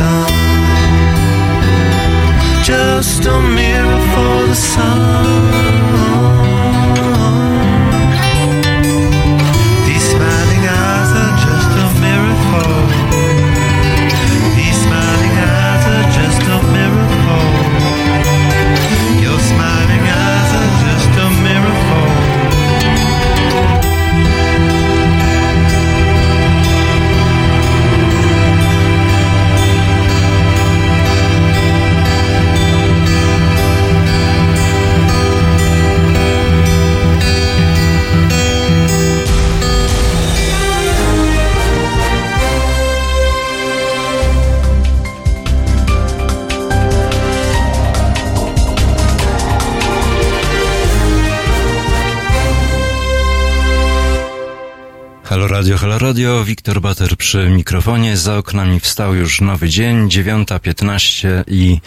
Speaker 14: Sun. Just a mirror for the sun.
Speaker 2: Halo Radio, Wiktor Bater przy mikrofonie. Za oknami wstał już nowy dzień, 9.15 i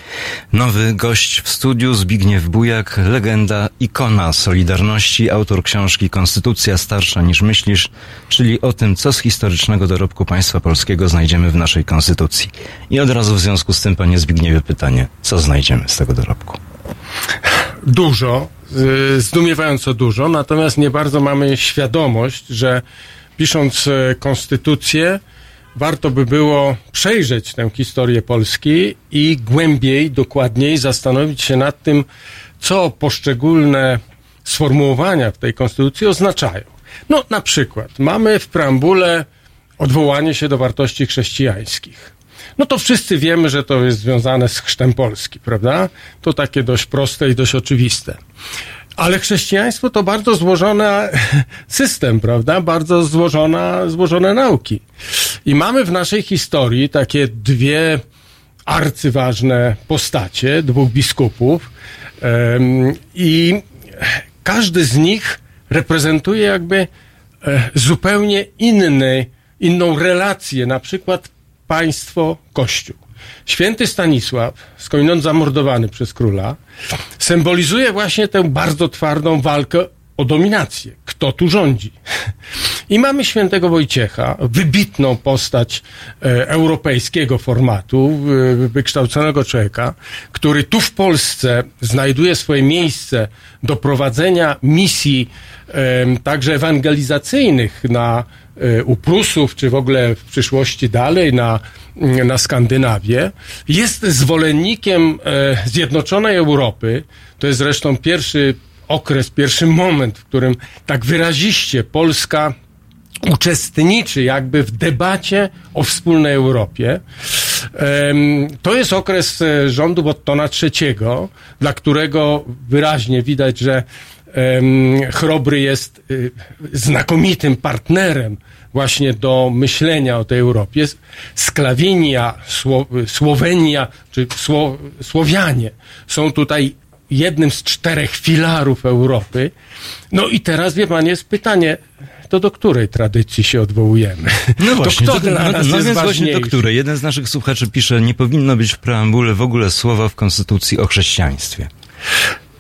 Speaker 2: nowy gość w studiu, Zbigniew Bujak, legenda, ikona Solidarności, autor książki Konstytucja starsza niż myślisz, czyli o tym, co z historycznego dorobku państwa polskiego znajdziemy w naszej konstytucji. I od razu w związku z tym, panie Zbigniewie, pytanie, co znajdziemy z tego dorobku?
Speaker 15: Dużo, y, zdumiewająco dużo, natomiast nie bardzo mamy świadomość, że pisząc e, konstytucję, warto by było przejrzeć tę historię Polski i głębiej, dokładniej zastanowić się nad tym, co poszczególne sformułowania w tej konstytucji oznaczają. No, na przykład, mamy w preambule odwołanie się do wartości chrześcijańskich. No to wszyscy wiemy, że to jest związane z chrztem Polski, prawda? To takie dość proste i dość oczywiste. Ale chrześcijaństwo to bardzo złożony system, prawda? Bardzo złożona, złożone nauki. I mamy w naszej historii takie dwie arcyważne postacie, dwóch biskupów, i każdy z nich reprezentuje jakby e, zupełnie inny, inną relację, na przykład państwo, kościół. Święty Stanisław, skądinąd zamordowany przez króla, symbolizuje właśnie tę bardzo twardą walkę o dominację. Kto tu rządzi? I mamy świętego Wojciecha, wybitną postać e, europejskiego formatu, e, wykształconego człowieka, który tu w Polsce znajduje swoje miejsce do prowadzenia misji e, także ewangelizacyjnych na u Prusów, czy w ogóle w przyszłości dalej na, na Skandynawię. Jest zwolennikiem e, Zjednoczonej Europy. To jest zresztą pierwszy okres, pierwszy moment, w którym tak wyraziście Polska uczestniczy jakby w debacie o wspólnej Europie. To jest okres e, rządu Ottona III, dla którego wyraźnie widać, że Chrobry jest y, znakomitym partnerem właśnie do myślenia o tej Europie. Sklawinia, Sło, Słowenia czy Sło, Słowianie są tutaj jednym z czterech filarów Europy. No i teraz, wie pan, jest pytanie, to do której tradycji się odwołujemy?
Speaker 2: No właśnie,
Speaker 15: to
Speaker 2: to,
Speaker 15: kto dla
Speaker 2: no,
Speaker 15: nas
Speaker 2: no
Speaker 15: jest
Speaker 2: właśnie do której? Jeden z naszych słuchaczy pisze, nie powinno być w preambule w ogóle słowa w Konstytucji o chrześcijaństwie.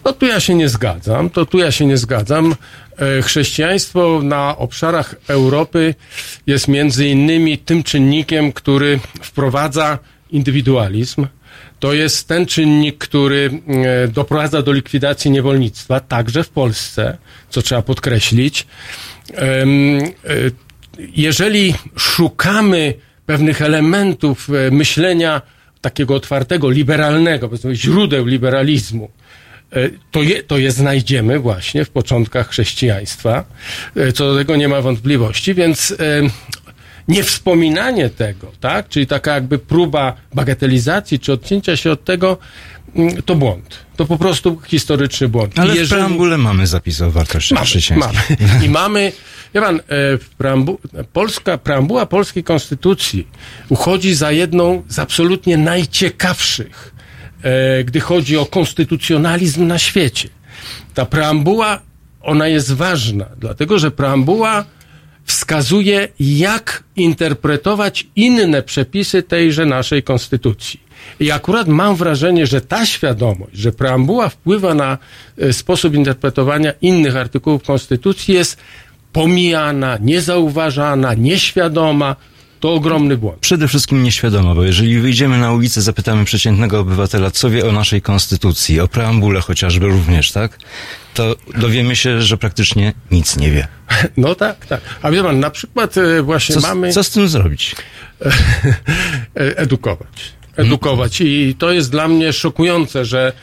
Speaker 15: No tu ja się nie zgadzam, to tu ja się nie zgadzam. E, Chrześcijaństwo na obszarach Europy jest między innymi tym czynnikiem, który wprowadza indywidualizm. To jest ten czynnik, który e, doprowadza do likwidacji niewolnictwa, także w Polsce, co trzeba podkreślić. E, Jeżeli szukamy pewnych elementów myślenia takiego otwartego, liberalnego, źródeł liberalizmu, to je, to je znajdziemy właśnie w początkach chrześcijaństwa. E, Co do tego nie ma wątpliwości, więc e, niewspominanie tego, tak, czyli taka jakby próba bagatelizacji czy odcięcia się od tego, mm, to błąd. To po prostu historyczny błąd.
Speaker 2: Ale
Speaker 15: I
Speaker 2: w preambule mamy zapis o wartościach
Speaker 15: Mamy,
Speaker 2: chrześcijańskich.
Speaker 15: mamy. I mamy, wie pan, e, preambu, Polska, preambuła polskiej konstytucji uchodzi za jedną z absolutnie najciekawszych, e, gdy chodzi o konstytucjonalizm na świecie. Ta preambuła, ona jest ważna, dlatego że preambuła wskazuje, jak interpretować inne przepisy tejże naszej konstytucji. I akurat mam wrażenie, że ta świadomość, że preambuła wpływa na e, sposób interpretowania innych artykułów konstytucji jest pomijana, niezauważana, nieświadoma. To ogromny błąd.
Speaker 2: Przede wszystkim nieświadoma, bo jeżeli wyjdziemy na ulicę, zapytamy przeciętnego obywatela, co wie o naszej konstytucji, o preambule chociażby również, tak? To dowiemy się, że praktycznie nic nie wie.
Speaker 15: No tak, tak. A wie pan, na przykład e, właśnie
Speaker 2: Co,
Speaker 15: mamy...
Speaker 2: co z tym zrobić?
Speaker 15: e, edukować. Edukować. I to jest dla mnie szokujące, że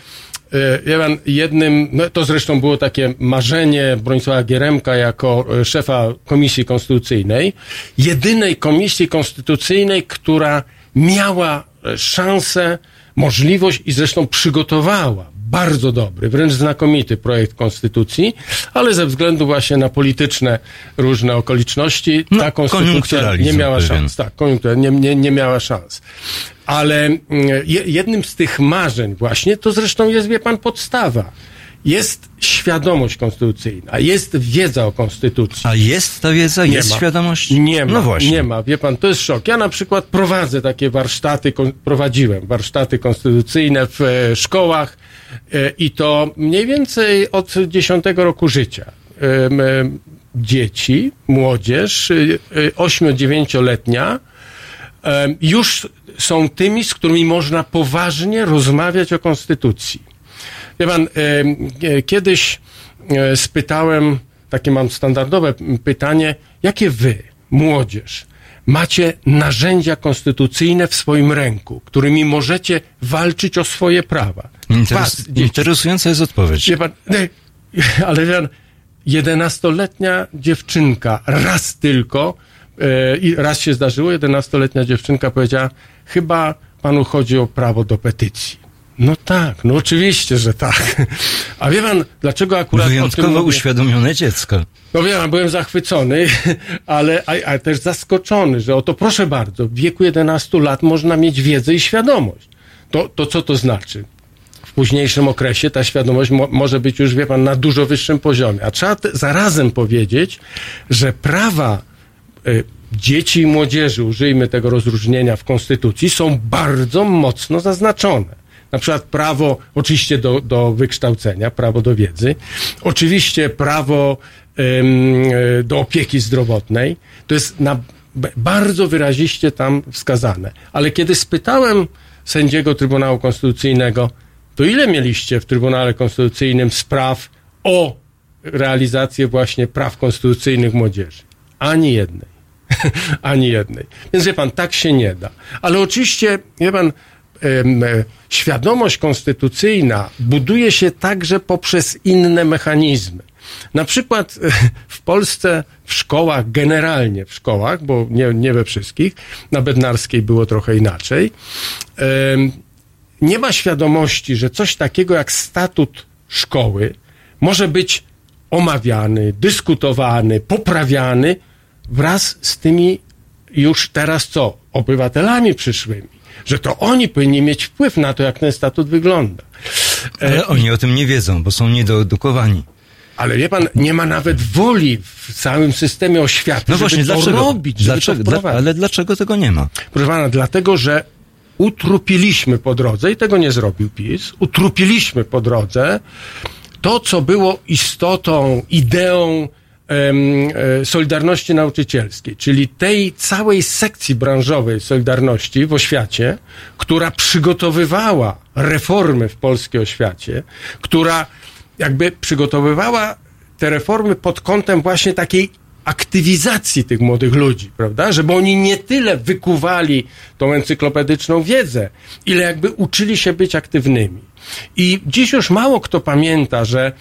Speaker 15: e, wie pan, jednym, no to zresztą było takie marzenie Bronisława Gieremka jako e, szefa Komisji Konstytucyjnej, jedynej Komisji Konstytucyjnej, która miała e, szansę, możliwość i zresztą przygotowała bardzo dobry, wręcz znakomity projekt konstytucji, ale ze względu właśnie na polityczne różne okoliczności ta konstytucja nie miała szans. Tak, koniunktura nie, nie, nie miała szans. Ale mm, je, jednym z tych marzeń właśnie, to zresztą jest, wie pan, podstawa. jest świadomość konstytucyjna, jest wiedza o konstytucji.
Speaker 2: A jest ta wiedza,
Speaker 15: Nie
Speaker 2: jest
Speaker 15: ma.
Speaker 2: świadomość?
Speaker 15: Nie ma,
Speaker 2: No właśnie.
Speaker 15: nie ma. Wie pan, to jest szok. Ja na przykład prowadzę takie warsztaty, prowadziłem warsztaty konstytucyjne w e, szkołach e, i to mniej więcej od 10 roku życia. Em, dzieci, młodzież, y, y, 8-9-letnia em, już są tymi, z którymi można poważnie rozmawiać o konstytucji. Wie pan, e, kiedyś e, spytałem, takie mam standardowe pytanie, jakie wy, młodzież, macie narzędzia konstytucyjne w swoim ręku, którymi możecie walczyć o swoje prawa?
Speaker 2: Interes,
Speaker 15: Was,
Speaker 2: interesująca jest odpowiedź.
Speaker 15: Wie pan, nie, ale wie pan, jedenastoletnia dziewczynka raz tylko, e, i raz się zdarzyło, jedenastoletnia dziewczynka powiedziała, chyba panu chodzi o prawo do petycji. No tak, no oczywiście, że tak. A wie pan, dlaczego akurat
Speaker 2: Wyjątkowo uświadomione dziecko.
Speaker 15: No wiem, byłem zachwycony, ale, a, ale też zaskoczony, że oto proszę bardzo, w wieku 11 lat można mieć wiedzę i świadomość. To, to co to znaczy? W późniejszym okresie ta świadomość mo, może być już, wie pan, na dużo wyższym poziomie. A trzeba zarazem powiedzieć, że prawa dzieci i młodzieży, użyjmy tego rozróżnienia w Konstytucji, są bardzo mocno zaznaczone. Na przykład prawo, oczywiście do, do wykształcenia, prawo do wiedzy, oczywiście prawo em, e, do opieki zdrowotnej. To jest na, bardzo wyraziście tam wskazane. Ale kiedy spytałem sędziego Trybunału Konstytucyjnego, to ile mieliście w Trybunale Konstytucyjnym spraw o realizację właśnie praw konstytucyjnych młodzieży? Ani jednej. Ani jednej. Więc wie pan, tak się nie da. Ale oczywiście, wie pan, e, świadomość konstytucyjna buduje się także poprzez inne mechanizmy. Na przykład e, w Polsce w szkołach, generalnie w szkołach, bo nie, nie we wszystkich, na Bednarskiej było trochę inaczej, nie ma świadomości, że coś takiego jak statut szkoły może być omawiany, dyskutowany, poprawiany wraz z tymi już teraz co? Obywatelami przyszłymi. Że to oni powinni mieć wpływ na to, jak ten statut wygląda. E,
Speaker 2: Ale oni o tym nie wiedzą, bo są niedoedukowani.
Speaker 15: Ale wie pan, nie ma nawet woli w całym systemie oświaty,
Speaker 2: No
Speaker 15: żeby
Speaker 2: właśnie,
Speaker 15: to
Speaker 2: dlaczego?
Speaker 15: robić, żeby
Speaker 2: dlaczego dla, ale dlaczego tego nie ma?
Speaker 15: Proszę pana, dlatego, że utrupiliśmy po drodze, i tego nie zrobił PiS, utrupiliśmy po drodze to, co było istotą, ideą Solidarności Nauczycielskiej, czyli tej całej sekcji branżowej Solidarności w oświacie, która przygotowywała reformy w polskiej oświacie, która jakby przygotowywała te reformy pod kątem właśnie takiej aktywizacji tych młodych ludzi, prawda? Żeby oni nie tyle wykuwali tą encyklopedyczną wiedzę, ile jakby uczyli się być aktywnymi. I dziś już mało kto pamięta, że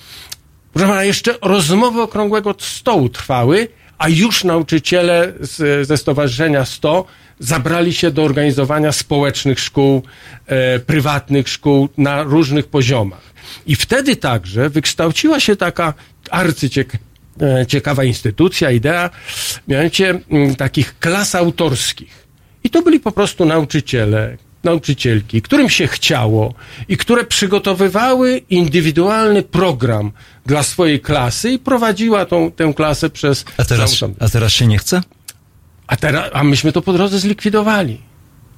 Speaker 15: proszę pana, jeszcze rozmowy okrągłego stołu trwały, a już nauczyciele z, ze Stowarzyszenia 100 zabrali się do organizowania społecznych szkół, e, prywatnych szkół na różnych poziomach. I wtedy także wykształciła się taka arcyciekawa instytucja, idea, mianowicie takich klas autorskich. I to byli po prostu nauczyciele, nauczycielki, którym się chciało i które przygotowywały indywidualny program dla swojej klasy i prowadziła tą, tę klasę przez
Speaker 2: A teraz, a teraz się nie chce?
Speaker 15: a, teraz, a myśmy to po drodze zlikwidowali.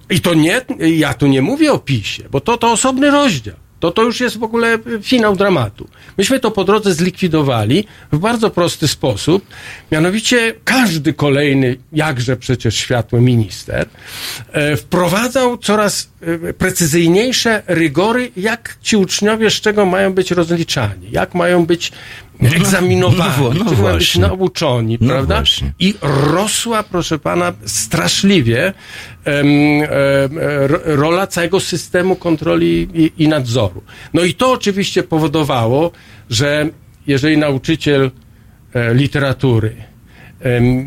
Speaker 15: I to nie, ja tu nie mówię o PiSie, bo to, to osobny rozdział. To, to już jest w ogóle finał dramatu. Myśmy to po drodze zlikwidowali w bardzo prosty sposób. Mianowicie każdy kolejny, jakże przecież światły minister, e, wprowadzał coraz e, precyzyjniejsze rygory, jak ci uczniowie z czego mają być rozliczani, jak mają być egzaminowani,
Speaker 2: no, no
Speaker 15: mają być nauczoni,
Speaker 2: No
Speaker 15: prawda?
Speaker 2: właśnie.
Speaker 15: I rosła, proszę pana, straszliwie em, ro- rola całego systemu kontroli i, i nadzoru. No i to oczywiście powodowało, że jeżeli nauczyciel e, literatury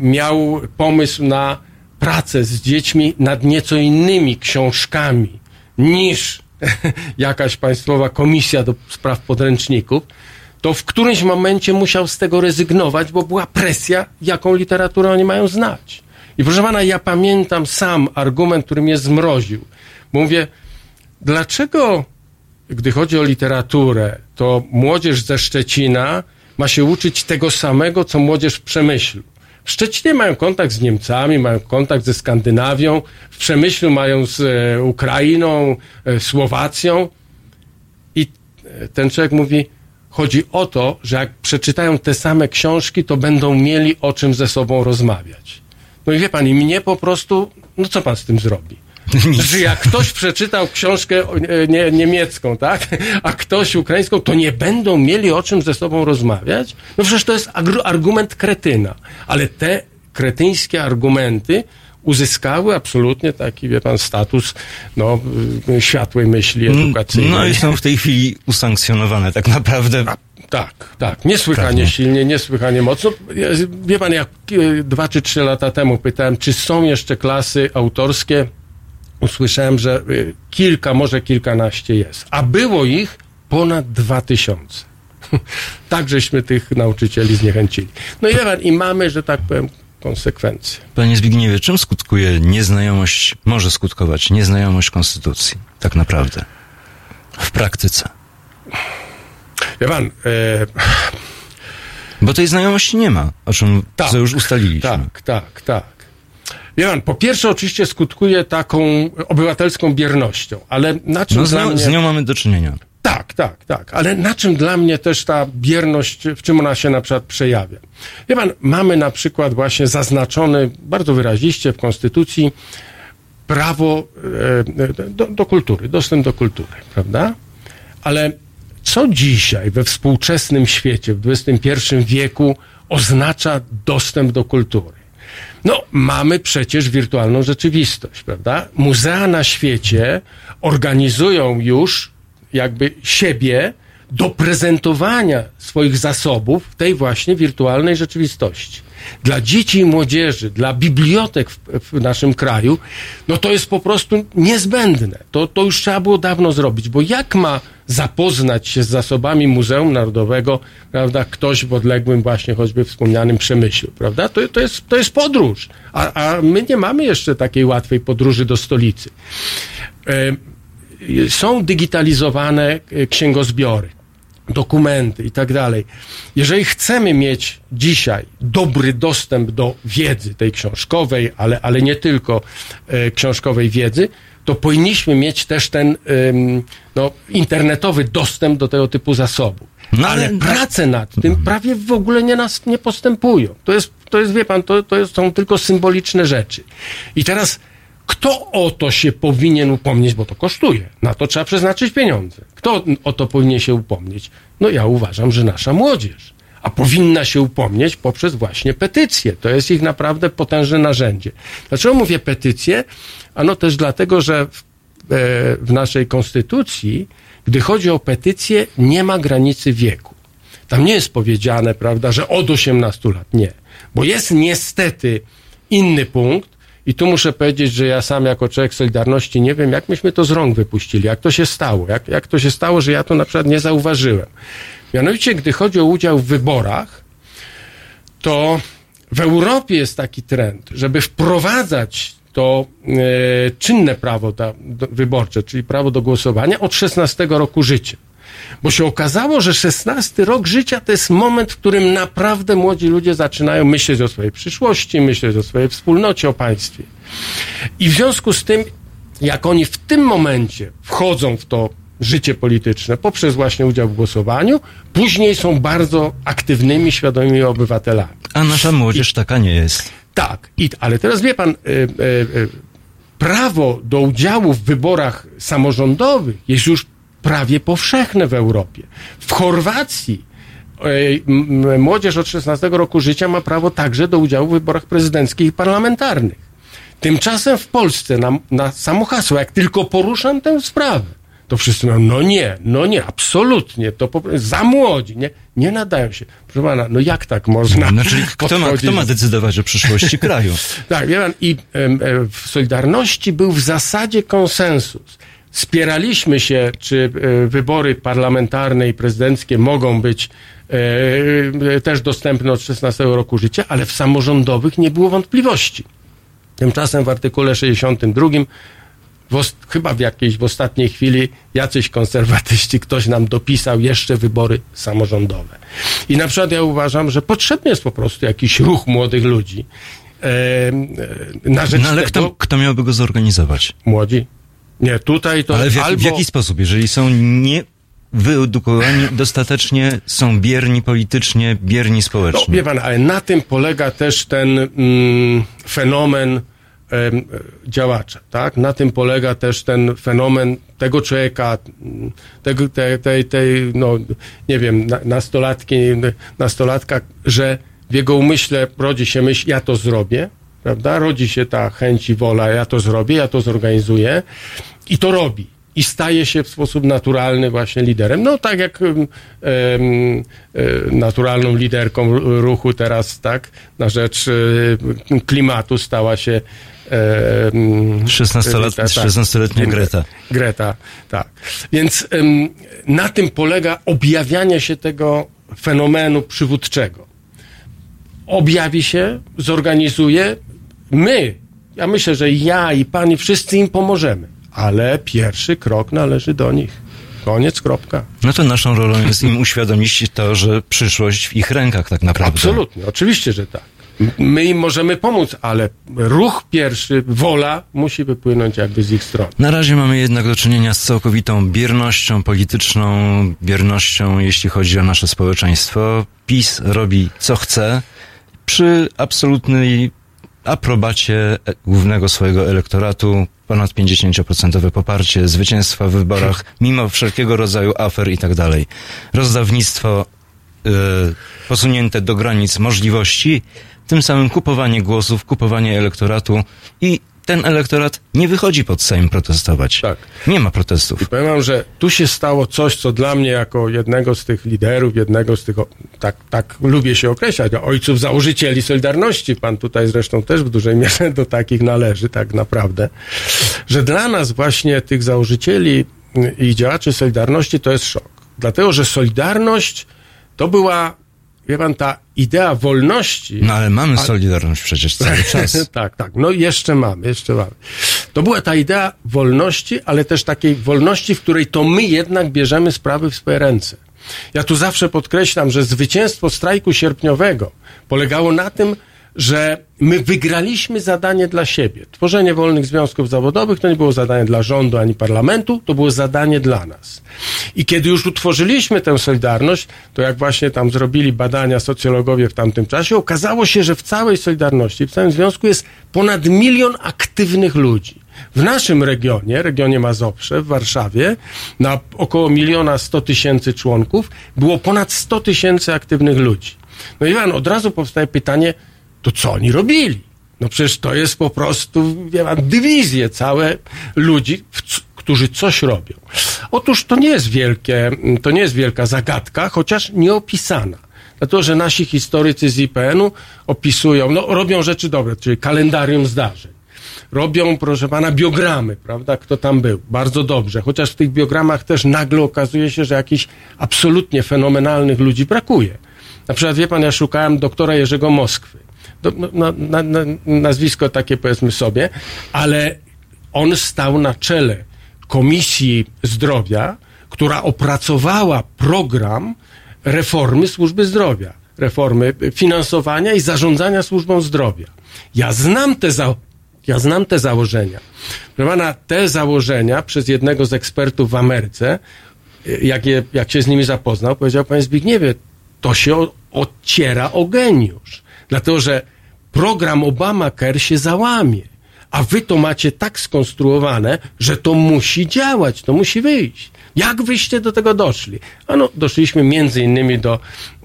Speaker 15: miał pomysł na pracę z dziećmi nad nieco innymi książkami niż jakaś państwowa komisja do spraw podręczników, to w którymś momencie musiał z tego rezygnować, bo była presja, jaką literaturę oni mają znać. I proszę pana, ja pamiętam sam argument, który mnie zmroził. Mówię, dlaczego gdy chodzi o literaturę, to młodzież ze Szczecina ma się uczyć tego samego, co młodzież w Przemyślu. W Szczecinie mają kontakt z Niemcami, mają kontakt ze Skandynawią, w Przemyślu mają z e, Ukrainą, e, Słowacją. I e, ten człowiek mówi, chodzi o to, że jak przeczytają te same książki, to będą mieli o czym ze sobą rozmawiać. No i wie pan, i mnie po prostu, no co pan z tym zrobi? Że jak ktoś przeczytał książkę e, nie, niemiecką, tak, a ktoś ukraińską, to nie będą mieli o czym ze sobą rozmawiać? No przecież to jest argument kretyna. Ale te kretyńskie argumenty uzyskały absolutnie taki, wie pan, status no, y, światłej myśli edukacyjnej.
Speaker 2: No i są w tej chwili usankcjonowane tak naprawdę.
Speaker 15: Tak, tak. Niesłychanie
Speaker 2: Prawnie.
Speaker 15: silnie, niesłychanie mocno. Wie pan, jak e, dwa czy trzy lata temu pytałem, czy są jeszcze klasy autorskie, usłyszałem, że e, kilka, może kilkanaście jest. A było ich ponad dwa tysiące. tak, żeśmy tych nauczycieli zniechęcili. No i wie pan, i mamy, że tak powiem, konsekwencje.
Speaker 2: Panie Zbigniewie, czym skutkuje nieznajomość, może skutkować nieznajomość konstytucji, tak naprawdę, w praktyce?
Speaker 15: Wie pan, e,
Speaker 2: Bo tej znajomości nie ma, o czym
Speaker 15: Tak,
Speaker 2: już ustaliliśmy.
Speaker 15: Tak, tak, tak. Wie pan, po pierwsze oczywiście skutkuje taką obywatelską biernością, ale na czym
Speaker 2: No z nią,
Speaker 15: mnie...
Speaker 2: z nią mamy do czynienia.
Speaker 15: Tak, tak. Ale na czym dla mnie też ta bierność, w czym ona się na przykład przejawia? Wie pan, mamy na przykład właśnie zaznaczony bardzo wyraziście w Konstytucji prawo e, do, do kultury, dostęp do kultury, prawda? Ale co dzisiaj we współczesnym świecie, w XXI wieku oznacza dostęp do kultury? No, mamy przecież wirtualną rzeczywistość, prawda? Muzea na świecie organizują już jakby siebie do prezentowania swoich zasobów w tej właśnie wirtualnej rzeczywistości. Dla dzieci i młodzieży, dla bibliotek w, w naszym kraju, no to jest po prostu niezbędne. To, to już trzeba było dawno zrobić, bo jak ma zapoznać się z zasobami Muzeum Narodowego, prawda, ktoś w odległym właśnie choćby wspomnianym Przemyślu, prawda? To, to, jest, to jest podróż, a, a my nie mamy jeszcze takiej łatwej podróży do stolicy. E, są digitalizowane e, księgozbiory, dokumenty i tak dalej. Jeżeli chcemy mieć dzisiaj dobry dostęp do wiedzy tej książkowej, ale, ale nie tylko e, książkowej wiedzy, to powinniśmy mieć też ten no, internetowy dostęp do tego typu zasobów.
Speaker 2: No,
Speaker 15: ale
Speaker 2: ale-
Speaker 15: prace nad tym prawie w ogóle nie, nas, nie postępują. To jest, to jest, wie pan, to, to jest, są tylko symboliczne rzeczy. I teraz kto o to się powinien upomnieć, bo to kosztuje. Na to trzeba przeznaczyć pieniądze. Kto o to powinien się upomnieć? No ja uważam, że nasza młodzież. A powinna się upomnieć poprzez właśnie petycje. To jest ich naprawdę potężne narzędzie. Dlaczego mówię petycje? Ano też dlatego, że w, e, w naszej konstytucji, gdy chodzi o petycje, nie ma granicy wieku. Tam nie jest powiedziane, prawda, że od 18 lat. Nie. Bo jest niestety inny punkt, i tu muszę powiedzieć, że ja sam jako człowiek Solidarności nie wiem, jak myśmy to z rąk wypuścili, jak to się stało, jak, jak to się stało, że ja to na przykład nie zauważyłem. Mianowicie, gdy chodzi o udział w wyborach, to w Europie jest taki trend, żeby wprowadzać to e, czynne prawo do, wyborcze, czyli prawo do głosowania od 16 roku życia. Bo się okazało, że 16 rok życia to jest moment, w którym naprawdę młodzi ludzie zaczynają myśleć o swojej przyszłości, myśleć o swojej wspólnocie, o państwie. I w związku z tym, jak oni w tym momencie wchodzą w to życie polityczne poprzez właśnie udział w głosowaniu, później są bardzo aktywnymi, świadomymi obywatelami.
Speaker 2: A nasza młodzież taka nie jest.
Speaker 15: Tak, i, ale teraz wie pan, y, y, y, prawo do udziału w wyborach samorządowych jest już prawie powszechne w Europie. W Chorwacji y, m- młodzież od 16 roku życia ma prawo także do udziału w wyborach prezydenckich i parlamentarnych. Tymczasem w Polsce na, na samo hasło, jak tylko poruszam tę sprawę, to wszyscy mówią, no nie, no nie, absolutnie, to po, za młodzi, nie, nie nadają się. Proszę pana, no jak tak można
Speaker 2: Znaczy, kto ma, kto ma decydować o przyszłości kraju?
Speaker 15: tak, wie pan, i em, e, w Solidarności był w zasadzie konsensus. Spieraliśmy się, czy e, wybory parlamentarne i prezydenckie mogą być e, e, też dostępne od 16 roku życia, ale w samorządowych nie było wątpliwości. Tymczasem w artykule 62 w chyba w jakiejś w ostatniej chwili jacyś konserwatyści, ktoś nam dopisał jeszcze wybory samorządowe. I na przykład ja uważam, że potrzebny jest po prostu jakiś ruch młodych ludzi e, na rzecz
Speaker 2: No ale
Speaker 15: tego,
Speaker 2: kto, kto miałby go zorganizować?
Speaker 15: Młodzi. Nie, tutaj to
Speaker 2: Ale w, jak,
Speaker 15: albo...
Speaker 2: w jaki sposób? Jeżeli są nie wyedukowani dostatecznie, są bierni politycznie, bierni
Speaker 15: No,
Speaker 2: społecznie.
Speaker 15: wie pan, ale na tym polega też ten mm, fenomen em, działacza, tak? Na tym polega też ten fenomen tego człowieka, mm, tego, tej, tej, tej, no, nie wiem, na, nastolatki, nastolatka, że w jego umyśle rodzi się myśl, ja to zrobię, prawda? Rodzi się ta chęć i wola, ja to zrobię, ja to zorganizuję i to robi. I staje się w sposób naturalny właśnie liderem. No tak jak e, naturalną liderką ruchu teraz, tak, na rzecz e, klimatu stała się em,
Speaker 2: 16-lat-
Speaker 15: tak,
Speaker 2: 16-letnia Greta.
Speaker 15: Greta, tak. Więc na tym polega objawianie się tego fenomenu przywódczego. Objawi się, zorganizuje. My, ja myślę, że ja i pan i wszyscy im pomożemy. Ale pierwszy krok należy do nich. Koniec, kropka.
Speaker 2: No to naszą rolą jest im uświadomić to, że przyszłość w ich rękach tak naprawdę.
Speaker 15: Absolutnie, oczywiście, że tak. My im możemy pomóc, ale ruch pierwszy, wola musi wypłynąć jakby z ich strony.
Speaker 2: Na razie mamy jednak do czynienia z całkowitą biernością polityczną, biernością, jeśli chodzi o nasze społeczeństwo. PiS robi co chce przy absolutnej aprobacie głównego swojego elektoratu, ponad 50% poparcie, zwycięstwa w wyborach, mimo wszelkiego rodzaju afer i tak dalej. Rozdawnictwo e, posunięte do granic możliwości, tym samym kupowanie głosów, kupowanie elektoratu i ten elektorat nie wychodzi pod Sejm protestować.
Speaker 15: Tak.
Speaker 2: Nie ma protestów.
Speaker 15: I powiem wam, że tu się stało coś, co dla mnie jako jednego z tych liderów, jednego z tych, tak, tak lubię się określać, ojców założycieli Solidarności, pan tutaj zresztą też w dużej mierze do takich należy, tak naprawdę, że dla nas właśnie tych założycieli i działaczy Solidarności to jest szok. Dlatego, że Solidarność to była, wie pan, ta idea wolności.
Speaker 2: No ale mamy
Speaker 15: A-
Speaker 2: Solidarność przecież cały czas.
Speaker 15: tak, tak. No jeszcze mamy, jeszcze mamy. To była ta idea wolności, ale też takiej wolności, w której to my jednak bierzemy sprawy w swoje ręce. Ja tu zawsze podkreślam, że zwycięstwo strajku sierpniowego polegało na tym, że my wygraliśmy zadanie dla siebie. Tworzenie wolnych związków zawodowych to nie było zadanie dla rządu ani parlamentu, to było zadanie dla nas. I kiedy już utworzyliśmy tę Solidarność, to jak właśnie tam zrobili badania socjologowie w tamtym czasie, okazało się, że w całej Solidarności, w całym związku jest ponad milion aktywnych ludzi. W naszym regionie, regionie Mazowsze, w Warszawie, na około miliona sto tysięcy członków, było ponad 100 tysięcy aktywnych ludzi. No i Iwan, od razu powstaje pytanie, to co oni robili? No przecież to jest po prostu, wie pan, dywizje całe ludzi, którzy coś robią. Otóż to nie jest wielkie, to nie jest wielka zagadka, chociaż nieopisana. Dlatego, że nasi historycy z IPN-u opisują, no robią rzeczy dobre, czyli kalendarium zdarzeń. Robią, proszę pana, biogramy, prawda, kto tam był. Bardzo dobrze. Chociaż w tych biogramach też nagle okazuje się, że jakichś absolutnie fenomenalnych ludzi brakuje. Na przykład, wie pan, ja szukałem doktora Jerzego Moskwy. No, na, na, na, nazwisko takie powiedzmy sobie, ale on stał na czele Komisji Zdrowia, która opracowała program reformy służby zdrowia, reformy finansowania i zarządzania służbą zdrowia. Ja znam te, za, ja znam te założenia. Proszę pana, te założenia przez jednego z ekspertów w Ameryce, jak, je, jak się z nimi zapoznał, powiedział panie Zbigniewie, to się o, ociera o geniusz. Dlatego, że program Obamacare się załamie. A wy to macie tak skonstruowane, że to musi działać, to musi wyjść. Jak wyście do tego doszli? Ano, doszliśmy między innymi do,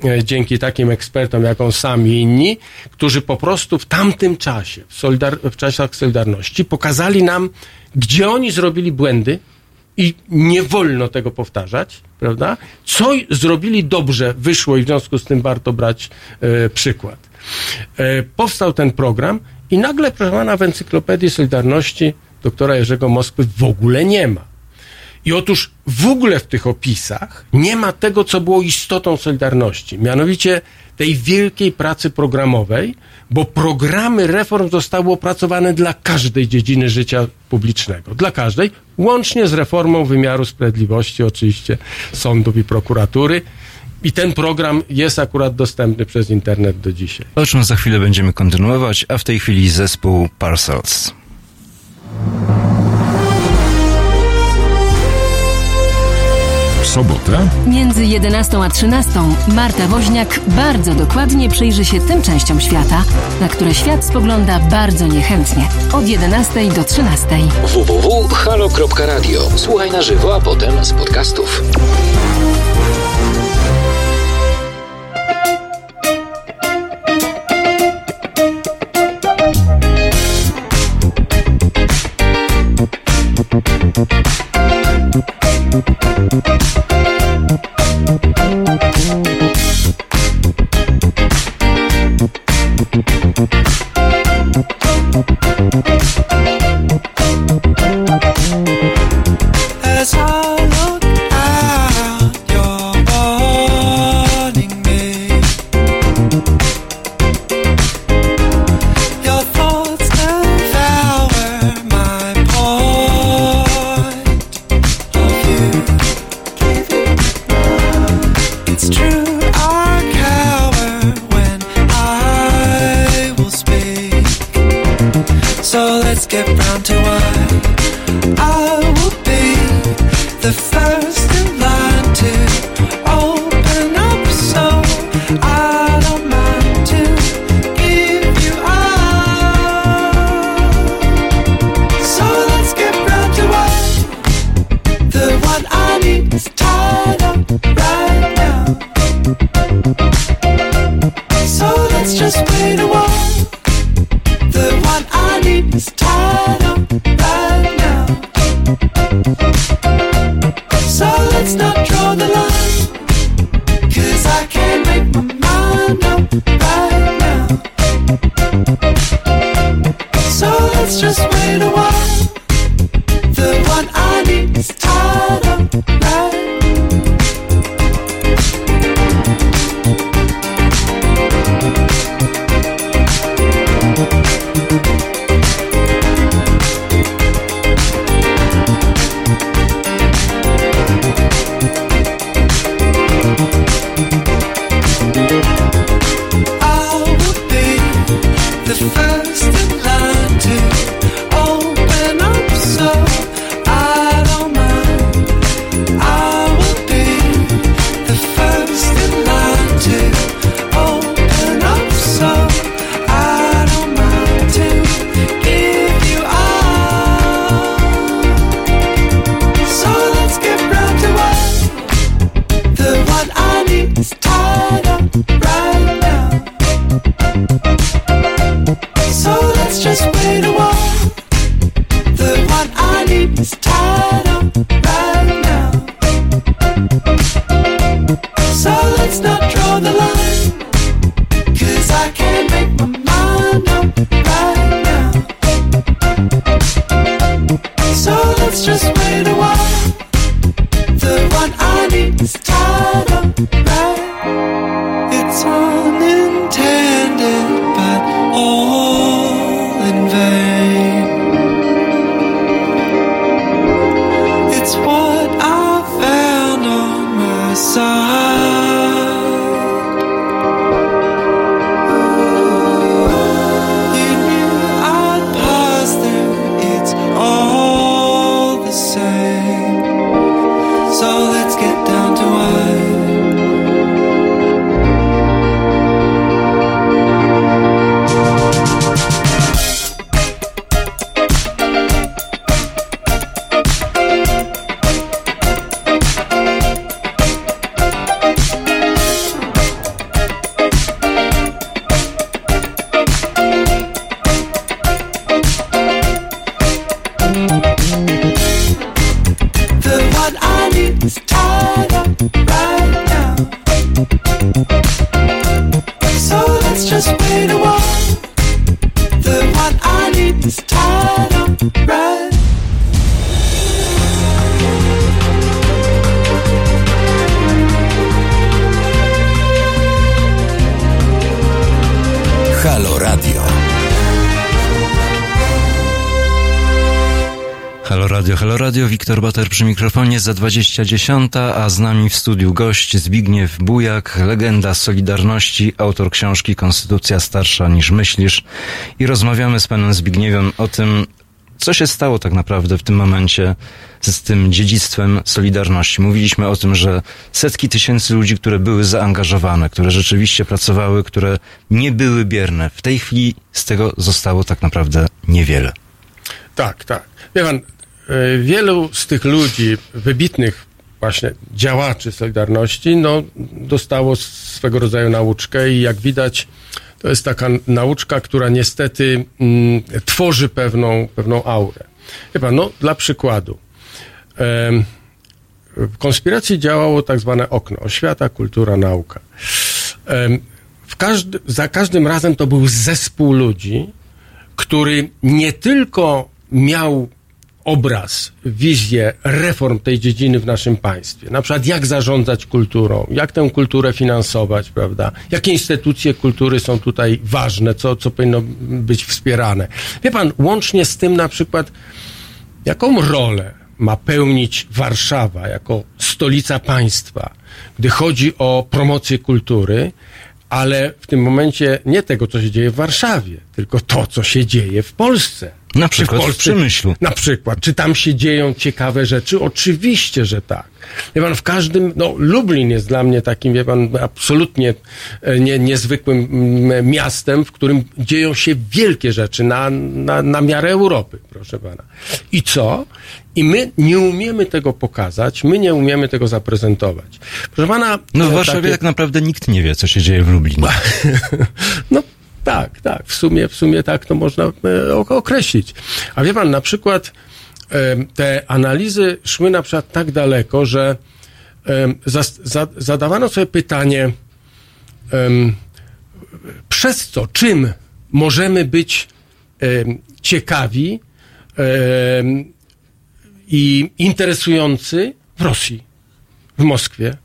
Speaker 15: e, dzięki takim ekspertom jak on sam i inni, którzy po prostu w tamtym czasie, w, solidar- w czasach Solidarności, pokazali nam, gdzie oni zrobili błędy, i nie wolno tego powtarzać, prawda? Co zrobili dobrze, wyszło i w związku z tym warto brać e, przykład. E, powstał ten program i nagle, proszę pana, w Encyklopedii Solidarności doktora Jerzego Moskwy w ogóle nie ma. I otóż w ogóle w tych opisach nie ma tego, co było istotą Solidarności, mianowicie tej wielkiej pracy programowej, bo programy reform zostały opracowane dla każdej dziedziny życia publicznego. Dla każdej, łącznie z reformą wymiaru sprawiedliwości, oczywiście sądów i prokuratury. I ten program jest akurat dostępny przez internet do dzisiaj.
Speaker 2: O czym za chwilę będziemy kontynuować, a w tej chwili zespół Parcels.
Speaker 10: Sobotę
Speaker 1: Między 11 a 13 Marta Woźniak bardzo dokładnie przyjrzy się tym częściom świata, na które świat spogląda bardzo niechętnie. Od 11 do 13.
Speaker 7: www.halo.radio. Słuchaj na żywo, a potem z podcastów.
Speaker 11: Thank
Speaker 2: Radio Wiktor Bater przy mikrofonie za 2010, a z nami w studiu gość Zbigniew Bujak, legenda Solidarności, autor książki Konstytucja starsza niż myślisz. I rozmawiamy z panem Zbigniewem o tym, co się stało tak naprawdę w tym momencie z tym dziedzictwem Solidarności. Mówiliśmy o tym, że setki tysięcy ludzi, które były zaangażowane, które rzeczywiście pracowały, które nie były bierne, w tej chwili z tego zostało tak naprawdę niewiele.
Speaker 15: Tak, tak. Wie pan, wielu z tych ludzi, wybitnych właśnie działaczy Solidarności, no, dostało swego rodzaju nauczkę i jak widać, to jest taka nauczka, która niestety mm, tworzy pewną, pewną aurę. Pan, no, dla przykładu. w konspiracji działało tak zwane okno, oświata, kultura, nauka. W każdy, za każdym razem to był zespół ludzi, który nie tylko miał obraz, wizję reform tej dziedziny w naszym państwie. Na przykład jak zarządzać kulturą, jak tę kulturę finansować, prawda? Jakie instytucje kultury są tutaj ważne, co, co powinno być wspierane. Wie pan, łącznie z tym na przykład, jaką rolę ma pełnić Warszawa jako stolica państwa, gdy chodzi o promocję kultury, ale w tym momencie nie tego, co się dzieje w Warszawie, tylko to, co się dzieje w Polsce.
Speaker 2: Na
Speaker 15: Czy
Speaker 2: przykład w Przemyślu.
Speaker 15: Na przykład. Czy tam się dzieją ciekawe rzeczy? Oczywiście, że tak. Wie pan, w każdym, no Lublin jest dla mnie takim, wie pan, absolutnie e, nie, niezwykłym miastem, w którym dzieją się wielkie rzeczy na, na, na miarę Europy, proszę pana. I co? I my nie umiemy tego pokazać, my nie umiemy tego zaprezentować. Proszę pana...
Speaker 2: No w
Speaker 15: e,
Speaker 2: Warszawie
Speaker 15: takie-
Speaker 2: tak naprawdę nikt nie wie, co się dzieje w Lublinie.
Speaker 15: No tak, tak, w sumie, w sumie tak to można e, ok- określić. A wie pan, na przykład te analizy szły na przykład tak daleko, że zadawano sobie pytanie, przez co, czym możemy być ciekawi i interesujący w Rosji, w Moskwie.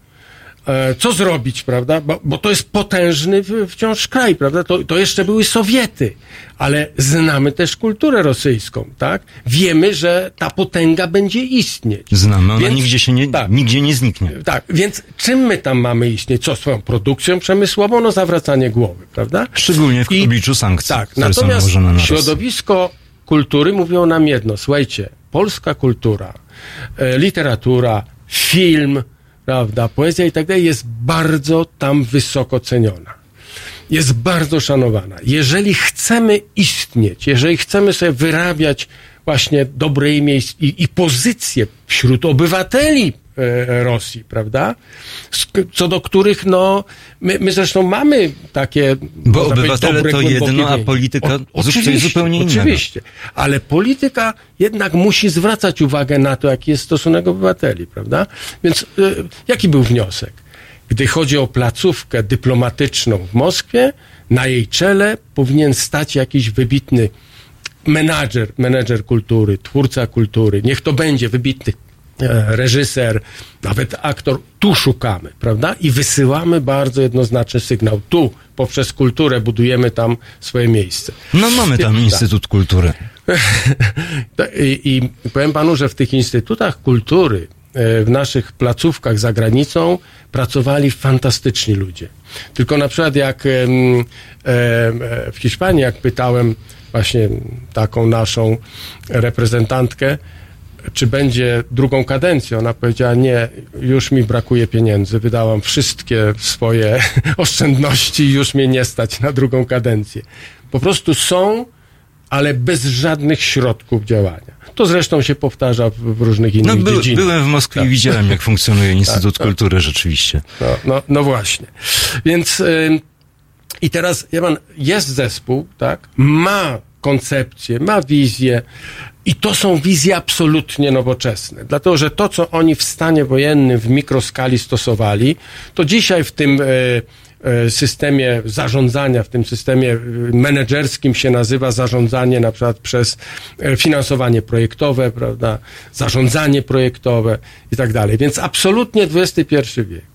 Speaker 15: E, Co zrobić, prawda? Bo, bo to jest potężny w- wciąż kraj, prawda? To, to jeszcze były Sowiety, ale znamy też kulturę rosyjską, tak? Wiemy, że ta potęga będzie istnieć.
Speaker 2: Znamy, ona
Speaker 15: Więc-
Speaker 2: nigdzie się nie, nigdzie nie zniknie.
Speaker 15: Tak, więc czym my tam mamy istnieć? Co, swoją produkcją przemysłową? No zawracanie głowy, prawda?
Speaker 2: Szczególnie w
Speaker 15: I-
Speaker 2: obliczu sankcji,
Speaker 15: Tak,
Speaker 2: które
Speaker 15: natomiast
Speaker 2: na
Speaker 15: środowisko kultury mówią nam jedno, słuchajcie, polska kultura, e, literatura, film, prawda, poezja i tak dalej jest bardzo tam wysoko ceniona. Jest bardzo szanowana. Jeżeli chcemy istnieć, jeżeli chcemy sobie wyrabiać właśnie dobre imię i, i, pozycję wśród obywateli Rosji, prawda? Co do których, no, my, my zresztą mamy takie.
Speaker 2: Bo obywatele
Speaker 15: dobre,
Speaker 2: to jedno, a polityka
Speaker 15: O-
Speaker 2: zupełnie-
Speaker 15: oczywiście,
Speaker 2: zupełnie innego.
Speaker 15: Oczywiście. Ale polityka jednak musi zwracać uwagę na to, jaki jest stosunek obywateli, prawda? Więc y, jaki był wniosek? Gdy chodzi o placówkę dyplomatyczną w Moskwie, na jej czele powinien stać jakiś wybitny menadżer, menedżer kultury, twórca kultury. Niech to będzie wybitny e, reżyser, nawet aktor. Tu szukamy, prawda? I wysyłamy bardzo jednoznaczny sygnał. Tu, poprzez kulturę budujemy tam swoje miejsce.
Speaker 2: No mamy tam. Instytut Kultury.
Speaker 15: I, I powiem panu, że w tych instytutach kultury, e, w naszych placówkach za granicą pracowali fantastyczni ludzie. Tylko na przykład jak e, w Hiszpanii, jak pytałem właśnie taką naszą reprezentantkę, czy będzie drugą kadencję. Ona powiedziała, nie, już mi brakuje pieniędzy, wydałam wszystkie swoje oszczędności i już mnie nie stać na drugą kadencję. Po prostu są, ale bez żadnych środków działania. To zresztą się powtarza w, różnych innych
Speaker 2: No by,
Speaker 15: dziedzinach.
Speaker 2: byłem w Moskwie
Speaker 15: Tak.
Speaker 2: i widziałem, jak funkcjonuje Instytut
Speaker 15: tak.
Speaker 2: Kultury rzeczywiście.
Speaker 15: No, no, no właśnie. Więc ym, i teraz, ja pan, jest zespół, tak? Ma koncepcję, ma wizję i to są wizje absolutnie nowoczesne. Dlatego, że to, co oni w stanie wojennym w mikroskali stosowali, to dzisiaj w tym e, e, systemie zarządzania, w tym systemie e, menedżerskim się nazywa zarządzanie na przykład przez finansowanie projektowe, prawda, zarządzanie projektowe i tak dalej. Więc absolutnie XXI wiek.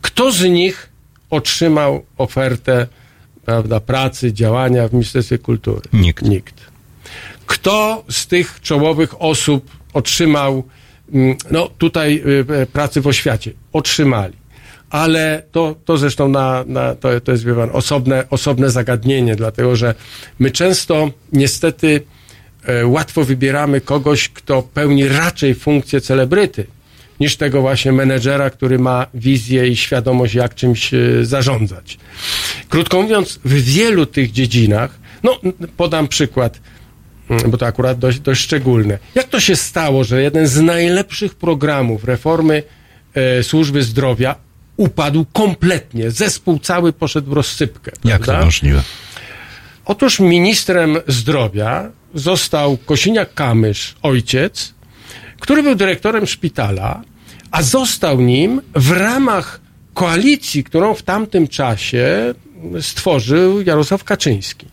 Speaker 15: Kto z nich otrzymał ofertę prawda, pracy, działania w Ministerstwie Kultury?
Speaker 2: Nikt.
Speaker 15: Nikt. Kto z tych czołowych osób otrzymał, mm, no tutaj y, y, pracy w oświacie. Otrzymali. Ale to, to zresztą na, na, to, to jest, wie pan, osobne, osobne zagadnienie, dlatego że my często niestety e, łatwo wybieramy kogoś, kto pełni raczej funkcję celebryty, niż tego właśnie menedżera, który ma wizję i świadomość, jak czymś e, zarządzać. Krótko mówiąc, w wielu tych dziedzinach, no podam przykład, mm, bo to akurat dość, dość szczególne. Jak to się stało, że jeden z najlepszych programów reformy e, służby zdrowia upadł kompletnie, zespół cały poszedł w rozsypkę.
Speaker 2: Jak to
Speaker 15: prawda?
Speaker 2: możliwe?
Speaker 15: Otóż ministrem zdrowia został Kosiniak-Kamysz, ojciec, który był dyrektorem szpitala, a został nim w ramach koalicji, którą w tamtym czasie stworzył Jarosław Kaczyński.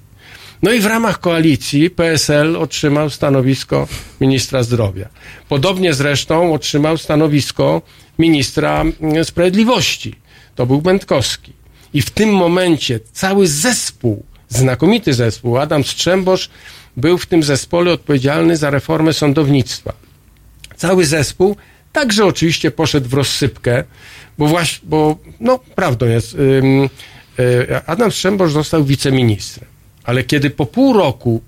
Speaker 15: No i w ramach koalicji PSL otrzymał stanowisko ministra zdrowia. Podobnie zresztą otrzymał stanowisko ministra mm, sprawiedliwości. To był Będkowski. I w tym momencie cały zespół, znakomity zespół, Adam Strzembosz był w tym zespole odpowiedzialny za reformę sądownictwa. Cały zespół także oczywiście poszedł w rozsypkę, bo właśnie, bo no prawdą jest, y, Adam Strzembosz został wiceministrem, ale kiedy po pół roku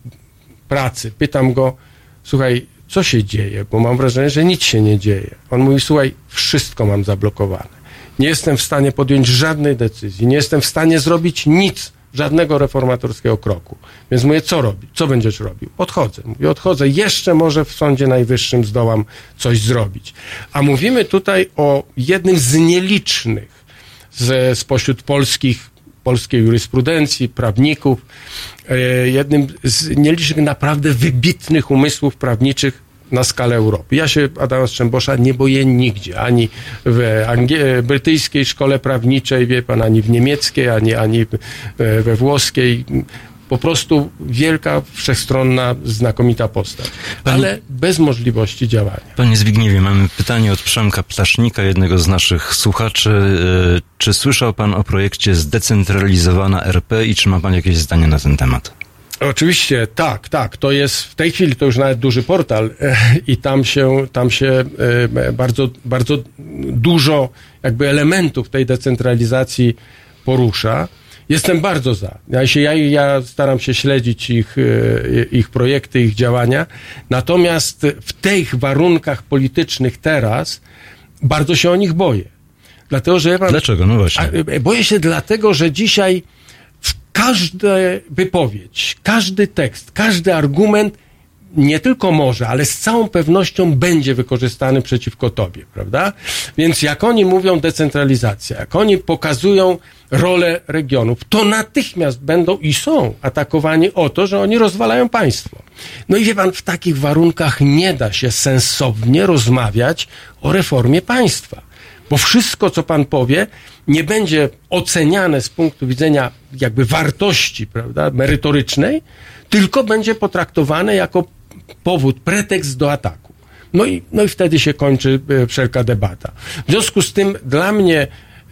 Speaker 15: pracy pytam go, słuchaj, co się dzieje, bo mam wrażenie, że nic się nie dzieje. On mówi, słuchaj, wszystko mam zablokowane. Nie jestem w stanie podjąć żadnej decyzji, nie jestem w stanie zrobić nic, żadnego reformatorskiego kroku. Więc mówię, co robić? Co będziesz robił? Odchodzę. Mówię, odchodzę. Jeszcze może w Sądzie Najwyższym zdołam coś zrobić. A mówimy tutaj o jednym z nielicznych z, spośród polskich, polskiej jurysprudencji, prawników, e, jednym z nielicznych naprawdę wybitnych umysłów prawniczych na skalę Europy. Ja się Adama Strzembosza nie boję nigdzie, ani w angie- brytyjskiej szkole prawniczej, wie pan, ani w niemieckiej, ani, ani e, we włoskiej. Po prostu wielka, wszechstronna, znakomita postać, ale bez możliwości działania.
Speaker 2: Panie Zbigniewie, mamy pytanie od Przemka Ptasznika, jednego z naszych słuchaczy. E, Czy słyszał pan o projekcie zdecentralizowana RP i czy ma pan jakieś zdanie na ten temat?
Speaker 15: Oczywiście, tak, tak. To jest w tej chwili to już nawet duży portal e, i tam się, tam się e, bardzo, bardzo dużo jakby elementów tej decentralizacji porusza. Jestem bardzo za. Ja, się, ja, ja staram się śledzić ich, e, ich projekty, ich działania. Natomiast w tych warunkach politycznych teraz bardzo się o nich boję. Dlatego, że ja mam,
Speaker 2: Dlaczego? No właśnie.
Speaker 15: a, Boję się dlatego, że dzisiaj każda wypowiedź, każdy tekst, każdy argument nie tylko może, ale z całą pewnością będzie wykorzystany przeciwko tobie, prawda? Więc jak oni mówią decentralizacja, jak oni pokazują rolę regionów, to natychmiast będą i są atakowani o to, że oni rozwalają państwo. No i wie pan, w takich warunkach nie da się sensownie rozmawiać o reformie państwa bo wszystko, co pan powie, nie będzie oceniane z punktu widzenia jakby wartości, prawda, merytorycznej, tylko będzie potraktowane jako powód, pretekst do ataku. No i, no i wtedy się kończy e, wszelka debata. W związku z tym dla mnie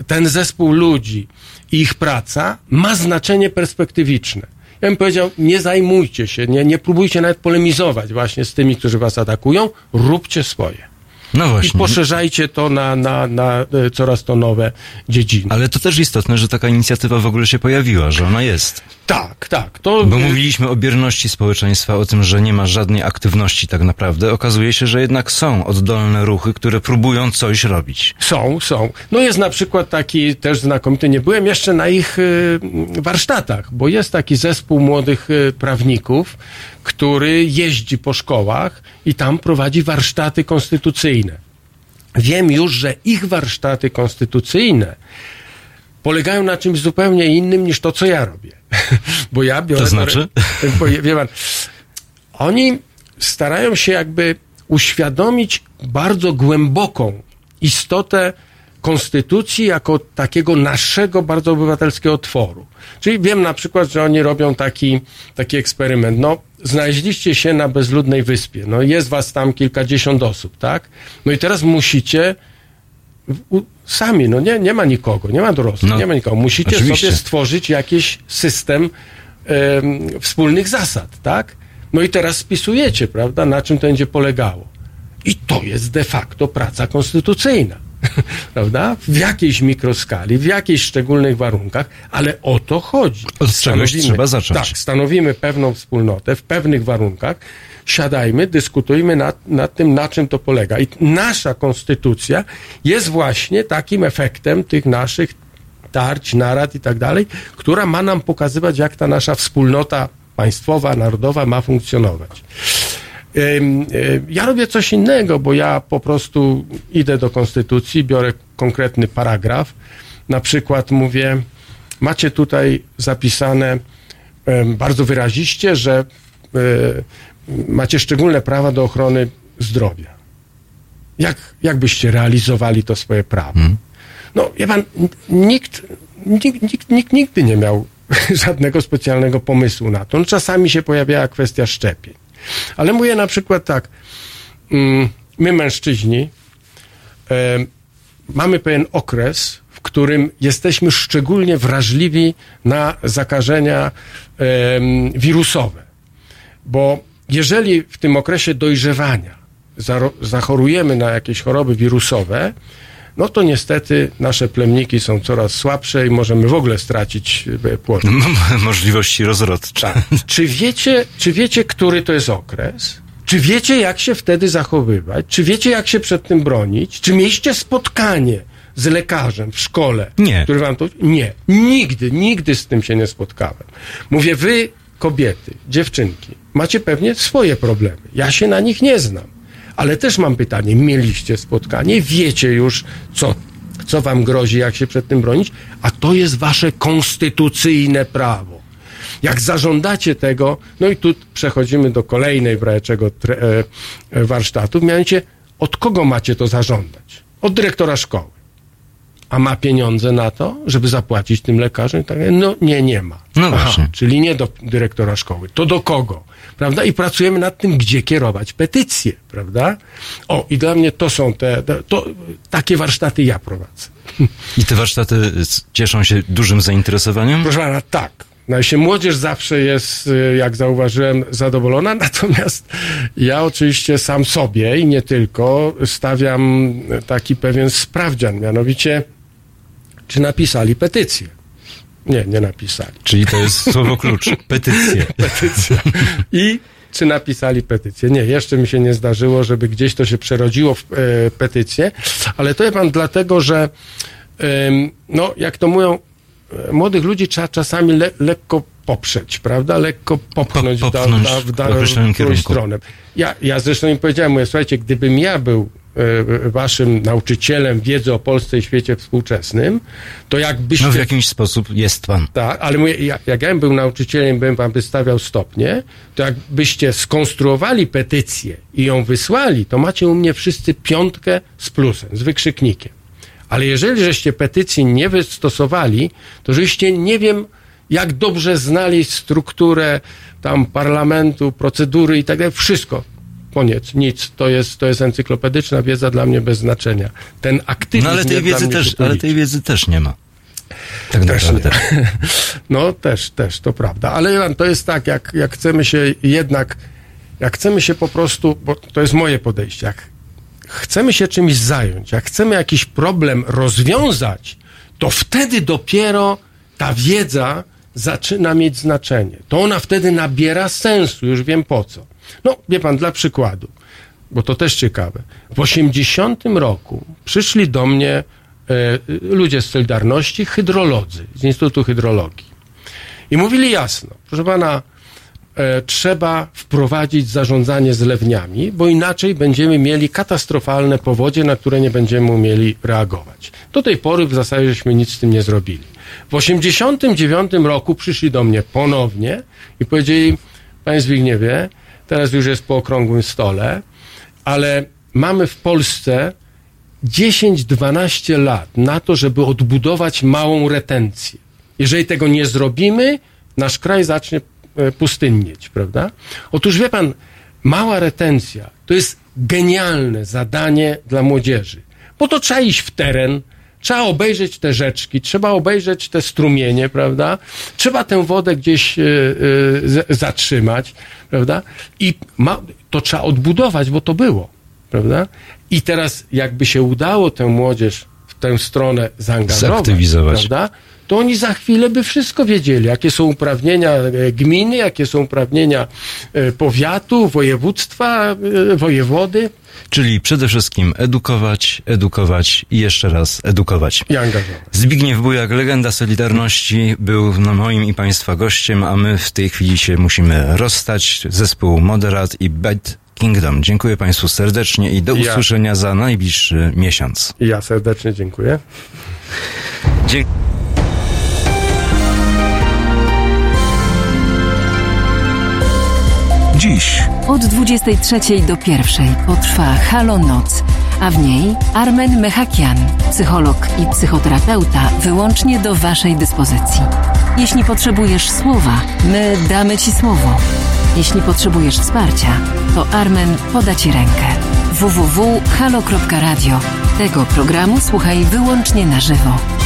Speaker 15: ten zespół ludzi i ich praca ma znaczenie perspektywiczne. Ja bym powiedział, nie zajmujcie się, nie, nie próbujcie nawet polemizować właśnie z tymi, którzy was atakują, róbcie swoje.
Speaker 2: No właśnie.
Speaker 15: I poszerzajcie to na, na, na e, coraz to nowe dziedziny.
Speaker 2: Ale to też istotne, że taka inicjatywa w ogóle się pojawiła, że ona jest.
Speaker 15: Tak, tak. To,
Speaker 2: Bo mówiliśmy o bierności społeczeństwa, o tym, że nie ma żadnej aktywności tak naprawdę. Okazuje się, że jednak są oddolne ruchy, które próbują coś robić.
Speaker 15: Są, są. No jest na przykład taki też znakomity, nie byłem jeszcze na ich y, warsztatach, bo jest taki zespół młodych y, prawników, który jeździ po szkołach i tam prowadzi warsztaty konstytucyjne. Wiem już, że ich warsztaty konstytucyjne polegają na czymś zupełnie innym niż to, co ja robię. bo ja biorę...
Speaker 2: To znaczy?
Speaker 15: Bo, wie pan, oni starają się jakby uświadomić bardzo głęboką istotę konstytucji jako takiego naszego bardzo obywatelskiego tworu. Czyli wiem na przykład, że oni robią taki, taki eksperyment. No, znaleźliście się na bezludnej wyspie. No, jest was tam kilkadziesiąt osób, tak? No i teraz musicie sami, no nie, nie ma nikogo, nie ma dorosłych,
Speaker 2: No,
Speaker 15: nie ma nikogo. Musicie
Speaker 2: oczywiście.
Speaker 15: sobie stworzyć jakiś system em, wspólnych zasad, tak? No i teraz spisujecie, prawda, na czym to będzie polegało. I to jest de facto praca konstytucyjna. Prawda? W jakiejś mikroskali, w jakichś szczególnych warunkach, ale o to chodzi.
Speaker 2: Od czegoś trzeba zacząć.
Speaker 15: Tak, stanowimy pewną wspólnotę w pewnych warunkach, siadajmy, dyskutujmy nad, nad tym, na czym to polega. I nasza konstytucja jest właśnie takim efektem tych naszych tarć, narad i tak dalej, która ma nam pokazywać, jak ta nasza wspólnota państwowa, narodowa ma funkcjonować. Y, Ja robię coś innego, bo ja po prostu idę do konstytucji, biorę konkretny paragraf, na przykład mówię, macie tutaj zapisane bardzo wyraziście, że y, macie szczególne prawa do ochrony zdrowia. Jak, jak byście realizowali to swoje prawo? No, wie pan, nikt, nikt, nikt, nikt nigdy nie miał żadnego specjalnego pomysłu na to. No, czasami się pojawiała kwestia szczepień. Ale mówię na przykład tak, mm, my mężczyźni e, mamy pewien okres, w którym jesteśmy szczególnie wrażliwi na zakażenia wirusowe. Bo jeżeli w tym okresie dojrzewania zachorujemy na jakieś choroby wirusowe, no to niestety nasze plemniki są coraz słabsze i możemy w ogóle stracić e, płoć.
Speaker 2: Możliwości rozrodcze.
Speaker 15: Czy wiecie, czy wiecie, który to jest okres? Czy wiecie, jak się wtedy zachowywać? Czy wiecie, jak się przed tym bronić? Czy mieliście spotkanie z lekarzem w szkole?
Speaker 2: Nie.
Speaker 15: Który wam to... Nie. Nigdy, nigdy z tym się nie spotkałem. Mówię, wy, kobiety, dziewczynki, macie pewnie swoje problemy. Ja się na nich nie znam. Ale też mam pytanie, mieliście spotkanie, wiecie już, co, co wam grozi, jak się przed tym bronić, a to jest wasze konstytucyjne prawo. Jak zażądacie tego, no i tu przechodzimy do kolejnej brajeczego e, warsztatu, mianowicie od kogo macie to zażądać? Od dyrektora szkoły. A ma pieniądze na to, żeby zapłacić tym lekarzom? Tak, no nie, nie ma.
Speaker 2: No właśnie.
Speaker 15: Czyli nie do dyrektora szkoły. To do kogo? Prawda? I pracujemy nad tym, gdzie kierować petycje, prawda? O, i dla mnie to są te, to, takie warsztaty ja prowadzę.
Speaker 2: I te warsztaty cieszą się dużym zainteresowaniem?
Speaker 15: Proszę pana, tak. No i się młodzież zawsze jest, y, jak zauważyłem, zadowolona, natomiast ja oczywiście sam sobie i nie tylko stawiam taki pewien sprawdzian, mianowicie czy napisali petycję. Nie, nie napisali.
Speaker 2: Czyli to jest słowo klucz. Petycje.
Speaker 15: Petycja. I czy napisali petycję? Nie, jeszcze mi się nie zdarzyło, żeby gdzieś to się przerodziło w e, petycję, ale to jest pan dlatego, że em, no, jak to mówią, e, młodych ludzi trzeba czasami le, lekko poprzeć, prawda? Lekko popchnąć,
Speaker 2: Po-
Speaker 15: da-
Speaker 2: popchnąć
Speaker 15: da-
Speaker 2: w
Speaker 15: da- w stronę. Ja, ja zresztą im powiedziałem, mówię, słuchajcie, gdybym ja był e, waszym nauczycielem wiedzy o Polsce i świecie współczesnym, to jakbyście...
Speaker 2: No w jakimś sposób jest pan.
Speaker 15: Tak, ale mówię, jak, jak ja bym był nauczycielem, bym wam wystawiał stopnie, to jakbyście skonstruowali petycję i ją wysłali, to macie u mnie wszyscy piątkę z plusem, z wykrzyknikiem. Ale jeżeli żeście petycji nie wystosowali, to żeście nie wiem, jak dobrze znali strukturę tam parlamentu, procedury i tak dalej, wszystko. Koniec, nic. To jest, to jest encyklopedyczna wiedza dla mnie bez znaczenia. Ten aktywizm
Speaker 2: No ale tej wiedzy też, ale tej wiedzy też nie ma. Tak
Speaker 15: Też
Speaker 2: naprawdę.
Speaker 15: nie. No też, też, to prawda. Ale Iwan, to jest tak, jak, jak chcemy się jednak, jak chcemy się po prostu, bo to jest moje podejście, jak chcemy się czymś zająć, jak chcemy jakiś problem rozwiązać, to wtedy dopiero ta wiedza zaczyna mieć znaczenie. To ona wtedy nabiera sensu, już wiem po co. No, wie pan, dla przykładu, bo to też ciekawe. W 80 roku przyszli do mnie e, ludzie z Solidarności, hydrolodzy z Instytutu Hydrologii. I mówili jasno, proszę pana, e, trzeba wprowadzić zarządzanie zlewniami, bo inaczej będziemy mieli katastrofalne powodzie, na które nie będziemy umieli reagować. Do tej pory w zasadzie żeśmy nic z tym nie zrobili. W 89 roku przyszli do mnie ponownie i powiedzieli, panie Zbigniewie, teraz już jest po okrągłym stole, ale mamy w Polsce 10-12 lat na to, żeby odbudować małą retencję. Jeżeli tego nie zrobimy, nasz kraj zacznie e, pustynnieć, prawda? Otóż wie pan, mała retencja to jest genialne zadanie dla młodzieży, bo to trzeba iść w teren, trzeba obejrzeć te rzeczki, trzeba obejrzeć te strumienie, prawda? Trzeba tę wodę gdzieś e, e, zatrzymać, prawda? I ma, to trzeba odbudować, bo to było. prawda? I teraz jakby się udało tę młodzież w tę stronę zaangażować, prawda? To oni za chwilę by wszystko wiedzieli, jakie są uprawnienia e, gminy, jakie są uprawnienia e, powiatu, województwa, e, wojewody
Speaker 2: Czyli przede wszystkim edukować, edukować i jeszcze raz edukować.
Speaker 15: i angażować.
Speaker 2: Zbigniew Bujak, legenda Solidarności, był no, moim i Państwa gościem, a my w tej chwili się musimy rozstać. Zespół Moderat i Bad Kingdom. Dziękuję Państwu serdecznie i do
Speaker 15: Ja.
Speaker 2: usłyszenia za najbliższy miesiąc.
Speaker 15: Ja serdecznie dziękuję.
Speaker 2: Dzie-
Speaker 10: Dziś
Speaker 1: Od 23 do 1 potrwa Halo Noc, a w niej Armen Mechakian, psycholog i psychoterapeuta, wyłącznie do Waszej dyspozycji. Jeśli potrzebujesz słowa, my damy Ci słowo. Jeśli potrzebujesz wsparcia, to Armen poda Ci rękę. www.halo.radio. Tego programu słuchaj wyłącznie na żywo.